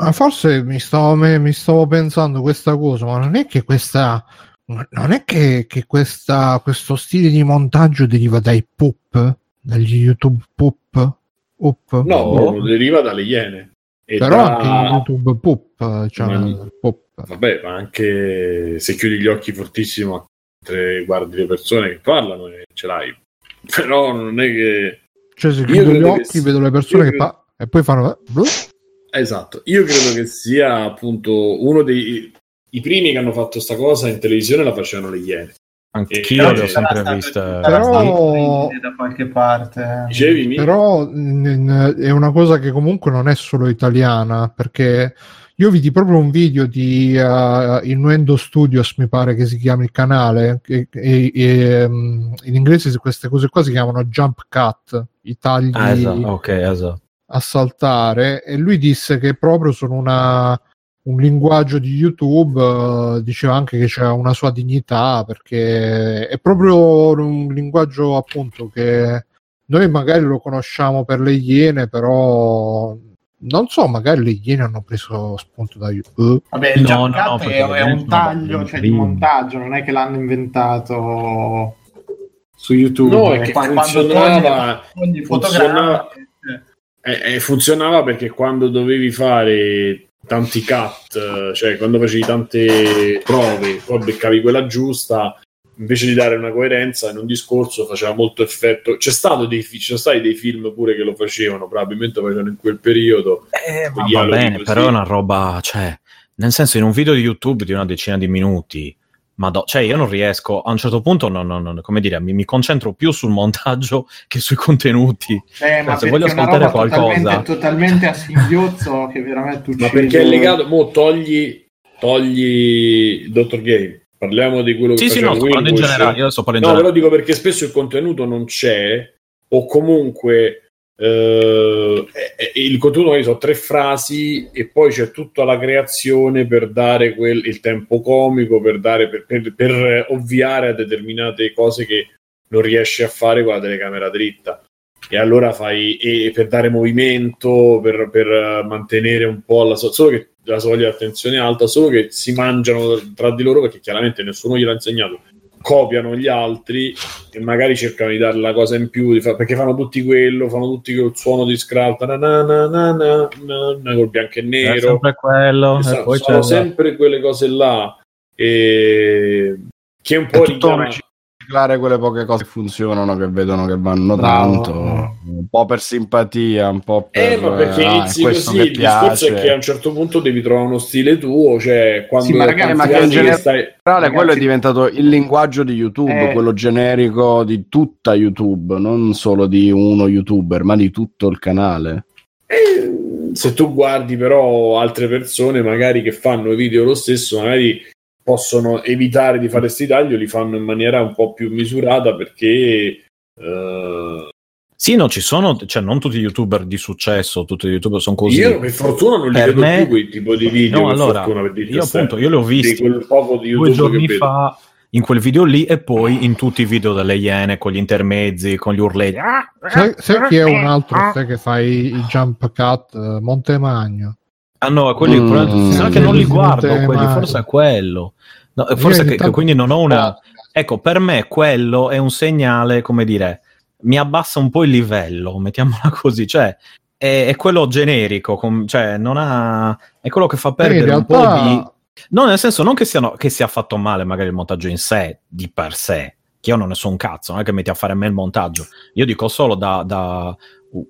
Ah, forse mi stavo, mi stavo pensando questa cosa, ma non è che questa. Non è che, che questa, questo stile di montaggio deriva dai poop, dagli YouTube poop? Up? No. Bruno, deriva dalle iene. E Però da- anche YouTube poop, cioè Ma- il poop. Vabbè, ma anche se chiudi gli occhi fortissimo mentre guardi le persone che parlano e ce l'hai. Però non è che... Cioè, se chiudo gli che occhi, sì. vedo le persone Io che credo- pa- e poi fanno. eh. Esatto, io credo che sia appunto uno dei i primi che hanno fatto sta cosa in televisione la facevano le Iene. Anch'io Però le ho ci sempre stato- Però- da qualche parte. Dicevi? Però è una cosa che comunque non è solo italiana, perché io vidi proprio un video di uh, Innuendo Studios, mi pare che si chiami il canale, e, e- e, mh, in inglese queste cose qua si chiamano jump cut, i tagli Ah, esatto, ok, esatto. A saltare, e lui disse che proprio sono una, un linguaggio di YouTube, eh, diceva anche che c'è una sua dignità, perché è proprio un linguaggio appunto che noi magari lo conosciamo per le iene, però non so, magari le iene hanno preso spunto da YouTube. Vabbè, il No, no, no, è, è un taglio, cioè di primi. montaggio, non è che l'hanno inventato su YouTube. No, è che Qua- quando funzionava- togli, togli i funzionava- eh, funzionava perché quando dovevi fare tanti cut, eh, cioè quando facevi tante prove, poi beccavi quella giusta, invece di dare una coerenza in un discorso faceva molto effetto. C'è stato dei, ci sono stati dei film pure che lo facevano, probabilmente lo facevano in quel periodo. Eh, ma va bene, così. però è una roba, cioè, nel senso, in un video di YouTube di una decina di minuti, ma cioè, io non riesco, a un certo punto, non, non- non- come dire, mi, mi concentro più sul montaggio che sui contenuti. eh, ma se voglio ascoltare qualcosa- totalmente, totalmente a singhiozzo che veramente uccide. Ma perché è legato? Mo togli, togli Dottor Game. Parliamo di quello che Sì, sì, no, faceva sto parlando in generale, io parlo in No, però generale. dico perché spesso il contenuto non c'è, o comunque eh, eh, il contenuto sono tre frasi e poi c'è tutta la creazione per dare quel, il tempo comico, per, dare, per, per- per ovviare a determinate cose che non riesci a fare con la telecamera dritta. E allora fai e per dare movimento, per, per mantenere un po' la, so- solo che la soglia di attenzione alta, solo che si mangiano tra di loro perché chiaramente nessuno gliel'ha insegnato copiano gli altri e magari cercano di dare la cosa in più di fa- perché fanno tutti quello, fanno tutti col suono di scrap na na na na na na, col bianco e È nero. sempre quello, Esatto, sono sempre quelle cose là e... che un È po' tutto un richiama riciclare quelle poche cose che funzionano, che vedono che vanno Bravo. tanto, un po' per simpatia, un po' per... eh, ma perché ah, inizi questo così che il discorso è piace. che a un certo punto devi trovare uno stile tuo cioè quando Sì, ma ragazzi, ma che in genere- stai generale quello è Ragazzi- diventato il linguaggio di YouTube, Eh. quello generico di tutta YouTube, non solo di uno YouTuber, ma di tutto il canale. Eh, se tu guardi però altre persone magari che fanno i video lo stesso, magari possono evitare di fare questi tagli o li fanno in maniera un po' più misurata perché eh, Sì, no, ci sono, cioè non tutti i youtuber di successo, tutti gli youtuber sono così. io per fortuna non li Per vedo me- più quei tipo di video No, per allora, fortuna, per dirti io il appunto, io li ho visti quel poco di due giorni fa in quel video lì e poi in tutti i video delle iene con gli intermezzi, con gli urletti. Sai, sai chi è un altro sai che fa i, i jump cut? Eh, Montemagno. Ah no, quelli Mm. probabilmente- sa che non li Sì, guardo, sì, quelli, forse è quello. No, forse che, che quindi non ho una... Ecco, per me quello è un segnale, come dire, mi abbassa un po' il livello, mettiamola così, cioè è, è quello generico, com- cioè non ha... è quello che fa perdere un po' realtà di... No, nel senso, non che, siano, che sia fatto male magari il montaggio in sé, di per sé, che io non ne so un cazzo, non è che metti a fare a me il montaggio. Io dico solo da, da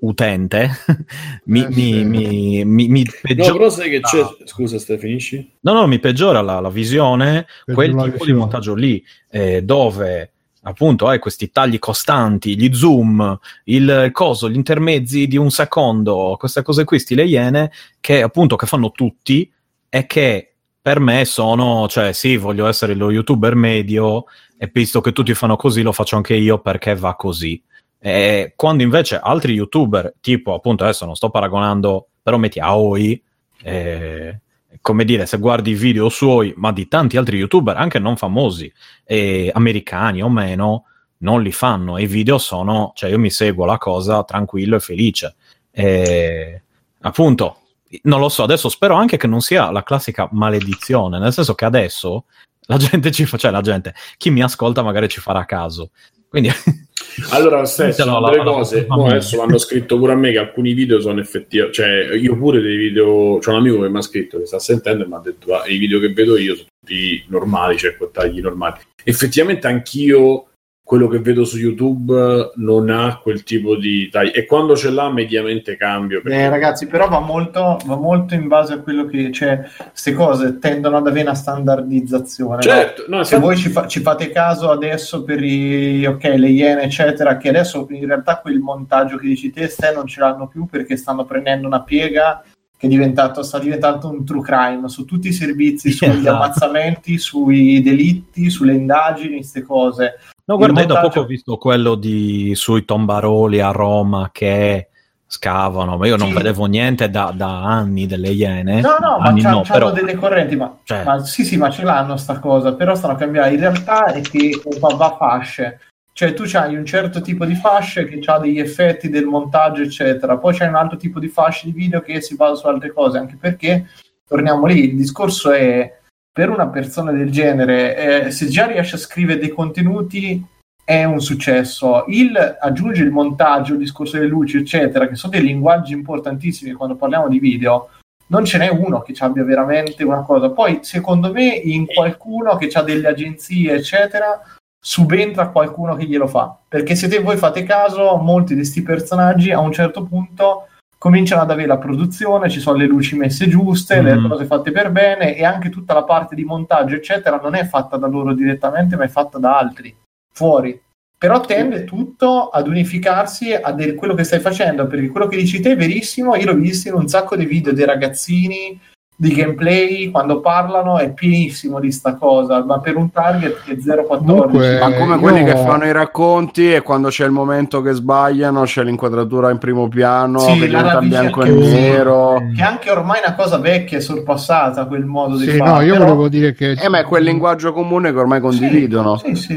utente, mi, Eh, mi, mi, mi, mi No, peggiora... però sai che c'è. No. Scusa, Ste, finisci? No, no, mi peggiora la, la visione, Per quel la tipo di visione. montaggio lì, eh, dove appunto hai questi tagli costanti, gli zoom, il coso, gli intermezzi di un secondo, queste cose qui, stile iene, che appunto che fanno tutti e che per me sono, cioè sì, voglio essere lo youtuber medio e visto che tutti fanno così lo faccio anche io perché va così. E quando invece altri youtuber, tipo appunto adesso non sto paragonando, però metti Aoi, eh, come dire, se guardi i video suoi, ma di tanti altri youtuber, anche non famosi, eh, americani o meno, non li fanno. E i video sono, cioè io mi seguo la cosa tranquillo e felice. E, appunto, non lo so, adesso spero anche che non sia la classica maledizione, nel senso che adesso la gente ci fa, cioè la gente, chi mi ascolta magari ci farà caso. Quindi Allora, stesso, alla- delle cose. famiglia. adesso mi hanno scritto pure a me che alcuni video sono effettivi. Cioè, io pure dei video. C'è un amico che mi ha scritto che sta sentendo e mi ha detto: "Ah, i video che vedo io sono tutti normali, cioè con tagli normali. Effettivamente, anch'io quello che vedo su YouTube non ha quel tipo di tagli e quando ce l'ha mediamente cambio. perché- Eh, ragazzi, però va molto, va molto in base a quello che c'è. Queste cose tendono ad avere una standardizzazione. no? Certo, no, Se infatti- voi ci, fa- ci fate caso adesso per i, ok, le iene, eccetera, che adesso in realtà quel montaggio che dici te, Ste, non ce l'hanno più perché stanno prendendo una piega che è diventato, sta diventando un true crime su tutti i servizi, sugli Esatto. ammazzamenti, sui delitti, sulle indagini, queste cose. No, guarda, io da montaggio- poco ho visto quello di, sui tombaroli a Roma che scavano, ma io non Sì. vedevo niente da, da anni delle iene. No, no, ma anni c'ha- no, c'hanno però... delle correnti, ma, Cioè- ma sì, sì, ma ce l'hanno sta cosa, però stanno a cambiare. In realtà è che va, va a fasce. Cioè tu hai un certo tipo di fasce che ha degli effetti del montaggio, eccetera. Poi c'è un altro tipo di fasce di video che si basa su altre cose, anche perché, torniamo lì, il discorso è, per una persona del genere, eh, se già riesce a scrivere dei contenuti è un successo. Il aggiunge il montaggio, il discorso delle luci, eccetera, che sono dei linguaggi importantissimi quando parliamo di video non ce n'è uno che ci abbia veramente una cosa. Poi, secondo me, in qualcuno che ha delle agenzie, eccetera, subentra qualcuno che glielo fa. Perché se te voi fate caso, molti di questi personaggi a un certo punto cominciano ad avere la produzione, ci sono le luci messe giuste, le Mhm. cose fatte per bene e anche tutta la parte di montaggio, eccetera, non è fatta da loro direttamente, ma è fatta da altri fuori. Però tende tutto ad unificarsi a del- quello che stai facendo, perché quello che dici te è verissimo, io l'ho visto in un sacco di video dei ragazzini, di gameplay, quando parlano è pienissimo di sta cosa, ma per un target che è 0,14. Comunque, Ma come io- quelli che fanno i racconti e quando c'è il momento che sbagliano c'è l'inquadratura in primo piano Sì, che la diventa bianco e nero. che anche ormai è una cosa vecchia e sorpassata quel modo di Sì, fare. no, io però- volevo dire che Eh, ma è quel linguaggio comune che ormai condividono. Sì, sì.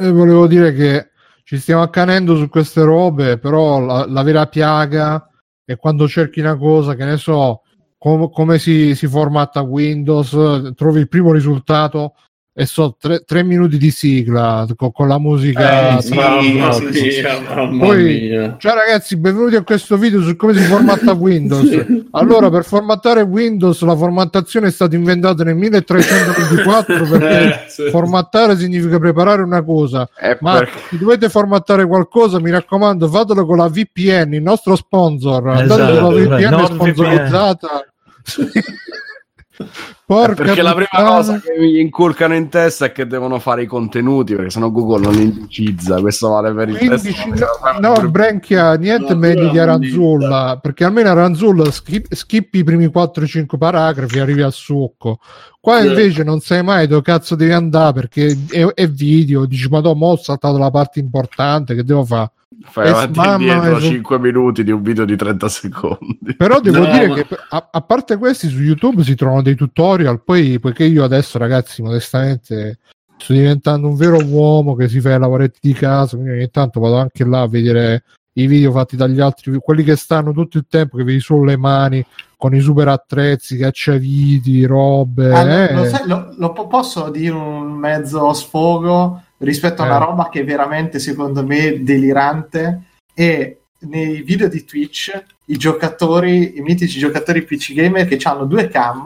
Eh, volevo dire che ci stiamo accanendo su queste robe, però la, la vera piaga è quando cerchi una cosa, che ne so, com- come si, si formatta Windows, eh, trovi il primo risultato e so tre, tre minuti di sigla con, con la musica. Eh, sì, Mamma sì, sì, sì, mia, sì. mamma Poi- mia. Ciao ragazzi, benvenuti a questo video su come si formatta Windows. Allora, per formattare Windows, la formattazione è stata inventata nel 1324 perché Eh, formattare significa preparare una cosa. È Ma perché- se dovete formattare qualcosa, mi raccomando, fatelo con la VPN, il nostro sponsor. Andate Esatto, con la VPN NordVPN. sponsorizzata. è Porca perché la prima puttana. cosa che mi inculcano in testa è che devono fare i contenuti perché sennò Google non indicizza questo vale per il 15 testo no, no, Brenchia, niente No, meglio di no, Aranzulla, perché almeno Aranzulla skip, skippi i primi 4-5 paragrafi arrivi al succo. Qua Sì. invece non sai mai dove cazzo devi andare perché è, è video, dici ma mo ho saltato la parte importante che devo fare. Fai avanti e indietro mia, su- 5 minuti di un video di 30 secondi Però devo No, dire ma- che a, a parte questi su YouTube si trovano dei tutorial, poi poiché io adesso ragazzi modestamente sto diventando un vero uomo che si fa i lavoretti di casa, quindi ogni tanto vado anche là a vedere i video fatti dagli altri, quelli che stanno tutto il tempo, che vedi solo le mani con i super attrezzi, cacciaviti, robe. Ah, eh. lo sai- lo- lo po- posso dire un mezzo sfogo rispetto a una Eh. roba che è veramente secondo me delirante e nei video di Twitch i giocatori, i mitici giocatori PC gamer che hanno due cam,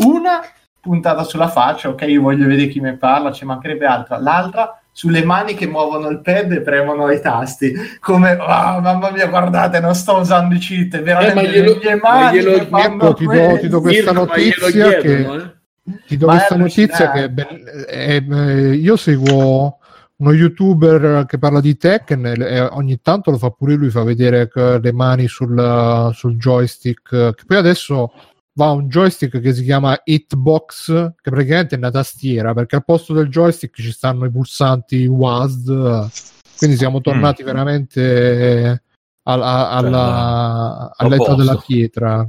una puntata sulla faccia, ok, io voglio vedere chi mi parla, ci mancherebbe altra, l'altra sulle mani che muovono il pad e premono i tasti, come "Ah, mamma mia, guardate, non sto usando i cheat, veramente Eh, ma glielo- le mie ma mani glielo- che fanno ecco, ti do- questo." ti do questa Mirko, ma glielo notizia chiedono, eh? Ti do Ma questa notizia che è be- è- eh, io seguo uno youtuber che parla di Tekken e ogni tanto lo fa pure lui, fa vedere le mani sul, sul joystick, che poi adesso va un joystick che si chiama Hitbox, che praticamente è una tastiera, perché al posto del joystick ci stanno i pulsanti WASD, quindi siamo tornati veramente alla- alla- all'età Opposto. della pietra.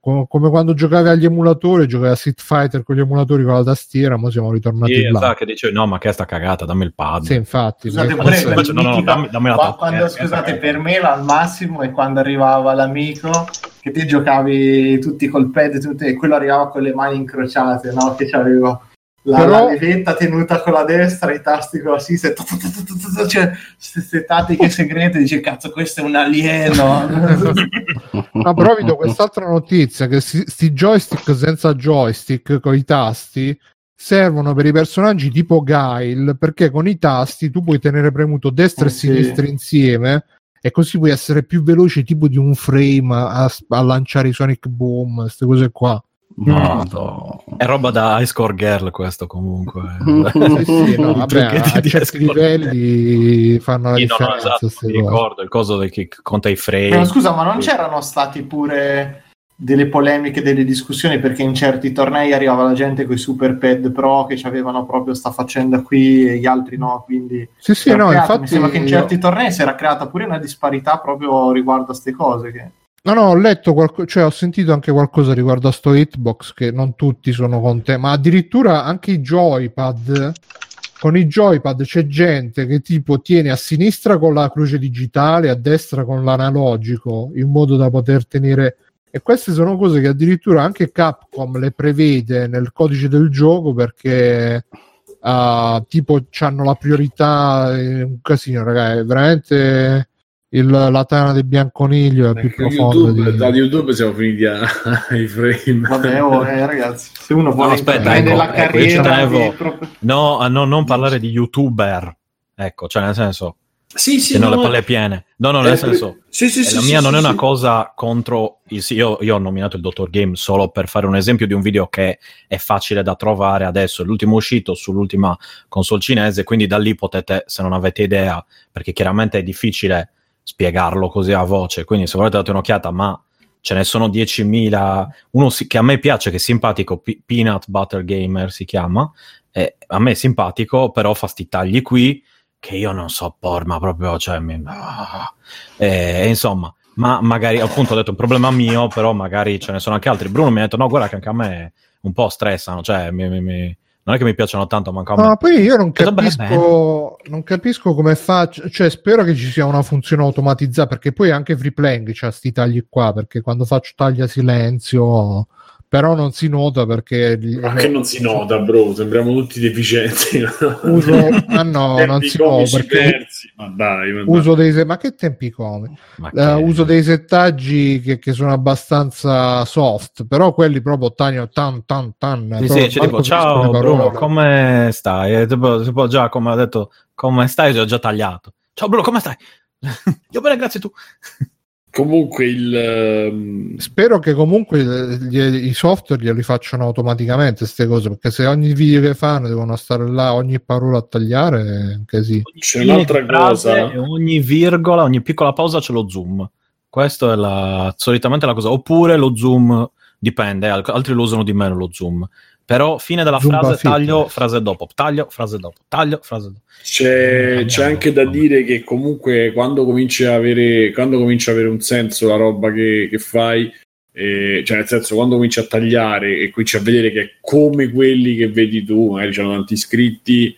Come quando giocavi agli emulatori, giocavi a Street Fighter con gli emulatori con la tastiera, ma siamo ritornati Sì, là. Che dice no, ma che è sta cagata, dammi il pad. Sì, infatti. Scusate, pure Adesso invece no, no, dammi- dammi la qua- tastiera, quando, che scusate, sta per me al massimo è quando arrivava l'amico che te giocavi tutti col pad tutti- e quello arrivava con le mani incrociate, no? Che c'aveva la, Però- la levetta tenuta con la destra, i tasti con la sinistra, cioè queste tattiche segrete, dice cazzo questo è un alieno. Vi do quest'altra notizia: che sti, sti joystick senza joystick con i tasti servono per i personaggi tipo Guile perché con i tasti tu puoi tenere premuto destra Eh, e sinistra insieme e così puoi essere più veloce tipo di un frame a, a lanciare i Sonic Boom, queste cose qua. Madonna. È roba da High Score Girl questo comunque. Sì, sì, no, vabbè, a di certi Girl. livelli fanno la Sì, no, no, differenza. esatto, mi ricordo il coso del che conta i frame. Ma scusa, ma non c'erano stati pure delle polemiche, delle discussioni perché in certi tornei arrivava la gente con i super pad pro che avevano proprio sta faccenda qui e gli altri no, quindi Sì, sì, no, creata- infatti mi sembra che in io- certi tornei si era creata pure una disparità proprio riguardo a queste cose che... No, no, ho letto qualcosa, cioè ho sentito anche qualcosa riguardo a sto hitbox che non tutti sono con te, ma addirittura anche i joypad. Con i joypad c'è gente che tipo tiene a sinistra con la croce digitale, a destra con l'analogico, in modo da poter tenere. E queste sono cose che addirittura anche Capcom le prevede nel codice del gioco perché ah, tipo hanno la priorità. È un casino, ragazzi, è veramente. Il- la tana del bianconiglio è più Ecco, profonda YouTube, di... da YouTube siamo finiti a- ai frame. Vabbè, oh, eh, ragazzi, se uno vuole aspetta, ecco, la ecco, io ci carriera tenevo- di proprio- No, a no- non parlare di youtuber. Ecco, cioè nel senso, Sì, sì, se non no, le palle piene. No, no, eh, nel senso, sì, sì, eh, sì, la sì, mia sì, non è sì. una cosa contro il sì, io, io ho nominato il Dottor Game solo per fare un esempio di un video che è facile da trovare adesso, è l'ultimo uscito sull'ultima console cinese, quindi da lì potete, se non avete idea, perché chiaramente è difficile spiegarlo così a voce, quindi se volete date un'occhiata, ma ce ne sono 10.000, uno si- che a me piace, che è simpatico, P- Peanut Butter Gamer si chiama, e a me è simpatico, però fa sti tagli qui che io non so por, ma proprio, cioè, mi- ah. E, e insomma, ma magari, appunto, ho detto un problema mio, però magari ce ne sono anche altri. Bruno mi ha detto, no, guarda che anche a me un po' stressano, cioè, mi- mi- non è che mi piacciono tanto, ma anche a me. No, poi io non capisco, non capisco come faccio, cioè spero che ci sia una funzione automatizzata, perché poi anche Free Playing c'ha sti tagli qua, perché quando faccio taglia silenzio, però non si nota perché... Ma che non si nota, bro, sembriamo tutti deficienti. Uso, ah no, non si può perché persi. Ma dai, ma dai. uso dei... Ma che tempi come? Eh, che- uso dei settaggi che, che sono abbastanza soft, però quelli proprio taglio tan tan tan. Sì, sì, manco tipo, ciao. Bruno, come stai? E tipo, tipo, già, come ha detto, come stai? Ho già tagliato. Ciao Bruno, come stai? Io bene, grazie tu. Comunque il... ehm, Spero che comunque eh, gli- i software glieli facciano automaticamente queste cose, perché se ogni video che fanno devono stare là, ogni parola a tagliare, un casino. C'è un'altra cosa. Ogni virgola, ogni piccola pausa c'è lo zoom. Questo è la, solitamente la cosa. Oppure lo zoom, dipende, al- altri lo usano di meno lo zoom. Però fine della Zoom frase, baffito. taglio, frase dopo, taglio, frase dopo, taglio, frase dopo. C'è, c'è anche da dire che comunque quando cominci a avere, quando comincia a avere un senso la roba che, che fai, eh, cioè nel senso quando cominci a tagliare e cominci a vedere che è come quelli che vedi tu, magari c'hanno tanti iscritti,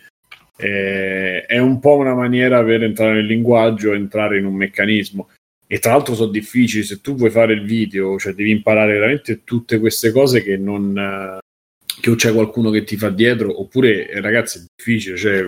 eh, è un po' una maniera per entrare nel linguaggio, entrare in un meccanismo. E tra l'altro sono difficili, se tu vuoi fare il video, cioè devi imparare veramente tutte queste cose che non... eh, che o c'è qualcuno che ti fa dietro, oppure eh, ragazzi è difficile, cioè...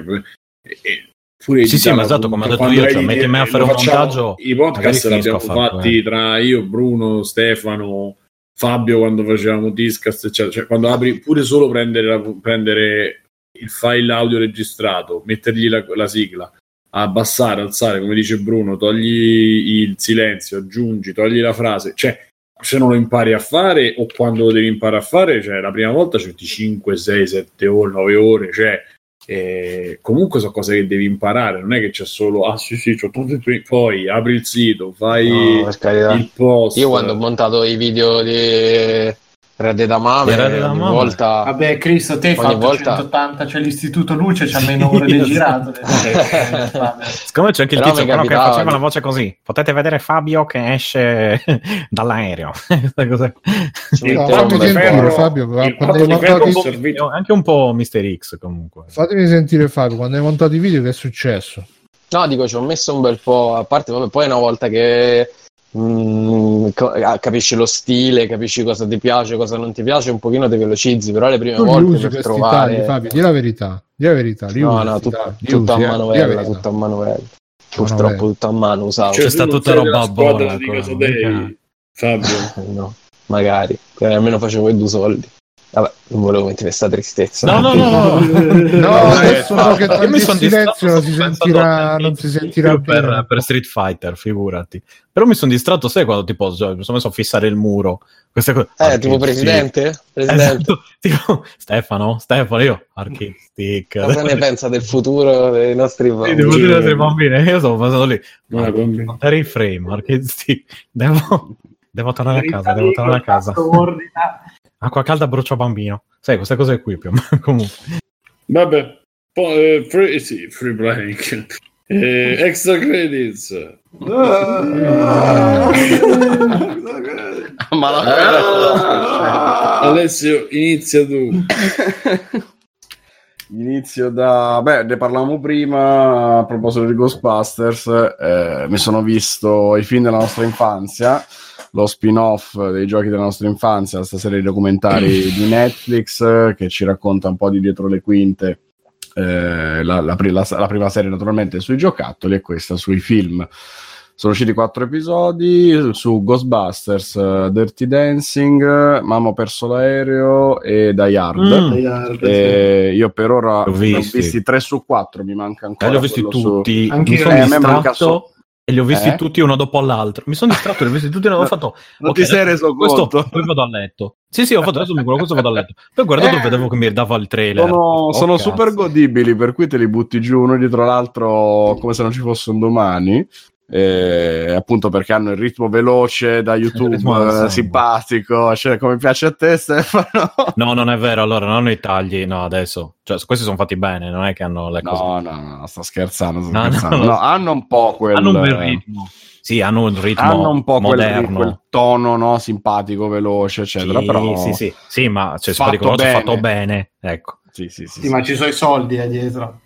eh, eh, pure Sì, sì, ma esatto, come ho detto io, cioè, l'idea, metti me a fare un montaggio, I podcast magari l'abbiamo finisco a farlo, fatti tra io, Bruno, Stefano, Fabio quando facevamo Discast, eccetera. Cioè, quando apri pure solo prendere, prendere il file audio registrato, mettergli la, la sigla, abbassare, alzare, come dice Bruno, togli il silenzio, aggiungi, togli la frase, cioè se non lo impari a fare o quando lo devi imparare a fare, cioè la prima volta ci metti 5, 6, 7 ore, 9 ore, cioè eh, comunque sono cose che devi imparare, non è che c'è solo ah sì sì, c'ho tutto il poi apri il sito, fai No, il post. Io quando ho montato i video di Red Dead Amame, Red Dead ogni Amame? volta... Vabbè, Cristo, te hai Ogni fatto volta- 180, c'è l'istituto Luce, c'ha meno ore di girato. Secondo me c'è anche il Però tizio però che faceva la voce così. Potete vedere Fabio che esce dall'aereo. Questa cosa- Il No, un- sentire, Fabio, servito- anche un po' Mister X comunque. Fatemi sentire Fabio, quando hai montato i video che è successo? No, dico, ci ho messo un bel po', a parte, vabbè, poi una volta che mm, co- ah, capisci lo stile, capisci cosa ti piace, cosa non ti piace, un pochino ti velocizzi, però le prime Tu volte usi per trovare... tagli, Fabio, di la verità, di la verità, li No, no, tut- tagli, li tutto a usi, eh, di la manovella, tutto a manovella. Purtroppo tutto a mano usavo. Cioè, C'è sta tutta roba Casodei, mica- Fabio. No, magari, Eh, almeno facevo i due soldi. Vabbè, non volevo mettere questa tristezza. No, no, no, no. No, adesso no, no, che io togli mi il silenzio non si sentirà, non si sentirà per, per Street Fighter, figurati. Però mi sono distratto, sai quando tipo cioè, mi sono messo a fissare il muro. Queste cose. Eh, tipo presidente? Presidente. Esatto, tipo, Stefano, Stefano, io arcade stick. Cosa ne pensa del futuro dei nostri Sì, bambini? devo dire ai nostri bambini, io stavo pensando lì. No, i bambini. Contare i frame, arcade stick. Devo, devo tornare a casa, devo tornare a casa. Ordina. Acqua calda brucia bambino. Sai, queste cose qui più o meno. Comunque. Vabbè, poi eh, free, sì, free blank. Eh, extra credits. Ma Ah. Alessio, inizia tu. Inizio da... Beh, ne parlavamo prima a proposito di Ghostbusters. eh, mi sono visto i film della nostra infanzia, lo spin-off dei giochi della nostra infanzia, questa serie di documentari di Netflix eh, che ci racconta un po' di dietro le quinte. eh, la, la la- la prima serie naturalmente sui giocattoli e questa sui film. Sono usciti quattro episodi su Ghostbusters, eh, Dirty Dancing, eh, Mamma ho perso l'aereo e Die Hard. Mm. E io per ora L'ho ne ho visti. visti 3 su 4, mi manca ancora. Eh, li ho visti quello su- tutti. Anche mi sono Eh, a me manca distratto e li ho visti Eh? tutti uno dopo l'altro. Mi sono distratto li ho visti tutti uno. Ho fatto. Non ok, ti sei reso questo, conto? Poi vado a letto. Sì, sì, ho fatto adesso mi guardo questo vado a letto. Poi guardato Eh. vedevo che mi dava il trailer. Sono, Oh, sono super godibili, per cui te li butti giù uno dietro l'altro come se non ci fosse un domani. Eh, appunto perché hanno il ritmo veloce da YouTube, ritmo eh, simpatico, cioè come piace a te, Stefano. No, non è vero. Allora, non hanno i tagli. No, adesso. Cioè, questi sono fatti bene. Non è che hanno le cose. No, no, no, sto scherzando. Sto No, scherzando. no. No, hanno un po' quel. hanno un bel ritmo. Sì, hanno un ritmo hanno un po' quel, moderno. quel tono no? simpatico, veloce, eccetera. sì, però sì, sì, sì, ma cioè, Fatto fatto, bene. fatto bene. Ecco. Sì, sì, sì, Sì, ma ci sono i soldi eh, dietro.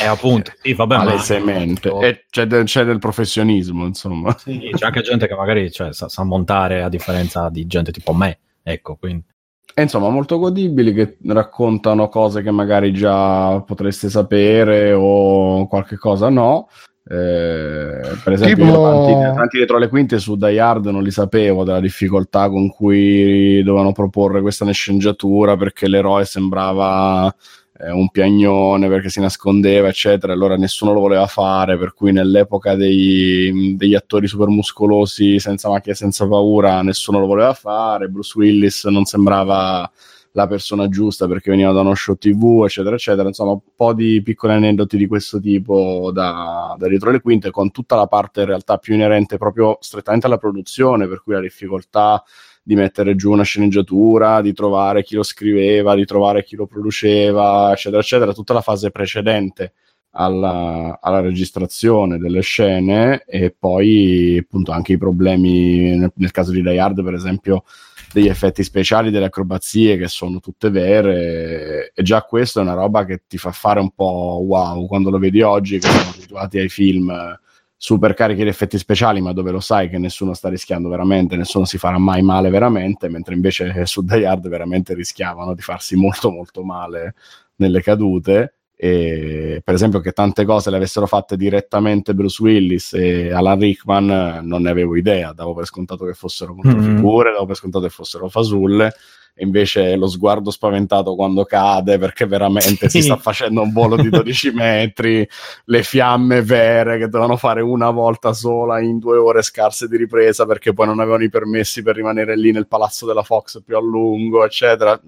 E appunto, sì, vabbè, ma palesemente. E c'è, del, c'è del professionismo, insomma. Sì, c'è anche gente che magari cioè, sa, sa montare a differenza di gente tipo me. Ecco, quindi. E insomma, molto godibili che raccontano cose che magari già potreste sapere o qualche cosa no. Eh, per esempio, Tipo- tanti, tanti dietro le quinte su Die Hard non li sapevo della difficoltà con cui dovevano proporre questa sceneggiatura perché l'eroe sembrava eh, un piagnone perché si nascondeva, eccetera. Allora nessuno lo voleva fare. Per cui, nell'epoca dei- degli attori super muscolosi, senza macchia senza paura, nessuno lo voleva fare. Bruce Willis non sembrava la persona giusta perché veniva da uno show TV, eccetera, eccetera. Insomma, un po' di piccoli aneddoti di questo tipo da, da dietro le quinte, con tutta la parte in realtà più inerente proprio strettamente alla produzione, per cui la difficoltà di mettere giù una sceneggiatura, di trovare chi lo scriveva, di trovare chi lo produceva, eccetera, eccetera, tutta la fase precedente alla, alla registrazione delle scene e poi appunto anche i problemi nel, nel caso di Die Hard per esempio degli effetti speciali, delle acrobazie che sono tutte vere e già questo è una roba che ti fa fare un po' wow quando lo vedi oggi che siamo abituati ai film eh, super carichi di effetti speciali ma dove lo sai che nessuno sta rischiando veramente, nessuno si farà mai male veramente, mentre invece eh, su Die Hard veramente rischiavano di farsi molto molto male nelle cadute. E per esempio che tante cose le avessero fatte direttamente Bruce Willis e Alan Rickman eh, non ne avevo idea, davo per scontato che fossero controfigure, davo per scontato che fossero fasulle e invece lo sguardo spaventato quando cade perché veramente si Sì. sta facendo un volo di 12 metri, le fiamme vere che dovevano fare una volta sola in due ore scarse di ripresa perché poi non avevano i permessi per rimanere lì nel palazzo della Fox più a lungo, eccetera.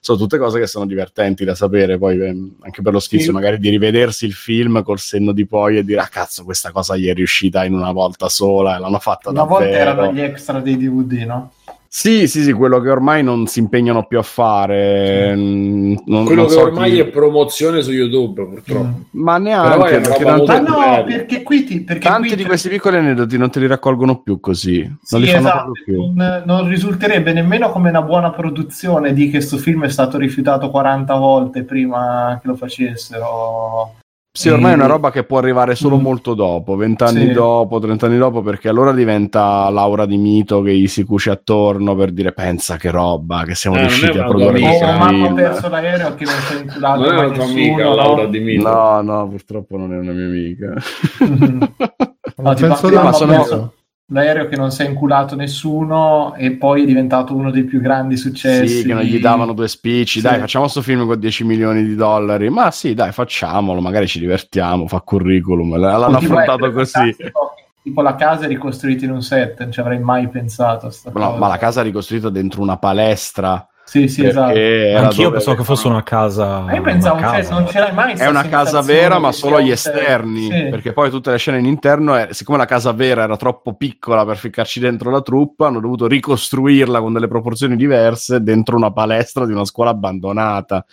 Sono tutte cose che sono divertenti da sapere, poi ehm, anche per lo sfizio Sì. magari di rivedersi il film col senno di poi e dire ah cazzo questa cosa gli è riuscita in una volta sola e l'hanno fatta Una davvero. volta erano gli extra dei DVD, no? Sì, sì, sì, quello che ormai non si impegnano più a fare. mm, non- Quello non che so ormai chi- è promozione su YouTube, purtroppo. Mm. Ma neanche perché Ma no, perché qui ti... Perché tanti qui di questi piccoli aneddoti non te li raccolgono più così, non Sì, li fanno esatto, più. non, non risulterebbe nemmeno come una buona produzione di che questo film è stato rifiutato 40 volte prima che lo facessero. Sì, ormai è una Mm. roba che può arrivare solo Mm. molto dopo, vent'anni Sì. dopo, trent'anni dopo, perché allora diventa l'aura di mito che gli si cuce attorno per dire pensa che roba, che siamo Eh, riusciti a produrre Oh, mamma ha perso l'aereo che non si è inculato Non è una tua amica, no? Laura Di Mito. No, no, purtroppo non è una mia amica. No, ti penso ma perso- l'aereo che non si è inculato nessuno e poi è diventato uno dei più grandi successi. Sì, che non gli davano due spicci. Sì. Dai, facciamo sto film con 10 milioni di dollari. Ma sì, dai, facciamolo. Magari ci divertiamo. Fa curriculum. L'hanno Tipo affrontato così. fantastico, Tipo la casa è ricostruita in un set, non ci avrei mai pensato. a sta No, ma la casa è ricostruita dentro una palestra. Sì, sì, esatto. Anch'io pensavo che fosse una casa. Ma io pensavo, una cioè, casa. non ce l'hai mai È una casa vera, ma solo agli set. esterni. Sì. Perché poi tutte le scene all'interno, è- siccome la casa vera era troppo piccola per ficcarci dentro la truppa, hanno dovuto ricostruirla con delle proporzioni diverse dentro una palestra di una scuola abbandonata.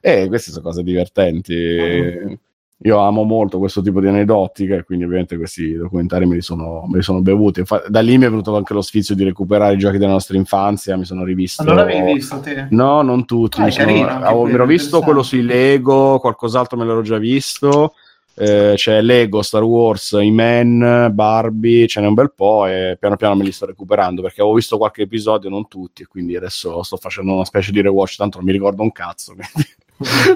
E queste sono cose divertenti. Mm. Io amo molto questo tipo di aneddoti, e quindi ovviamente questi documentari me li sono, me li sono bevuti. Infa- da lì mi è venuto anche lo sfizio di recuperare i giochi della nostra infanzia. Mi sono rivisto. Ma non l'avevi visto te? No, non tutti. Ah, mi sono- carino avevo- mi ero visto quello sui Lego, qualcos'altro me l'ero già visto. Eh, c'è Lego, Star Wars, I-Man, Barbie, ce n'è un bel po' e piano piano me li sto recuperando perché avevo visto qualche episodio, non tutti, e quindi adesso sto facendo una specie di rewatch, tanto non mi ricordo un cazzo, quindi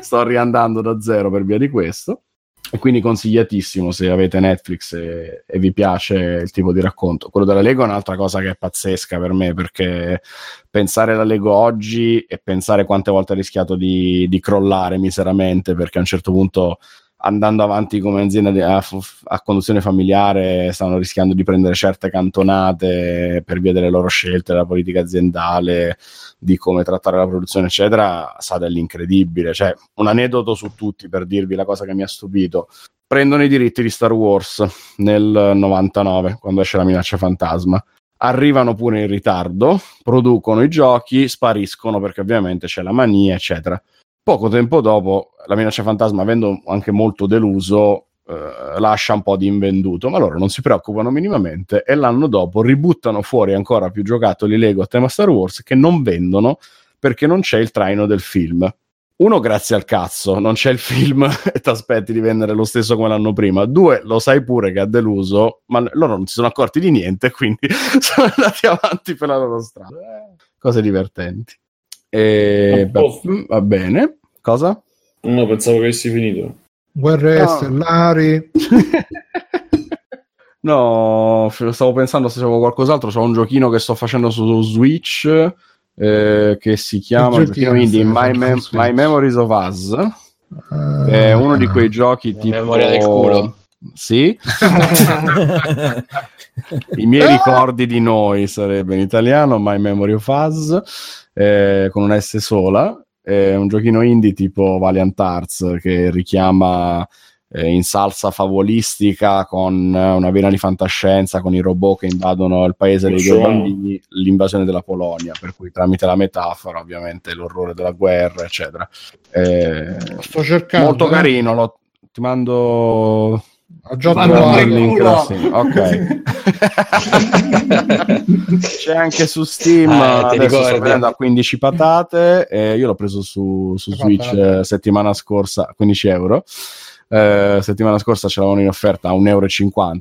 sto riandando da zero per via di questo. E quindi consigliatissimo se avete Netflix e, e vi piace il tipo di racconto. Quello della Lego è un'altra cosa che è pazzesca per me perché pensare alla Lego oggi e pensare quante volte ha rischiato di, di crollare miseramente perché a un certo punto andando avanti come azienda a, a conduzione familiare stanno rischiando di prendere certe cantonate per via delle loro scelte, della politica aziendale, di come trattare la produzione, eccetera, sa dell'incredibile. Cioè, un aneddoto su tutti per dirvi la cosa che mi ha stupito. Prendono i diritti di Star Wars nel 99, quando esce la minaccia fantasma. Arrivano pure in ritardo, producono i giochi, spariscono perché ovviamente c'è la mania, eccetera. Poco tempo dopo, la minaccia fantasma, avendo anche molto deluso, eh, lascia un po' di invenduto, ma loro non si preoccupano minimamente e l'anno dopo ributtano fuori ancora più giocattoli Lego a tema Star Wars che non vendono perché non c'è il traino del film. Uno, grazie al cazzo, non c'è il film e ti aspetti di vendere lo stesso come l'anno prima. Due, lo sai pure che ha deluso, ma loro non si sono accorti di niente, quindi sono andati avanti per la loro strada. Cose divertenti. E, A posto. va, va bene. Cosa? No, pensavo che avessi finito. Guerre No. stellari. no, stavo pensando se c'avevo qualcos'altro. C'ho un giochino che sto facendo su Switch eh, che si chiama stai My, Mem-? My Memories of Us. Ah. È uno di quei giochi La tipo memoria del culo. Sì, i miei ricordi di noi sarebbe in italiano My Memory of Us eh, con una S sola. È un giochino indie tipo Valiant Arts che richiama eh, in salsa favolistica con una vena di fantascienza con i robot che invadono il paese dei due Cioè? bambini, l'invasione della Polonia, per cui tramite la metafora ovviamente l'orrore della guerra, eccetera. Eh, Sto cercando. molto eh. carino, lo- ti mando Ho sì. ok. C'è anche su Steam Eh, ti adesso sto ricordi? prendendo a 15 patate e io l'ho preso su, su Switch eh, settimana scorsa 15 euro. Eh, settimana scorsa ce l'avevano in offerta a 1,50 euro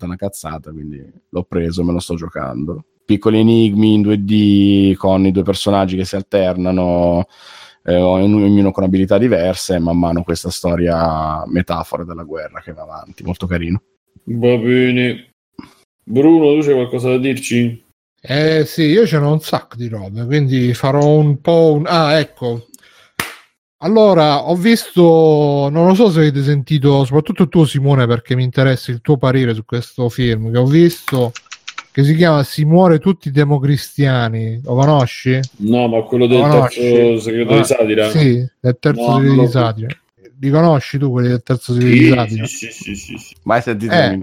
una cazzata quindi l'ho preso me lo sto giocando. Piccoli enigmi in 2D con i due personaggi che si alternano eh, ognuno con abilità diverse e man mano questa storia metafora della guerra che va avanti molto carino Va bene. Bruno, tu c'hai qualcosa da dirci? Eh sì, io ce n'ho un sacco di robe, quindi farò un po' un... Ah, ecco. Allora, ho visto, non lo so se avete sentito, soprattutto tu Simone, perché mi interessa il tuo parere su questo film che ho visto, che si chiama Si muore tutti i democristiani. Lo conosci? No, ma quello del terzo segreto Ah, di satira? Sì, del terzo No, segreto di satira. Li conosci tu quelli del terzo segreto di Sì, satira? sì, sì, sì, sì. mai sentito Eh.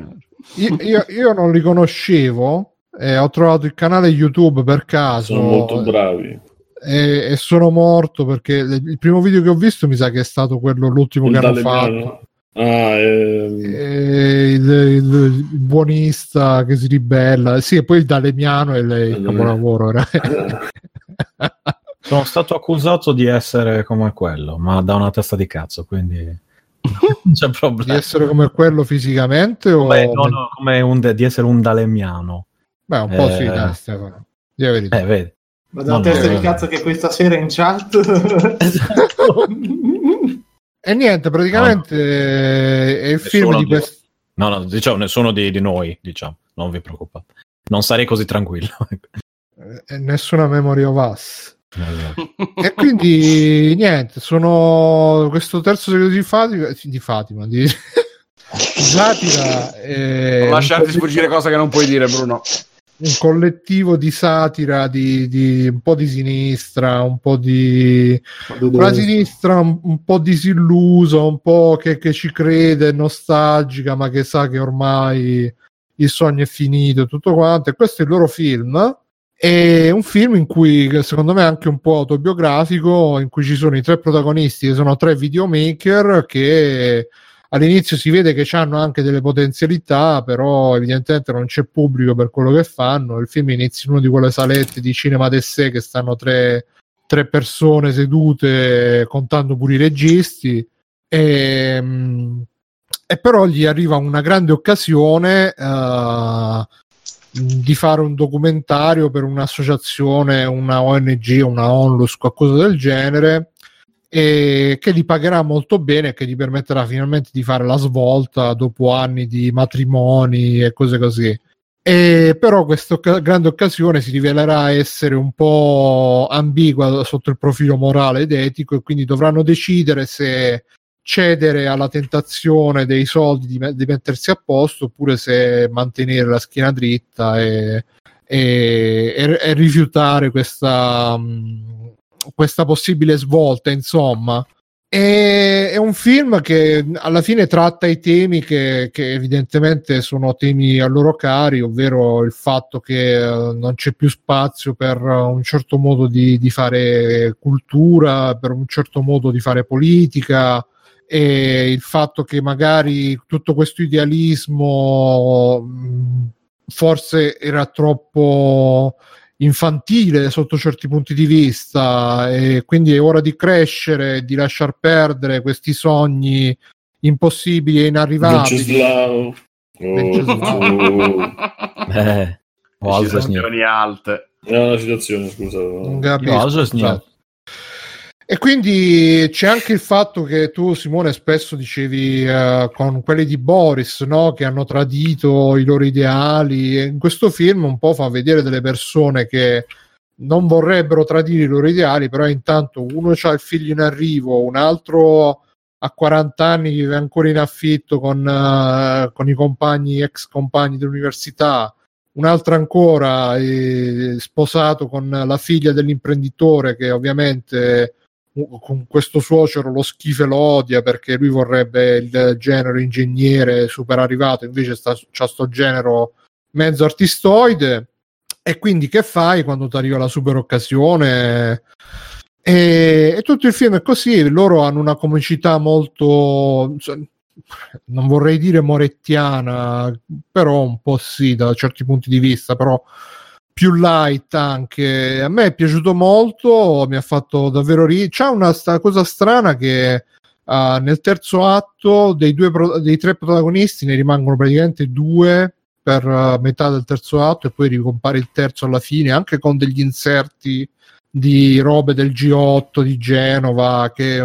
Io, io- io non li conoscevo, eh, ho trovato il canale YouTube per caso Sono molto bravi. e, e sono morto perché le- il primo video che ho visto mi sa che è stato quello l'ultimo Il che hanno fatto Ah, ehm, E il, il- il buonista che si ribella sì e poi il Dalemiano è il, il capolavoro Sono stato accusato di essere come quello, ma da una testa di cazzo, quindi non c'è di problema. essere come quello fisicamente o Come, no, no, come un de- di essere un dalemiano. beh un po' sì Eh. dai Stefano. Eh, vedi. Ma da No, testa di cazzo che questa sera in chat. e niente praticamente è il film di questo No, no, diciamo, nessuno di, di noi, diciamo, non vi preoccupate. non sarei così tranquillo. Eh, nessuna memory of us. e quindi niente, sono questo terzo segreto di Fatima, di, Fatima, di satira. Eh, non lasciarti sfuggire cose che non puoi dire, Bruno. Un collettivo di satira di, di un po' di sinistra, un po' di la sinistra un, un, po' disillusa, un po' che, che ci crede, nostalgica, ma che sa che ormai il sogno è finito, tutto quanto. E questo è il loro film è un film in cui, secondo me, è anche un po' autobiografico, in cui ci sono i tre protagonisti, che sono tre videomaker che all'inizio si vede che hanno anche delle potenzialità, però evidentemente non c'è pubblico per quello che fanno. Il film inizia in una di quelle salette di cinema de sé che stanno tre, tre persone sedute contando pure i registi. E, e però gli arriva una grande occasione. Uh, di fare un documentario per un'associazione, una ONG, una ONLUS, qualcosa del genere, e che li pagherà molto bene e che gli permetterà finalmente di fare la svolta dopo anni di matrimoni e cose così. E però questa grande occasione si rivelerà essere un po' ambigua sotto il profilo morale ed etico e quindi dovranno decidere se cedere alla tentazione dei soldi di, di, mettersi a posto oppure se mantenere la schiena dritta e, e, e, rifiutare questa, mh, questa possibile svolta insomma. È, un film che alla fine tratta i temi che, che, evidentemente sono temi a loro cari, ovvero il fatto che uh, non c'è più spazio per un certo modo di, di, fare cultura, per un certo modo di fare politica, e il fatto che magari tutto questo idealismo forse era troppo infantile sotto certi punti di vista e quindi è ora di crescere, di lasciar perdere questi sogni impossibili e inarrivabili. Oh. eh, alte. È una citazione, scusa. Capisco. E quindi c'è anche il fatto che tu, Simone, spesso dicevi uh, con quelli di Boris no? che hanno tradito i loro ideali. E in questo film un po' fa vedere delle persone che non vorrebbero tradire i loro ideali, però intanto uno ha il figlio in arrivo, un altro a 40 anni vive ancora in affitto con, uh, con i compagni, ex compagni dell'università, un altro ancora è sposato con la figlia dell'imprenditore che ovviamente con questo suocero lo schifo e lo odia perché lui vorrebbe il genere ingegnere super arrivato, invece sta, c'ha sto genere mezzo artistoide. E quindi che fai quando ti arriva la super occasione? E, e, tutto il film è così. Loro hanno una comicità molto, non vorrei dire morettiana, però un po' sì da certi punti di vista, però più light anche. A me è piaciuto molto, mi ha fatto davvero ridere. C'è una sta- cosa strana che uh, nel terzo atto dei, due pro- dei tre protagonisti ne rimangono praticamente due per uh, metà del terzo atto e poi ricompare il terzo alla fine, anche con degli inserti di robe del G8 di Genova che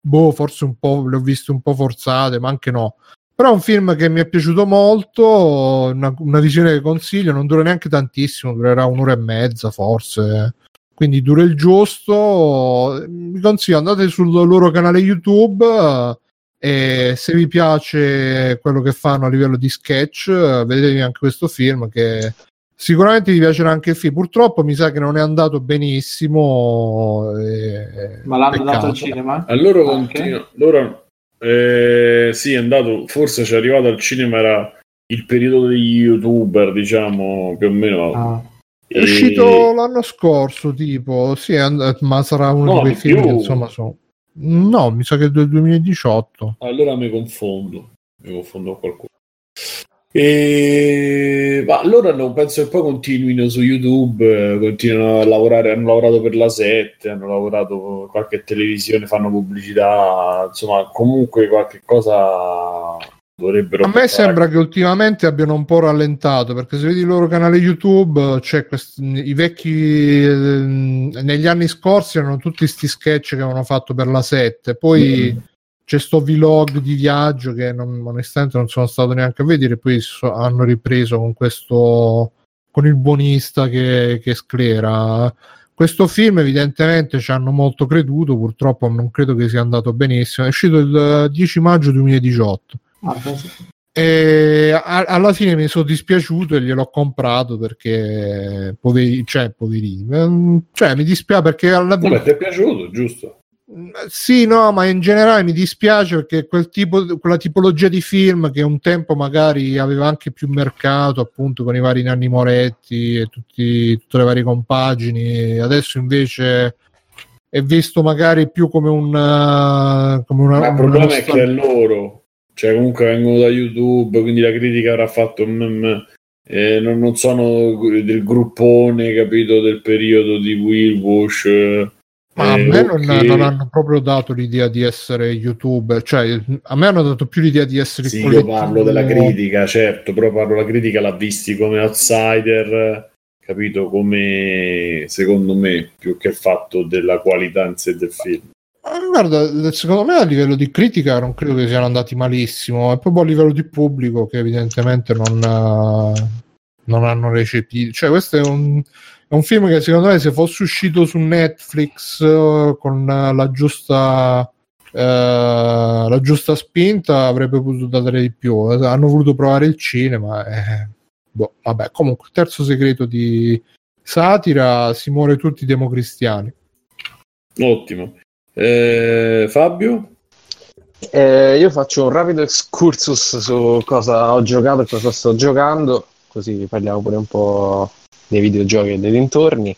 boh, forse un po' le ho viste un po' forzate, ma anche no. Però è un film che mi è piaciuto molto, una, una visione che consiglio, non dura neanche tantissimo, durerà un'ora e mezza forse, quindi dura il giusto. Vi consiglio, andate sul loro canale YouTube e se vi piace quello che fanno a livello di sketch, vedetevi anche questo film che sicuramente vi piacerà anche il film. Purtroppo mi sa che non è andato benissimo. E... Ma l'hanno Peccato. dato al cinema? Allora, continu- loro eh, sì, è andato, forse ci è arrivato al cinema, era il periodo degli youtuber, diciamo, più o meno. Ah. È uscito l'anno scorso, tipo, sì, and- ma sarà uno no, di quei film che insomma sono... No, mi sa che è del 2018. Allora mi confondo, mi confondo con qualcuno. E... Ma loro non penso che poi continuino su YouTube, continuano a lavorare, hanno lavorato per la 7, hanno lavorato per qualche televisione, fanno pubblicità, insomma comunque qualche cosa dovrebbero... A me fare. sembra che ultimamente abbiano un po' rallentato, perché se vedi il loro canale YouTube, c'è questi, i vecchi... Eh, negli anni scorsi erano tutti questi sketch che avevano fatto per la 7, poi... Mm c'è sto vlog di viaggio che non, onestamente non sono stato neanche a vedere poi so, hanno ripreso con questo con il buonista che, che sclera. Questo film evidentemente ci hanno molto creduto, purtroppo non credo che sia andato benissimo. È uscito il 10 maggio 2018. Ah, E a- alla fine mi sono dispiaciuto e gliel'ho comprato perché poveri, cioè, poverini. Ehm, Cioè, mi dispiace perché alla Vabbè, ti è piaciuto, giusto? Sì, no, ma in generale mi dispiace perché quel tipo, quella tipologia di film che un tempo magari aveva anche più mercato, appunto con i vari Nanni Moretti e tutti, tutte le varie compagini, adesso invece è visto magari più come un eh, come una, Ma il problema è nostal- che è loro, cioè comunque vengono da YouTube, quindi la critica avrà fatto mm, eh, non, non sono del gruppone, capito, del periodo di Will Wash. Ma a eh, me non, ok. non hanno proprio dato l'idea di essere youtuber, cioè a me hanno dato più l'idea di essere Sì, io collettivo- parlo della critica, certo, però parlo della critica l'ha visti come outsider, capito, come secondo me, più che il fatto della qualità in sé del film. Guarda, secondo me a livello di critica non credo che siano andati malissimo, è proprio a livello di pubblico che evidentemente non, non hanno recepito. Cioè, questo è un, è un film che secondo me se fosse uscito su Netflix eh, con eh, la giusta, eh, la giusta spinta avrebbe potuto dare di più. Hanno voluto provare il cinema. eh, boh, vabbè, comunque, terzo segreto di satira, si muore tutti democristiani. Ottimo. Eh, Fabio? Eh, io faccio un rapido excursus su cosa ho giocato e cosa sto giocando, così parliamo pure un po' dei videogiochi e dei dintorni.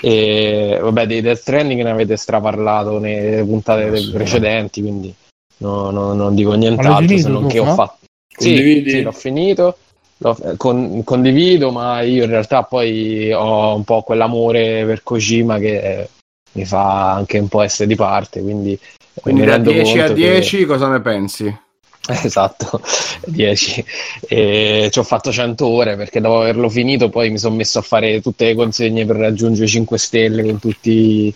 E vabbè, dei Death Stranding ne avete straparlato nelle puntate Assolutamente. precedenti, quindi no- no- non dico nient'altro se finito non tu, che ho no? fatto. Sì, sì, l'ho finito. L'ho- eh, con- condivido, ma io in realtà poi ho un po' quell'amore per Kojima che eh, mi fa anche un po' essere di parte, quindi, Quindi da rendo 10 a conto che- 10 cosa ne pensi? Esatto, 10. E ci ho fatto 100 ore perché dopo averlo finito poi mi sono messo a fare tutte le consegne per raggiungere 5 stelle con tutti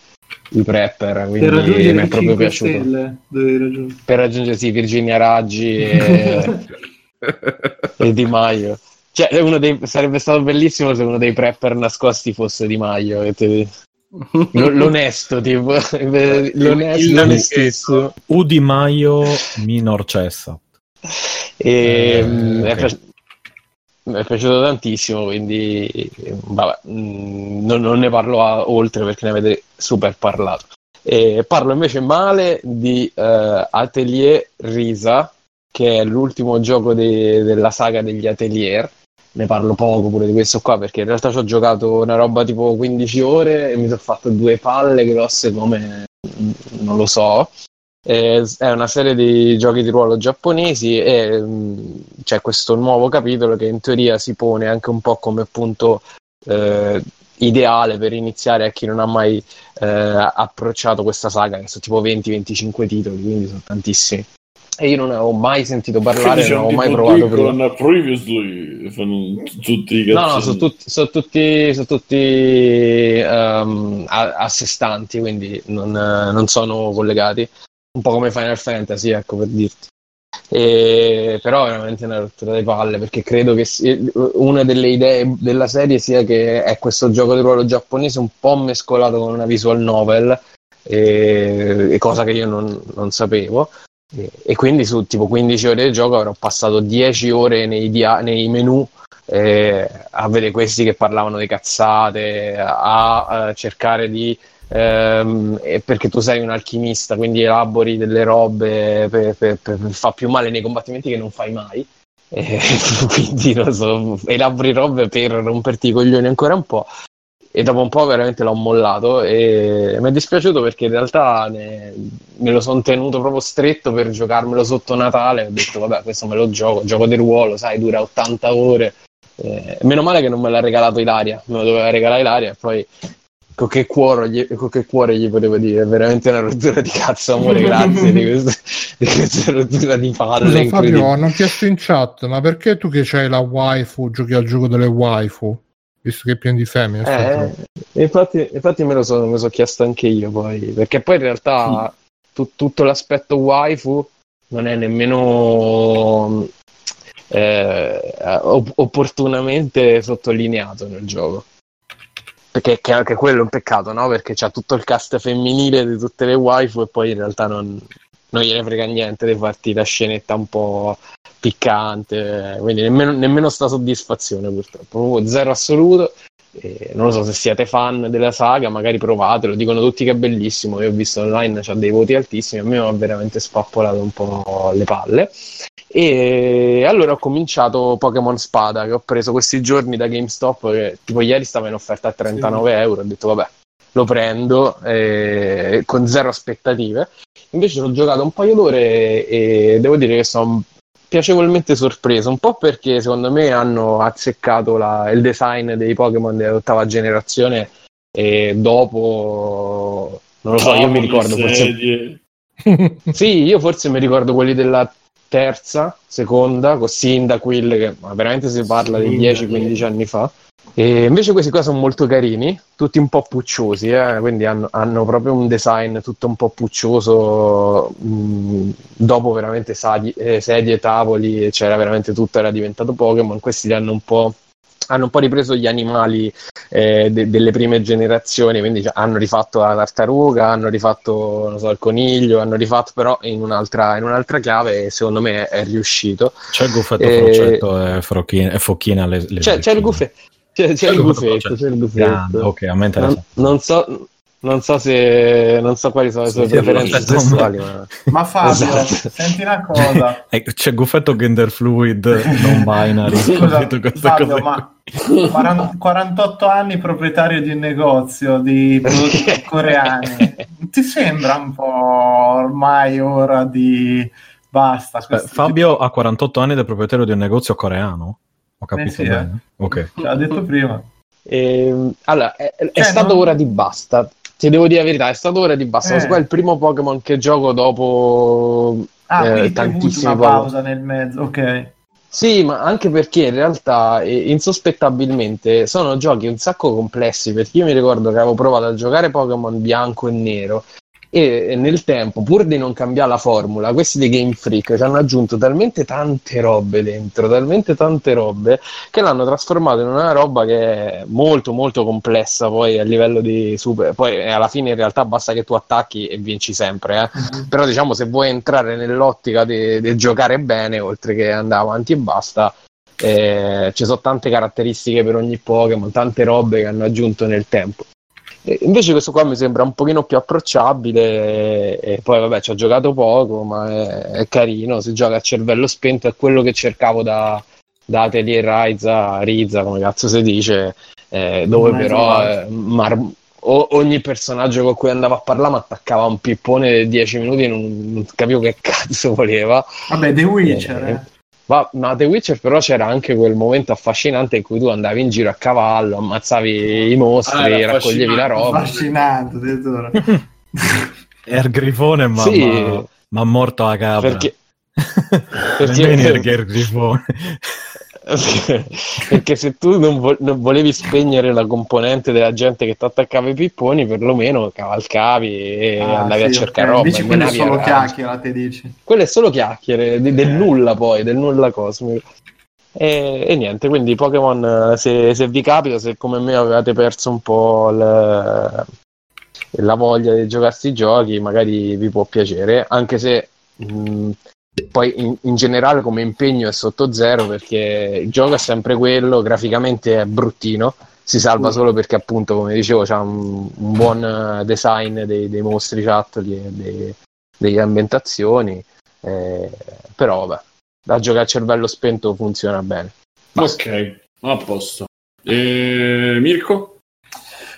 i prepper, Per quindi mi è proprio 5 piaciuto. stelle dovevi raggiungere. Per raggiungere sì, Virginia Raggi e, e Di Maio. Cioè, è uno dei- sarebbe stato bellissimo se uno dei prepper nascosti fosse Di Maio. e te- l- L'onesto, tipo, l'onesto, l'onestissimo. Udi Maio minor cessa. E, Eh, mm, è, ok. pi- mi è piaciuto tantissimo, quindi vabbè, mm, non, non ne parlo a- oltre perché ne avete super parlato. E parlo invece male di eh, Atelier Risa, che è l'ultimo gioco de- della saga degli Atelier. Ne parlo poco pure di questo qua perché in realtà ci ho giocato una roba tipo 15 ore e mi sono fatto due palle grosse come non lo so. È una serie di giochi di ruolo giapponesi e mh, c'è questo nuovo capitolo che in teoria si pone anche un po' come punto eh, ideale per iniziare a chi non ha mai eh, approcciato questa saga, che sono tipo 20-25 titoli, quindi sono tantissimi. E io non avevo mai sentito parlare, non avevo mai provato prima. previously tutti i No, no, sono tutti, sono tutti, sono tutti ehm, a, a sé stanti, quindi non, non sono collegati. Un po' come Final Fantasy, ecco per dirti. E, però è veramente una rottura di palle perché credo che sia- una delle idee della serie sia che è questo gioco di ruolo giapponese un po' mescolato con una visual novel, e cosa che io non, non sapevo. E, quindi su tipo 15 ore di gioco avrò passato 10 ore nei, dia- nei menu eh, a vedere questi che parlavano di cazzate, a, a cercare di ehm, perché tu sei un alchimista, quindi elabori delle robe per, per- per- far più male nei combattimenti che non fai mai. E quindi non so, elabori robe per romperti i coglioni ancora un po'. E dopo un po' veramente l'ho mollato e mi è dispiaciuto perché in realtà ne- me lo sono tenuto proprio stretto per giocarmelo sotto Natale. Ho detto, vabbè, questo me lo gioco, gioco di ruolo, sai, dura 80 ore. Eh, meno male che non me l'ha regalato Ilaria, me lo doveva regalare Ilaria e poi con che, cuore gli, con che cuore gli potevo dire, è veramente una rottura di cazzo, amore, grazie di questa, di questa rottura di palle. Scusa. Fabio, hanno chiesto in chat, ma perché tu che c'hai la waifu giochi al gioco delle waifu? Visto che è pieno di femmine. Eh, infatti, infatti me lo sono, me lo so chiesto anche io poi, perché poi in realtà tu- tutto l'aspetto waifu non è nemmeno eh, op- opportunamente sottolineato nel gioco. Perché che anche quello è un peccato, no? Perché c'ha tutto il cast femminile di tutte le waifu e poi in realtà non, non gliene frega niente di farti la scenetta un po' piccante, quindi nemmeno, nemmeno sta soddisfazione purtroppo, zero assoluto. E non lo so se siete fan della saga, magari provatelo, dicono tutti che è bellissimo. Io ho visto online, c'ha dei voti altissimi. A me mi ha veramente spappolato un po' le palle. E allora ho cominciato Pokémon Spada che ho preso questi giorni da GameStop. Che tipo ieri stava in offerta a 39 euro. Ho detto, vabbè, lo prendo eh, con zero aspettative. Invece ho giocato un paio d'ore e devo dire che sono piacevolmente sorpreso, un po' perché secondo me hanno azzeccato la, il design dei Pokémon dell'ottava generazione e dopo non lo so, io mi ricordo forse... sì, io forse mi ricordo quelli della terza, seconda, con Cyndaquil, che veramente si parla di 10-15 anni fa. E invece questi qua sono molto carini, tutti un po' pucciosi, eh? quindi hanno, hanno, proprio un design tutto un po' puccioso. Mh, dopo veramente sadi, eh, sedie, tavoli, c'era veramente tutto, era diventato Pokémon. Questi li hanno un po' hanno un po' ripreso gli animali eh, de- delle prime generazioni, quindi hanno rifatto la tartaruga, hanno rifatto so, il coniglio, hanno rifatto però in un'altra, in un'altra chiave e secondo me è, è riuscito. C'è il guffetto e... crocetto e, frocchina, e focchina le, le c'è, c'è, il guffetto, c'è, c'è, il gufetto, c'è il gufetto. ok, a me interessa. Non, non so non so se non so quali sono le sue sì, preferenze sessuali, ma... ma Fabio, esatto. senti una cosa. Eh, c'è Guffetto Gender Fluid non binary. Scusa, Fabio, ma 40, 48 anni proprietario di un negozio di prodotti coreani. Ti sembra un po' ormai ora di basta? Beh, Fabio ha 48 anni ed è proprietario di un negozio coreano? Ho capito eh sì, bene. Eh. Ok. L'ha detto prima. Eh, allora, è, è cioè, stato non... ora di basta. Ti devo dire la verità, è stato ora di basta. Eh. Questo è il primo Pokémon che gioco dopo ah, eh, tantissimi una pausa nel mezzo, ok. Sì, ma anche perché in realtà, insospettabilmente, sono giochi un sacco complessi. Perché io mi ricordo che avevo provato a giocare Pokémon bianco e nero e nel tempo, pur di non cambiare la formula, questi dei Game Freak ci hanno aggiunto talmente tante robe dentro, talmente tante robe, che l'hanno trasformato in una roba che è molto molto complessa poi a livello di super... Poi eh, alla fine in realtà basta che tu attacchi e vinci sempre, eh? uh-huh. però diciamo se vuoi entrare nell'ottica di giocare bene, oltre che andare avanti e basta, eh, ci sono tante caratteristiche per ogni Pokémon, tante robe che hanno aggiunto nel tempo. Invece questo qua mi sembra un pochino più approcciabile e, poi vabbè ci ho giocato poco ma è, è, carino, si gioca a cervello spento, è quello che cercavo da, da Atelier Raiza, Riza come cazzo si dice, eh, dove non però eh, mar- o- ogni personaggio con cui andavo a parlare mi attaccava un pippone di 10 minuti e non, non capivo che cazzo voleva. Vabbè, The Witcher, eh. Ma, ma The Witcher però c'era anche quel momento affascinante in cui tu andavi in giro a cavallo, ammazzavi i mostri, ah, raccoglievi la roba. Affascinante, addirittura. È il grifone, ma, sì. ma, ma morto a capra. Perché... perché... perché il grifone. Perché se tu non, vo- non, volevi spegnere la componente della gente che ti attaccava i pipponi, perlomeno cavalcavi e ah, andavi sì, a cercare okay. roba. Dici quello è solo chiacchiera, te dici. Quello è solo chiacchiere, di, del eh. nulla poi, del nulla cosmico. E, e niente, quindi Pokémon, se, se, vi capita, se come me avevate perso un po' le, la voglia di giocarsi i giochi, magari vi può piacere, anche se mh, poi in, in, generale come impegno è sotto zero perché il gioco è sempre quello, graficamente è bruttino, si salva mm. solo perché appunto come dicevo c'è un, un, buon design dei, dei mostri chat, dei, delle ambientazioni, eh, però vabbè, da giocare a cervello spento funziona bene. Ok, a posto. E... Mirko?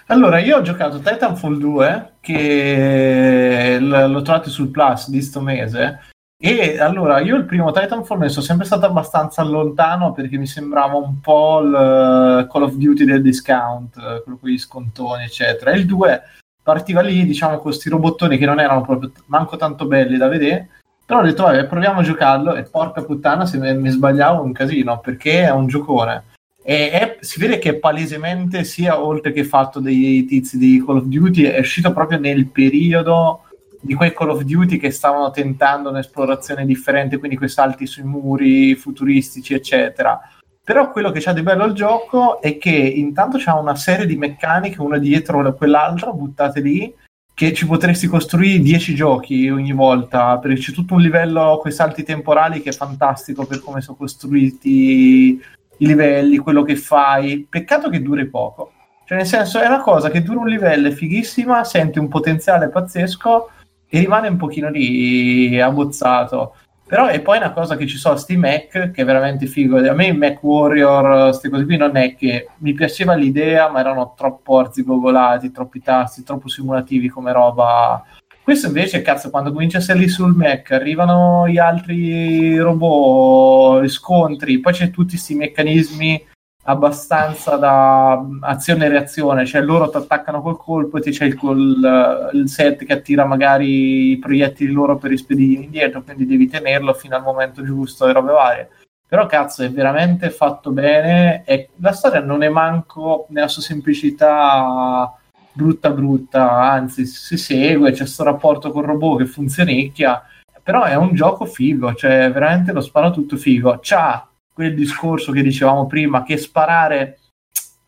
Allora, io ho giocato Titanfall 2 che l- l'ho trovato sul Plus di sto mese e allora io il primo Titanfall ne sono sempre stato abbastanza lontano perché mi sembrava un po' il Call of Duty del discount, quello con gli scontoni, eccetera. E il 2 partiva lì, diciamo, con questi robottoni che non erano proprio manco tanto belli da vedere. Però ho detto, vabbè, proviamo a giocarlo e porca puttana se mi, mi sbagliavo un casino perché è un giocone. E è, si vede che palesemente, sia oltre che fatto dei tizi di Call of Duty, è uscito proprio nel periodo di quei Call of Duty che stavano tentando un'esplorazione differente, quindi quei salti sui muri futuristici, eccetera. Però quello che c'ha di bello il gioco è che intanto c'ha una serie di meccaniche, una dietro quell'altra, buttate lì, che ci potresti costruire 10 giochi ogni volta, perché c'è tutto un livello, quei salti temporali che è fantastico per come sono costruiti i livelli, quello che fai. Peccato che duri poco. Cioè, nel senso, è una cosa che dura un livello, è fighissima, senti un potenziale pazzesco e rimane un pochino lì abbozzato. Però è poi una cosa che ci sono sti Mac che è veramente figo. A me i Mac Warrior, queste cose qui, non è che mi piaceva l'idea, ma erano troppo arzigogolati, troppi tasti, troppo simulativi come roba. Questo invece, cazzo, quando cominci a salire sul Mac, arrivano gli altri robot, gli scontri, poi c'è tutti questi meccanismi abbastanza da azione e reazione, cioè loro ti attaccano col colpo e ti c'è il, col, il set che attira magari i proiettili loro per rispedirli indietro, quindi devi tenerlo fino al momento giusto e robe varie. Però cazzo, è veramente fatto bene e la storia non è manco nella sua semplicità brutta brutta, anzi si segue, c'è questo rapporto col robot che funzionicchia, però è un gioco figo, cioè veramente lo sparo tutto figo. C'ha quel discorso che dicevamo prima, che sparare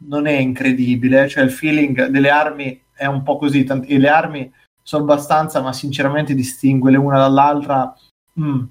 non è incredibile, cioè il feeling delle armi è un po' così, tant- e le armi sono abbastanza, ma sinceramente distinguere l'una dall'altra mm,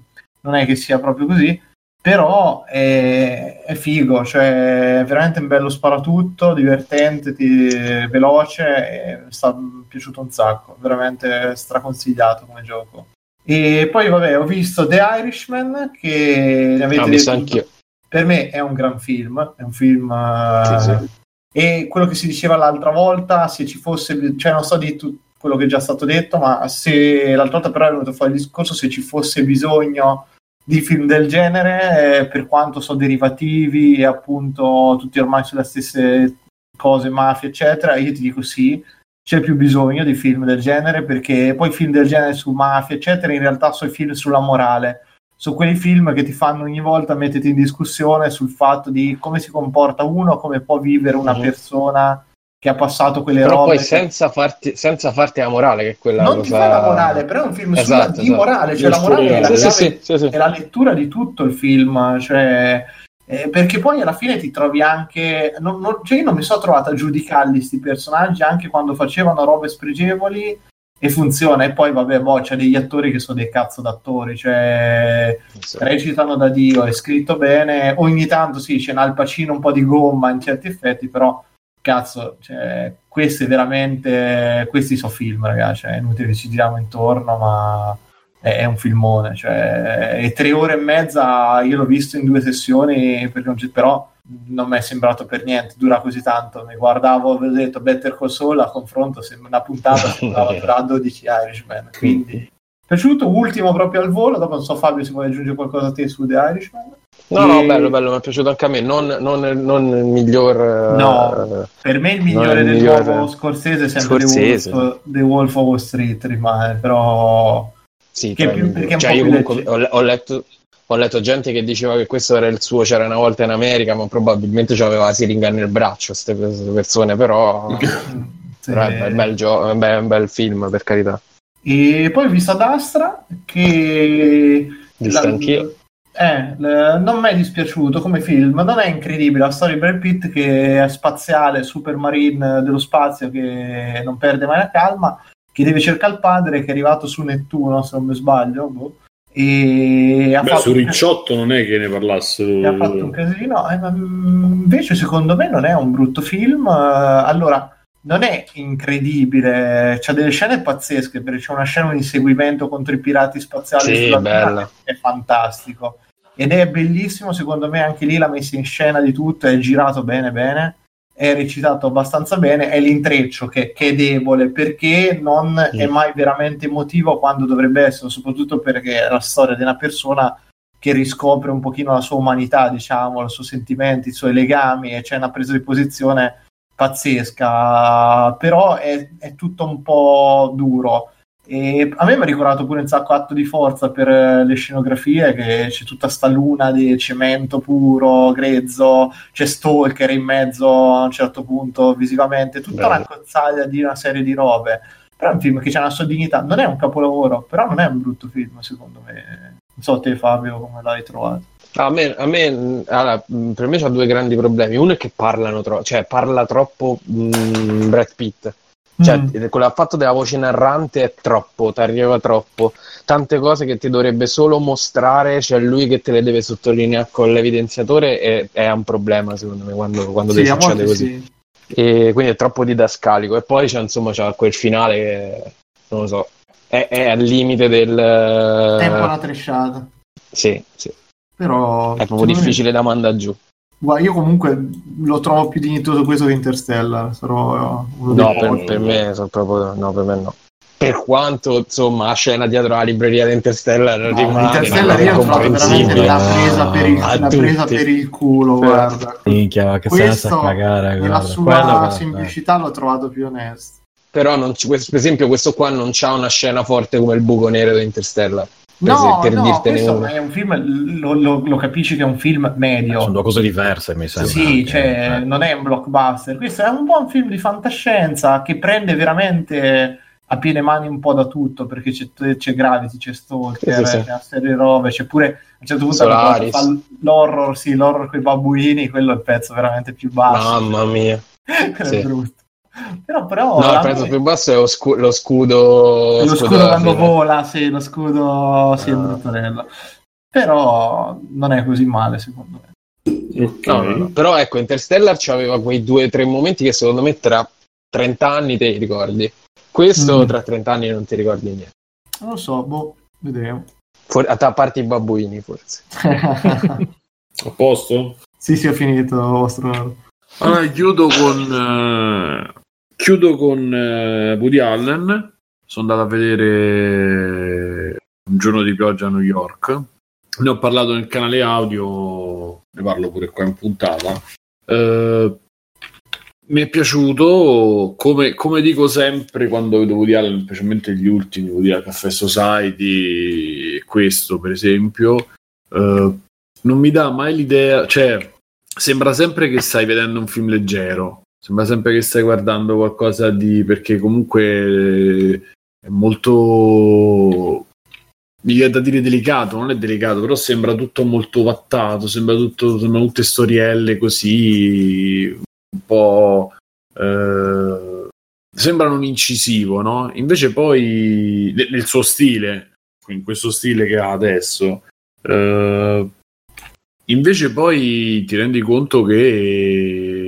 non è che sia proprio così, però è, è figo, cioè è veramente un bello sparatutto, divertente, ti, veloce, mi sta piaciuto un sacco, veramente straconsigliato come gioco. E poi vabbè, ho visto The Irishman che ne avete Ah, ho visto anch'io. Per me è un gran film, è un film... eh, Sì, sì. E quello che si diceva l'altra volta, se ci fosse, cioè non so di tu- quello che è già stato detto, ma se l'altra volta però è venuto fuori il discorso, se ci fosse bisogno di film del genere, eh, per quanto so derivativi e appunto tutti ormai sulle stesse cose, mafia, eccetera, io ti dico sì, c'è più bisogno di film del genere perché poi film del genere su mafia, eccetera, in realtà sono film sulla morale su quei film che ti fanno ogni volta metterti in discussione sul fatto di come si comporta uno, come può vivere una Mhm. persona che ha passato quelle Però robe. poi che- senza farti, senza farti la morale, che è quella non cosa... ti fa la morale, però è un film sulla Esatto, di esatto. morale, cioè la morale è la, Sì, sì, chiave- sì, sì, è la lettura di tutto il film, cioè, eh, perché poi alla fine ti trovi anche, non, non- cioè io non mi sono trovato a giudicarli sti personaggi anche quando facevano robe spregevoli e funziona, e poi vabbè, boh, c'è degli attori che sono dei cazzo d'attori, cioè Sì. recitano da Dio, è scritto bene, ogni tanto sì, c'è un Al Pacino un po' di gomma in certi effetti, però cazzo, cioè, questi veramente, questi sono film, ragazzi, cioè, è inutile che ci giriamo intorno, ma è, è un filmone, cioè, è tre ore e mezza, io l'ho visto in due sessioni, perché non c'è- però non mi è sembrato per niente, dura così tanto, mi guardavo, avevo detto Better Call Saul, a confronto, sembra una puntata sembrava durare 12 Irishman, quindi piaciuto, ultimo proprio al volo, dopo non so Fabio se vuoi aggiungere qualcosa a te su The Irishman. No, no, bello, bello, mi è piaciuto anche a me. Non, non, non il miglior. eh, No. Per me il migliore il del migliore. nuovo Scorsese è sempre Scorsese. The, Wolf, The Wolf of Wall Street rimane, però Sì, Che più- perché cioè, po' io più comunque ho, ho letto, ho letto gente che diceva che questo era il suo, c'era una volta in America, ma probabilmente c'aveva la siringa nel braccio, queste persone, però, sì. però è, un bel gio- bel- è un bel film, per carità. E poi ho visto ad Astra che Visto anch'io. Eh, non mi è dispiaciuto come film, non è incredibile la storia di Brad Pitt che è spaziale, supermarine dello spazio che non perde mai la calma, che deve cercare il padre che è arrivato su Nettuno, se non mi sbaglio, boh, e ha Beh, fatto su un- Ricciotto non è che ne parlassero. ha fatto un casino. eh, mm, invece, secondo me, non è un brutto film. eh, allora, non è incredibile, c'ha delle scene pazzesche perché c'è una scena di inseguimento contro i pirati spaziali Sì, sulla è fantastico. Ed è bellissimo, secondo me, anche lì la messa in scena di tutto è girato bene, bene. È recitato abbastanza bene. È l'intreccio che, che è debole perché non è mai veramente emotivo quando dovrebbe essere, soprattutto perché è la storia di una persona che riscopre un pochino la sua umanità, diciamo, i suoi sentimenti, i suoi legami e c'è una presa di posizione pazzesca, però è, è tutto un po' duro. E a me mi ha ricordato pure un sacco atto di forza per eh, le scenografie, che c'è tutta sta luna di cemento puro, grezzo, c'è Stalker in mezzo a un certo punto visivamente, tutta Bello. una cozzaglia di una serie di robe. però è un film che ha la sua dignità, non è un capolavoro, però non è un brutto film secondo me. Non so te Fabio come l'hai trovato. A me, a me allora, mh, per me c'ha due grandi problemi. Uno è che parlano troppo, cioè parla troppo mh, Brad Pitt. Cioè, Mm. quello fatto della voce narrante è troppo, ti arriva troppo. Tante cose che ti dovrebbe solo mostrare, c'è lui che te le deve sottolineare con l'evidenziatore, è, è un problema secondo me quando, quando Sì, succede così. sì. E quindi è troppo didascalico. E poi c'è, insomma, c'è quel finale che non lo so, è, è al limite del. È un po' una tresciata. Sì, sì, Però è proprio secondo me- difficile da mandare giù. Guarda, io comunque lo trovo più dignitoso questo che Interstellar. Sarò No, per, per me sono proprio. No, per me no. Per quanto insomma la scena dietro la libreria di Interstellar No, rimane Interstellar io ho trovato veramente la presa per il, a la presa per il culo, guarda. Minchia, che Questo, cagare. nella guarda. sua guarda, semplicità l'ho trovato più onesto. Però, non per esempio, questo qua non c'ha una scena forte come il buco nero di Interstellar. Per, No, per no, questo una. è un film, lo, lo- lo capisci che è un film medio. Sono due cose diverse, mi sembra. Sì, cioè, Eh. non è un blockbuster. Questo è un buon film di fantascienza che prende veramente a piene mani un po' da tutto perché c'è, c'è Gravity, c'è Stalker, Sì, sì, sì. c'è una serie di robe, c'è pure a un certo punto fa l'horror, sì, l'horror con i babbuini, quello è il pezzo veramente più basso. Mamma mia. È brutto. Però, però No, il prezzo me- più basso è lo, scu- lo scudo. lo scudo quando vola, sì, lo scudo sì, è Ah. bruttarello. Però non è così male, secondo me. Ok. No, no, no. Però ecco, Interstellar aveva quei due o tre momenti che secondo me tra 30 anni te li ricordi. Questo Mm. tra 30 anni non ti ricordi niente. Non lo so, boh, vedremo. For- a parte i babbuini, forse. A posto? sì, sì, ho finito, vostro... Allora chiudo con eh, chiudo con eh, Woody Allen. Sono andato a vedere un giorno di pioggia a New York. Ne ho parlato nel canale audio, ne parlo pure qua in puntata. Eh, mi è piaciuto, come, come dico sempre quando vedo Woody Allen, specialmente gli ultimi, Woody Allen Caffè Society, questo per esempio, eh, non mi dà mai l'idea, cioè sembra sempre che stai vedendo un film leggero, sembra sempre che stai guardando qualcosa di... perché comunque è molto... Mi viene da dire delicato, non è delicato, però sembra tutto molto vattato, sembra tutto, sembrano tutte storielle così, un po'... eh, sembrano un incisivo, no? Invece poi, ne- nel suo stile, in questo stile che ha adesso, eh, invece poi ti rendi conto che,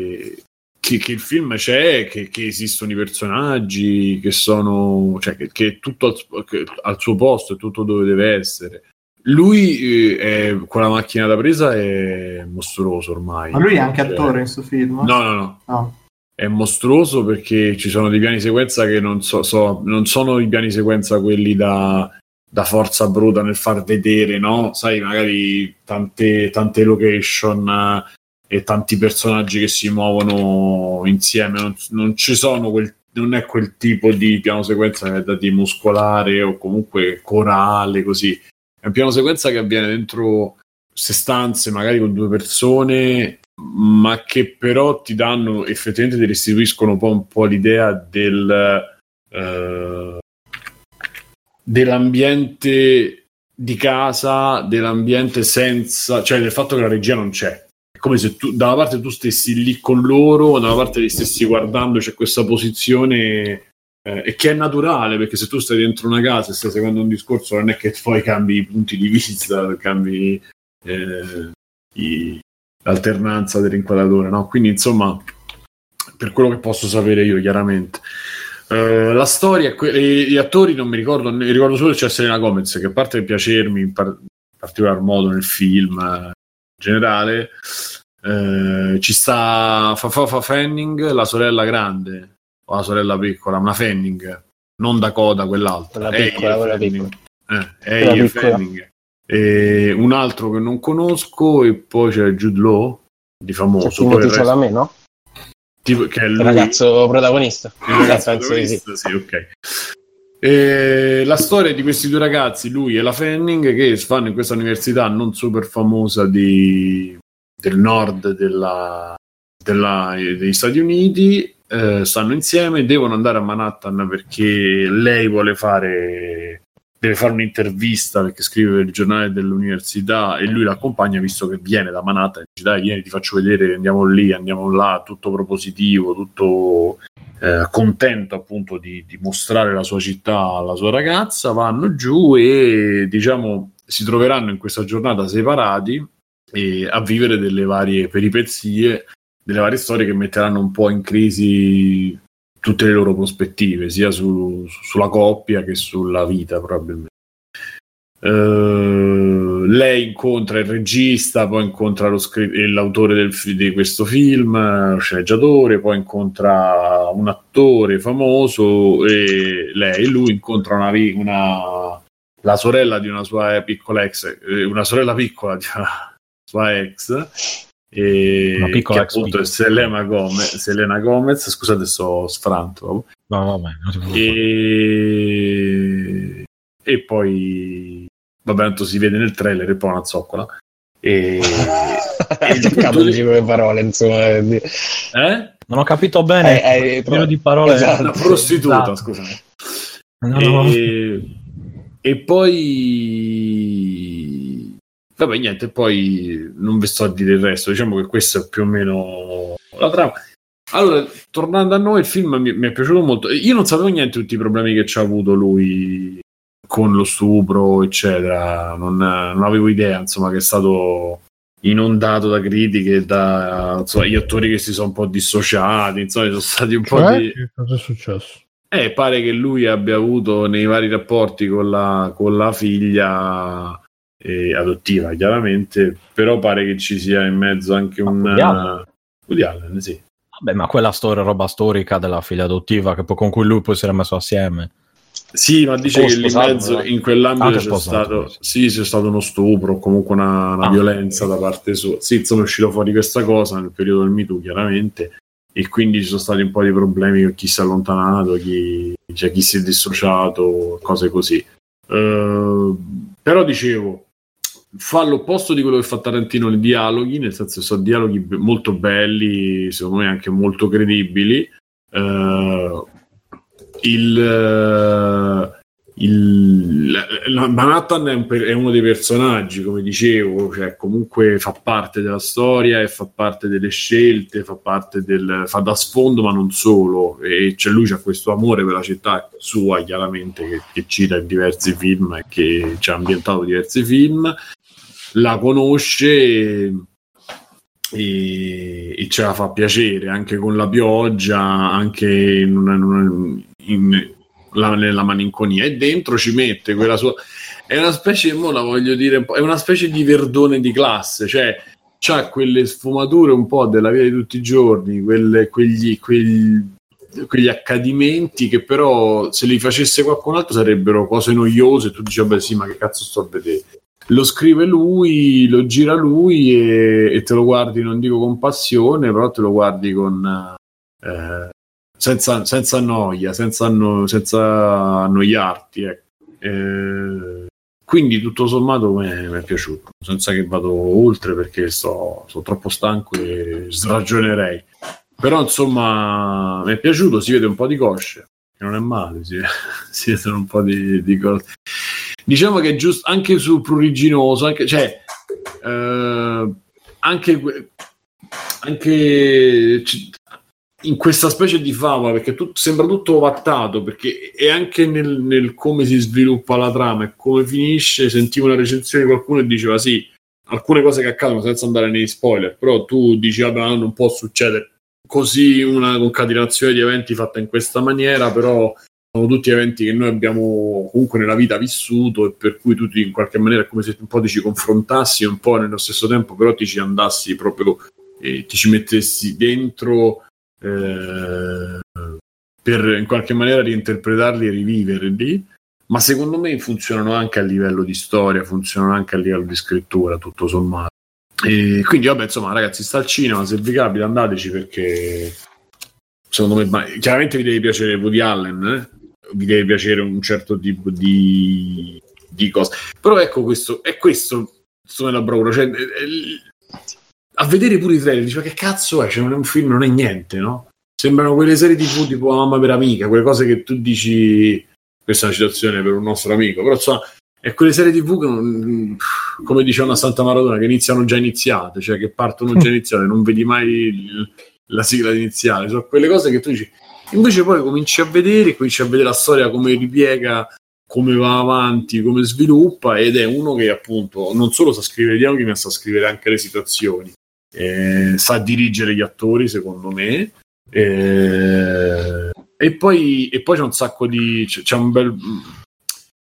che, che il film c'è, che, che esistono i personaggi, che sono, cioè che, che è tutto al, al suo posto, è tutto dove deve essere. Lui eh, è, con la macchina da presa è mostruoso ormai. Ma lui è anche Cioè- attore in questo film? No, no, no. No. È mostruoso perché ci sono dei piani sequenza che non, so, so- non sono i piani sequenza quelli da, da forza bruta nel far vedere, no? Sai, magari tante, tante location e tanti personaggi che si muovono insieme. Non, non ci sono quel, non è quel tipo di piano sequenza che è da di muscolare o comunque corale, così. È un piano sequenza che avviene dentro queste stanze, magari con due persone, ma che però ti danno effettivamente ti restituiscono un po', un po' l'idea del eh, dell'ambiente di casa, dell'ambiente senza, cioè del fatto che la regia non c'è. È come se tu da una parte tu stessi lì con loro, da una parte li stessi guardando, c'è questa posizione eh, che è naturale perché se tu stai dentro una casa e stai seguendo un discorso non è che poi cambi i punti di vista, cambi eh, i- l'alternanza dell'inquadratore, no? Quindi insomma, per quello che posso sapere io, chiaramente. Eh, la storia, que- gli attori non mi ricordo, ne ricordo solo che c'è Selena Gomez che a parte piacermi in, par- in particolar modo nel film generale, eh, ci sta Fafafa Fanning, la sorella grande o la sorella piccola, una Fanning, non Dakota, quell'altra. Quella Ehi, piccola, quella Fanning. piccola. Eh, Ehi Quella piccola. Fanning. E un altro che non conosco e poi c'è Jude Law di famoso il Timothy resto- Chalamet, no? tipo, che è Il lui ragazzo protagonista. il ragazzo protagonista, sì, ok. E la storia di questi due ragazzi, lui e la Fanning, che fanno in questa università non super famosa di- del nord della- della- degli Stati Uniti, eh, stanno insieme, devono andare a Manhattan perché lei vuole fare deve fare un'intervista perché scrive per il giornale dell'università e lui l'accompagna visto che viene da Manhattan dice dai vieni ti faccio vedere andiamo lì andiamo là tutto propositivo tutto eh, contento appunto di, di mostrare la sua città alla sua ragazza vanno giù e diciamo si troveranno in questa giornata separati e a vivere delle varie peripezie delle varie storie che metteranno un po' in crisi tutte le loro prospettive, sia su, sulla coppia che sulla vita probabilmente. Uh, lei incontra il regista, poi incontra lo scr- l'autore del, di questo film, lo sceneggiatore, poi incontra un attore famoso e lei, lui incontra una, una, la sorella di una sua piccola ex, eh, una sorella piccola di una sua ex e Una piccola che appunto è Selena Gomez, Selena Gomez, scusate sto sfranto. No, vabbè, e... e poi vabbè tanto si vede nel trailer e poi una zoccola e, e il Cercato di dire le parole, insomma. eh? Non ho capito bene. Eh, il giro di parole. esatto. una prostituta Esatto. scusami No, no, no. e, e poi vabbè niente poi non vi sto a dire il resto diciamo che questo è più o meno la trama allora tornando a noi il film mi, mi è piaciuto molto io non sapevo niente di tutti i problemi che ci ha avuto lui con lo stupro eccetera non, non avevo idea insomma che è stato inondato da critiche da insomma, gli attori che si sono un po' dissociati insomma sono stati un po' Cioè, di che cosa è successo? eh, pare che lui abbia avuto nei vari rapporti con la, con la figlia eh, adottiva, chiaramente, però pare che ci sia in mezzo anche un... Woody Allen? Woody Allen, sì. Vabbè, ma quella storia, roba storica della figlia adottiva che poi- con cui lui poi si era messo assieme. Sì, ma dice che lì in mezzo, in quell'ambito c'è stato, sì, c'è stato uno stupro, o comunque una, una Ah. violenza da parte sua. Sì, insomma, è uscito fuori questa cosa nel periodo del MeToo, chiaramente, e quindi ci sono stati un po' di problemi con chi si è allontanato, chi, cioè, chi si è dissociato, cose così. Eh, però dicevo, fa l'opposto di quello che fa Tarantino nei dialoghi, nel senso che sono dialoghi molto belli, secondo me anche molto credibili. Eh, il, eh, il la- Manhattan è, un è uno dei personaggi, come dicevo, cioè comunque fa parte della storia e fa parte delle scelte, fa parte del fa da sfondo, ma non solo. E c'è lui c'ha questo amore per la città sua, chiaramente, che, che cita in diversi film e che ci ha ambientato diversi film. La conosce e, e, e ce la fa piacere anche con la pioggia, anche in una- in una- in- la- nella malinconia e dentro ci mette quella sua è una specie mo la voglio dire è una specie di verdone di classe cioè c'ha quelle sfumature un po' della vita di tutti i giorni quelle- quegli, quegli, quegli accadimenti che però se li facesse qualcun altro sarebbero cose noiose tu dici vabbè sì ma che cazzo sto a vedere? Lo scrive lui, lo gira lui e, e te lo guardi, non dico con passione, però te lo guardi con eh, senza, senza noia, senza, anno- senza annoiarti. ecco. Eh, quindi tutto sommato mi è, piaciuto, senza che vado oltre perché sono troppo stanco e sragionerei. Però insomma mi è piaciuto, si vede un po' di cosce, che non è male, si, si vedono un po' di, di cose. Diciamo che giusto anche sul pruriginoso, anche, cioè, eh, anche, anche in questa specie di favola, perché tut- sembra tutto ovattato, perché è anche nel, nel come si sviluppa la trama e come finisce. Sentivo una recensione di qualcuno e diceva sì, alcune cose che accadono senza andare nei spoiler, però tu dici vabbè non può succedere così una concatenazione di eventi fatta in questa maniera, però sono tutti eventi che noi abbiamo comunque nella vita vissuto e per cui tu in qualche maniera è come se un po' ti ci confrontassi un po' nello stesso tempo, però ti ci andassi proprio e ti ci mettessi dentro eh, per in qualche maniera reinterpretarli e riviverli. Ma secondo me funzionano anche a livello di storia, funzionano anche a livello di scrittura, tutto sommato. E quindi, vabbè, insomma, ragazzi, sta al cinema. Se vi capita, andateci perché secondo me ma- chiaramente vi deve piacere Woody Allen, eh? vi deve piacere un certo tipo di, di cose. Però ecco, questo è questo me la bravura. Cioè, eh, eh, a vedere pure i trailer, dice, ma che cazzo è? Cioè, non è un film, non è niente, no? sembrano quelle serie tv tipo La mamma per amica, quelle cose che tu dici, questa è una citazione per un nostro amico, però insomma, è quelle serie tv che, non- come dice una Santa Maradona, che iniziano già iniziate, cioè che partono già iniziate, non vedi mai il- la sigla iniziale, sono quelle cose che tu dici, invece poi cominci a vedere, cominci a vedere la storia come ripiega, come va avanti, come sviluppa, ed è uno che appunto non solo sa scrivere i dialoghi, ma sa scrivere anche le situazioni. Eh, sa dirigere gli attori, secondo me. Eh, e, poi, e poi c'è un sacco di. C'è, c'è un bel.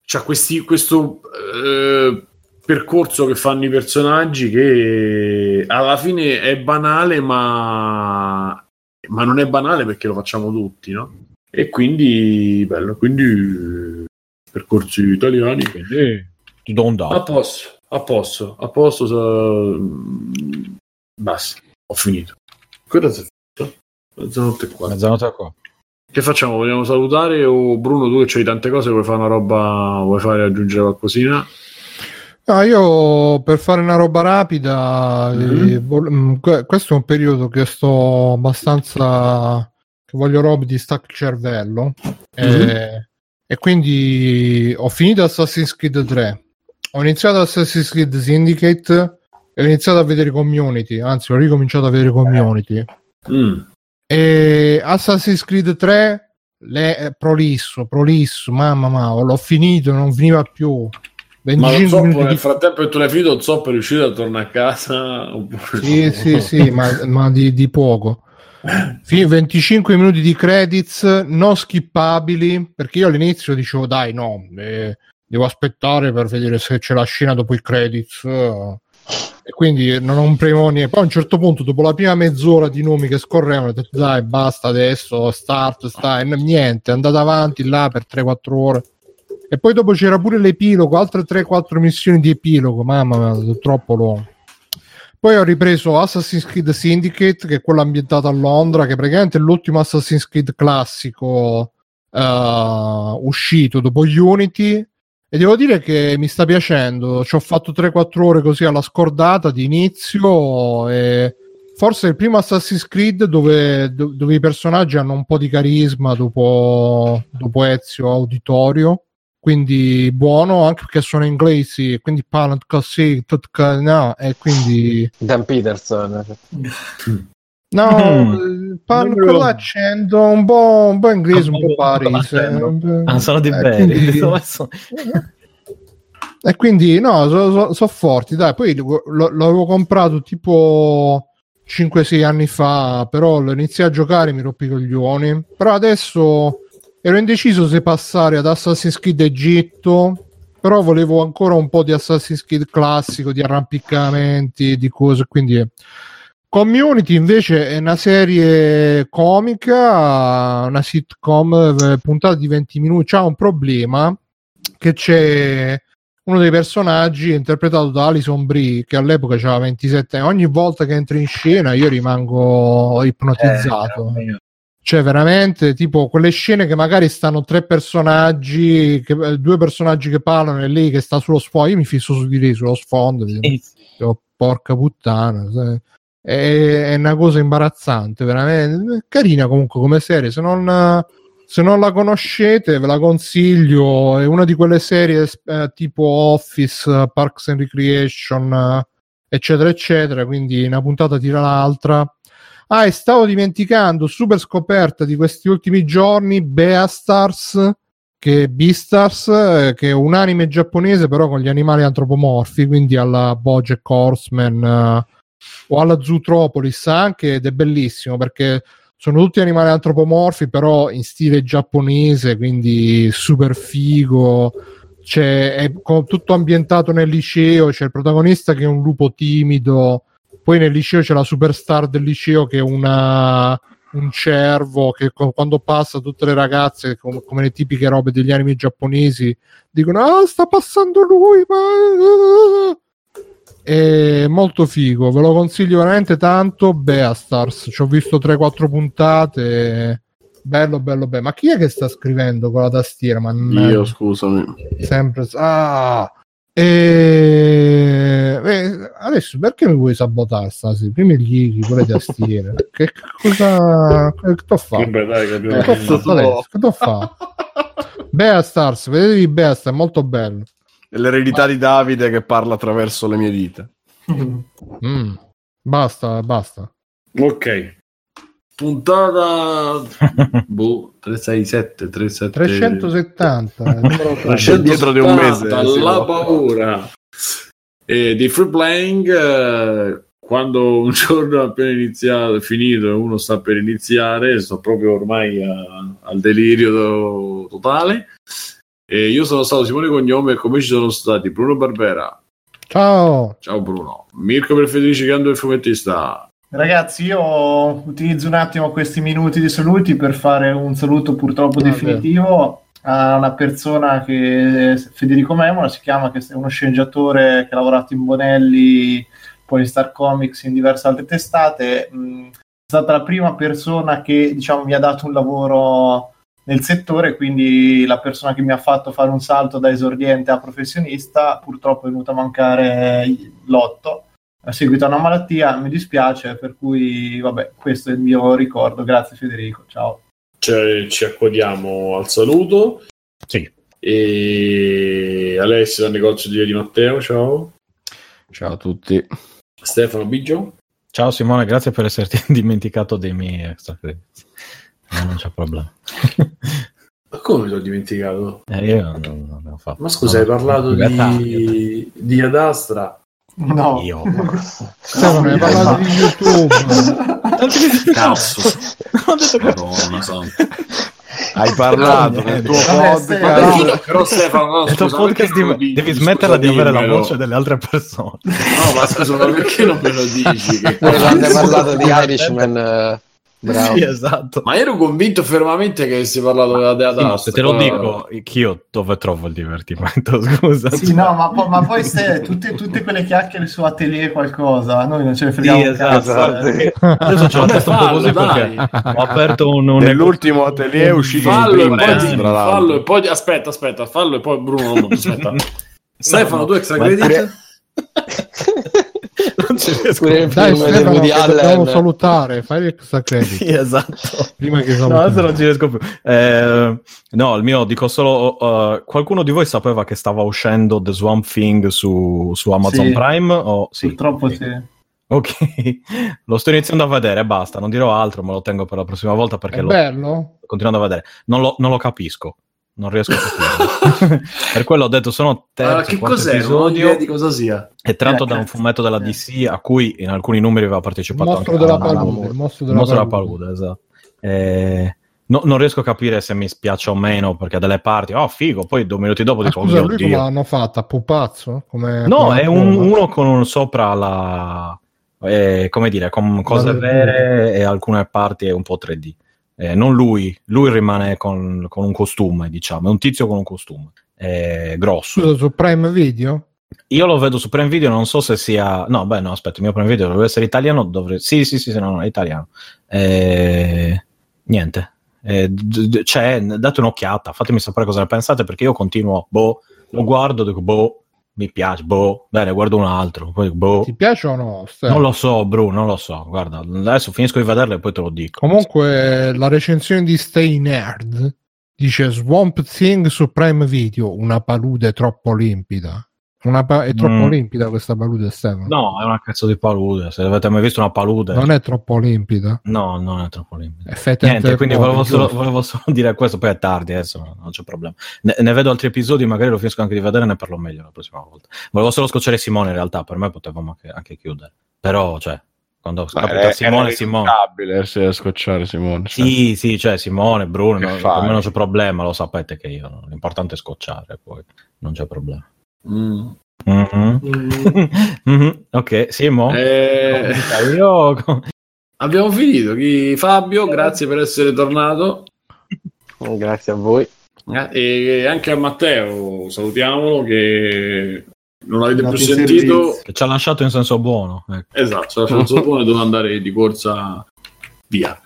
C'è questi, questo eh, percorso che fanno i personaggi che alla fine è banale, ma, ma non è banale perché lo facciamo tutti, no? E quindi, bello, quindi percorsi italiani. Quindi, ti do un dato. A posto, a posto, a posto. Basta, ho finito. Cosa si è fatto? Mezzanotte e quarto. Mezzanotte qua. Che facciamo? Vogliamo salutare o Bruno, tu che c'hai tante cose, vuoi fare una roba, vuoi fare aggiungere qualcosina? No, io per fare una roba rapida, Mhm. eh, mm, que- questo è un periodo che sto abbastanza, che voglio robe di stack cervello, eh, e quindi ho finito Assassin's Creed 3, ho iniziato Assassin's Creed Syndicate e ho iniziato a vedere Community, anzi ho ricominciato a vedere Community. Mm. E Assassin's Creed 3 le, è prolisso, prolisso, mamma mia, l'ho finito, non finiva più. Ma lo 25 zoppo minuti nel frattempo che tu l'hai finito, lo zoppo è riuscito a tornare a casa? Oppure Sì, sì, sì, ma, ma di, di poco. Fi- 25 minuti di credits non skippabili perché io all'inizio dicevo dai no, eh, devo aspettare per vedere se c'è la scena dopo i credits eh. E quindi non ho un premo niente. Poi a un certo punto dopo la prima mezz'ora di nomi che scorrevano ho detto dai basta adesso, start, stai, niente, è andato avanti là per 3-4 ore. E poi dopo c'era pure l'epilogo, altre 3-4 missioni di epilogo, mamma mia, troppo lungo. Poi ho ripreso Assassin's Creed Syndicate, che è quello ambientato a Londra, che praticamente è l'ultimo Assassin's Creed classico eh, uscito dopo Unity. E devo dire che mi sta piacendo. Ci ho fatto 3-4 ore così alla scordata di inizio. E forse è il primo Assassin's Creed dove, do- dove i personaggi hanno un po' di carisma dopo, dopo Ezio Auditorio. Quindi buono anche perché sono inglesi, quindi parlano così, tutto, no, e quindi Dan Peterson. No, Mm. eh, parlo con l'accento un po', un po' inglese, un po' un po'- Ah, sono di eh, belli. quindi-? E quindi no, sono forti, dai. Poi lo- lo- l'avevo comprato tipo 5-6 anni fa, però lo iniziai a giocare mi rompi i coglioni. Però adesso ero indeciso se passare ad Assassin's Creed Egitto, però volevo ancora un po' di Assassin's Creed classico, di arrampicamenti, di cose, quindi... Community invece è una serie comica, una sitcom eh, puntata di 20 minuti. C'ha un problema che c'è uno dei personaggi interpretato da Alison Brie che all'epoca aveva 27 anni. Ogni volta che entra in scena io rimango ipnotizzato. Cioè, veramente tipo quelle scene che magari stanno tre personaggi, che- eh, due personaggi che parlano e lei che sta sullo sfondo. Io mi fisso su di lei sullo sfondo. Oh, porca puttana. sai. È, una cosa imbarazzante, veramente carina comunque come serie. Se non, se non la conoscete, ve la consiglio. È una di quelle serie eh, tipo Office, Parks and Recreation, eh, eccetera, eccetera. Quindi una puntata tira l'altra. Ah, e stavo dimenticando, super scoperta di questi ultimi giorni, Beastars, che è Beastars, eh, che è un anime giapponese però con gli animali antropomorfi, quindi alla Bojack Horseman eh, o alla Zootropolis anche, ed è bellissimo perché sono tutti animali antropomorfi però in stile giapponese, quindi super figo. C'è, è tutto ambientato nel liceo, c'è il protagonista che è un lupo timido, poi nel liceo c'è la superstar del liceo che è una, un cervo che quando passa tutte le ragazze com- come le tipiche robe degli anime giapponesi dicono ah sta passando lui ma è molto figo ve lo consiglio veramente tanto Beastars ci ho visto 3-4 puntate bello bello bello ma chi è che sta scrivendo con la tastiera ma non- Io, scusami. sempre ah E... eh, adesso perché mi vuoi sabotare Stasi? Prima gli gli pure tastiere. che cosa che t'ho fatto? Vabbè, dai, Che t'ho fatto? Che t'ho fatto? Beastars, vedetevi Beastars, è molto bello. L'eredità di Davide che parla attraverso le mie dita. Mm. Basta, basta. Ok. Puntata boh, 367, 367 370, il numero tre. C'è dietro di un mese, 370, sì, la paura e di free playing eh, quando un giorno è appena iniziato finito e uno sta per iniziare sto proprio ormai a- al delirio to- totale e io sono stato Simone Cognome e come ci sono stati Bruno Barbera Ciao. ciao Bruno Mirko per Federici Gando il fumettista Ragazzi, io utilizzo un attimo questi minuti di saluti per fare un saluto purtroppo Vabbè. definitivo a una persona che Federico Memola si chiama, che è uno sceneggiatore che ha lavorato in Bonelli, poi in Star Comics, in diverse altre testate. Mm, È stata la prima persona che diciamo, mi ha dato un lavoro nel settore, quindi la persona che mi ha fatto fare un salto da esordiente a professionista, purtroppo è venuta a mancare l'otto a seguito a una malattia, mi dispiace, per cui vabbè, questo è il mio ricordo. Grazie Federico, ciao. Cioè, ci accodiamo al saluto Sì. e Alessio dal negozio di di Matteo ciao Ciao a tutti. Stefano Biggio Ciao Simone, grazie per esserti dimenticato dei miei extra credits. No, non c'è problema. ma come mi sono dimenticato? Eh, io non, non ne ho fatto. Ma scusa, hai No, parlato di, di Adastra? No, Io. Stefano, hai parlato di YouTube. Cazzo! Ho detto Madonna. Hai parlato No, del tuo podcast. Però Stefano, no, il tuo scusa, podcast non di- devi smetterla di avere la voce delle altre persone. No, ma scusa, ma perché non me lo dici? Quando hai parlato di Irishman, eh, bravo. Sì, esatto. Ma ero convinto fermamente che avessi parlato della Dea Sì, se te lo dico, io dove trovo il divertimento? Scusa. Sì, no, ma, po- ma poi se tutte, tutte quelle chiacchiere su atelier qualcosa, noi non ce ne freghiamo Sì, un cazzo. esatto. eh. Adesso Vabbè, testa un po' così fallo, perché dai. ho aperto un, un Nell'ultimo atelier è uscito Fallo e print, poi, eh, fallo e poi aspetta, aspetta, fallo e poi Bruno aspetta. Stefano, no, tu extra credit? Pure il Dai film di Stefano, che dobbiamo Allen. salutare, fai l'extra credit. Sì, esatto. Prima che No, adesso non ci riesco più. Eh, no, il mio dico solo. uh, qualcuno di voi sapeva che stava uscendo The Swamp Thing su, su Amazon Sì. Prime? O- sì. Purtroppo sì. Ok, lo sto iniziando a vedere, basta, non dirò altro, me lo tengo per la prossima volta perché È lo bello? continuando a vedere. Non lo, non lo capisco, non riesco a capire. per quello ho detto sono terzo, Ah, che cos'è? Non ho episodio, idea di cosa sia. è tratto Eh, da un cazzo. fumetto della Eh. DC a cui in alcuni numeri aveva Il partecipato mostro anche della Alan palude. Il mostro Il della mostro della palude. palude, esatto. Eh, no- non riesco a capire se mi spiace o meno perché delle parti, oh figo, poi due minuti dopo Ma dico, scusa, oh lui Dio. come l'hanno fatta? Pupazzo? Come, No, come è un- uno con un sopra la... eh, come dire, con cose vere e alcune parti è un po' 3D. Eh, non lui, lui rimane con, con un costume, diciamo, è un tizio con un costume, è grosso. Scusa, su Prime Video? Io lo vedo su Prime Video, non so se sia... No, beh, no, aspetta, il mio Prime Video dovrebbe essere italiano, dovrebbe... Sì, sì, sì, sì, no, no, è italiano. Eh, Niente. Eh, d- d- c'è, date un'occhiata, fatemi sapere cosa ne pensate, perché io continuo, boh, lo guardo, dico, boh, mi piace, boh, bene, guardo un altro, poi boh. Ti piace o no? Ste? Non lo so, Bru, non lo so. Guarda, adesso finisco di vederlo e poi te lo dico. Comunque, la recensione di Stay Nerd dice Swamp Thing su Prime Video, una palude troppo limpida. Una pa- è troppo Mm. limpida questa palude, Stefano. No, è una cazzo di palude. Se avete mai visto una palude, Non è troppo limpida. no, non è troppo limpida. È fetta Niente, in quindi volevo solo, volevo solo dire questo. Poi è tardi, adesso no, non c'è problema. Ne, ne vedo altri episodi, magari lo finisco anche di vedere e ne parlo meglio la prossima volta. Volevo solo scocciare Simone, in realtà, per me potevamo anche, anche chiudere. Però, cioè, quando Ma capita Simone, Simone. se scocciare Simone. cioè. Sì, sì, cioè Simone, Bruno, per me non c'è problema, lo sapete che io, l'importante è scocciare, poi non c'è problema. Mm. Mhm. Mhm, Ok, Simo? Eh, Io... abbiamo finito. Fabio, grazie per essere tornato. Grazie a voi. Eh, E anche a Matteo, salutiamolo che non avete più sentito. che ci ha lasciato in senso buono. ecco. Esatto, se la buone doveva andare di corsa via.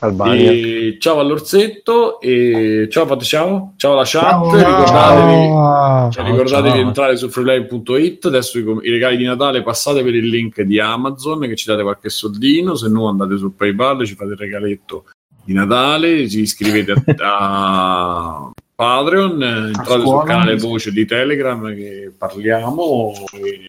Albania. E ciao all'Orsetto e ciao fate ciao. Ciao alla chat. Ciao. Ricordatevi, Ah, cioè, Ciao, ricordatevi ciao. di entrare su freeplay.it. Adesso i, i regali di Natale passate per il link di Amazon che ci date qualche soldino. Se no andate su PayPal, ci fate il regaletto di Natale. Ci iscrivete a, a Patreon. Entrate sul canale voce di Telegram che parliamo. E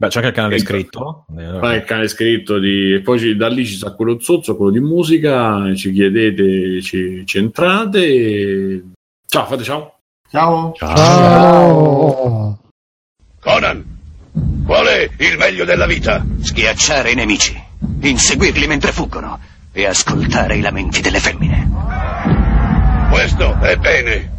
Beh, c'è anche il canale iscritto. Fai il canale scritto di... e poi ci- da lì ci sa quello zozzo, quello di musica, ci chiedete, ci, ci entrate. e- Ciao, fate ciao. Ciao. Ciao. Conan, qual è il meglio della vita? Schiacciare i nemici, inseguirli mentre fuggono e ascoltare i lamenti delle femmine. Questo è bene.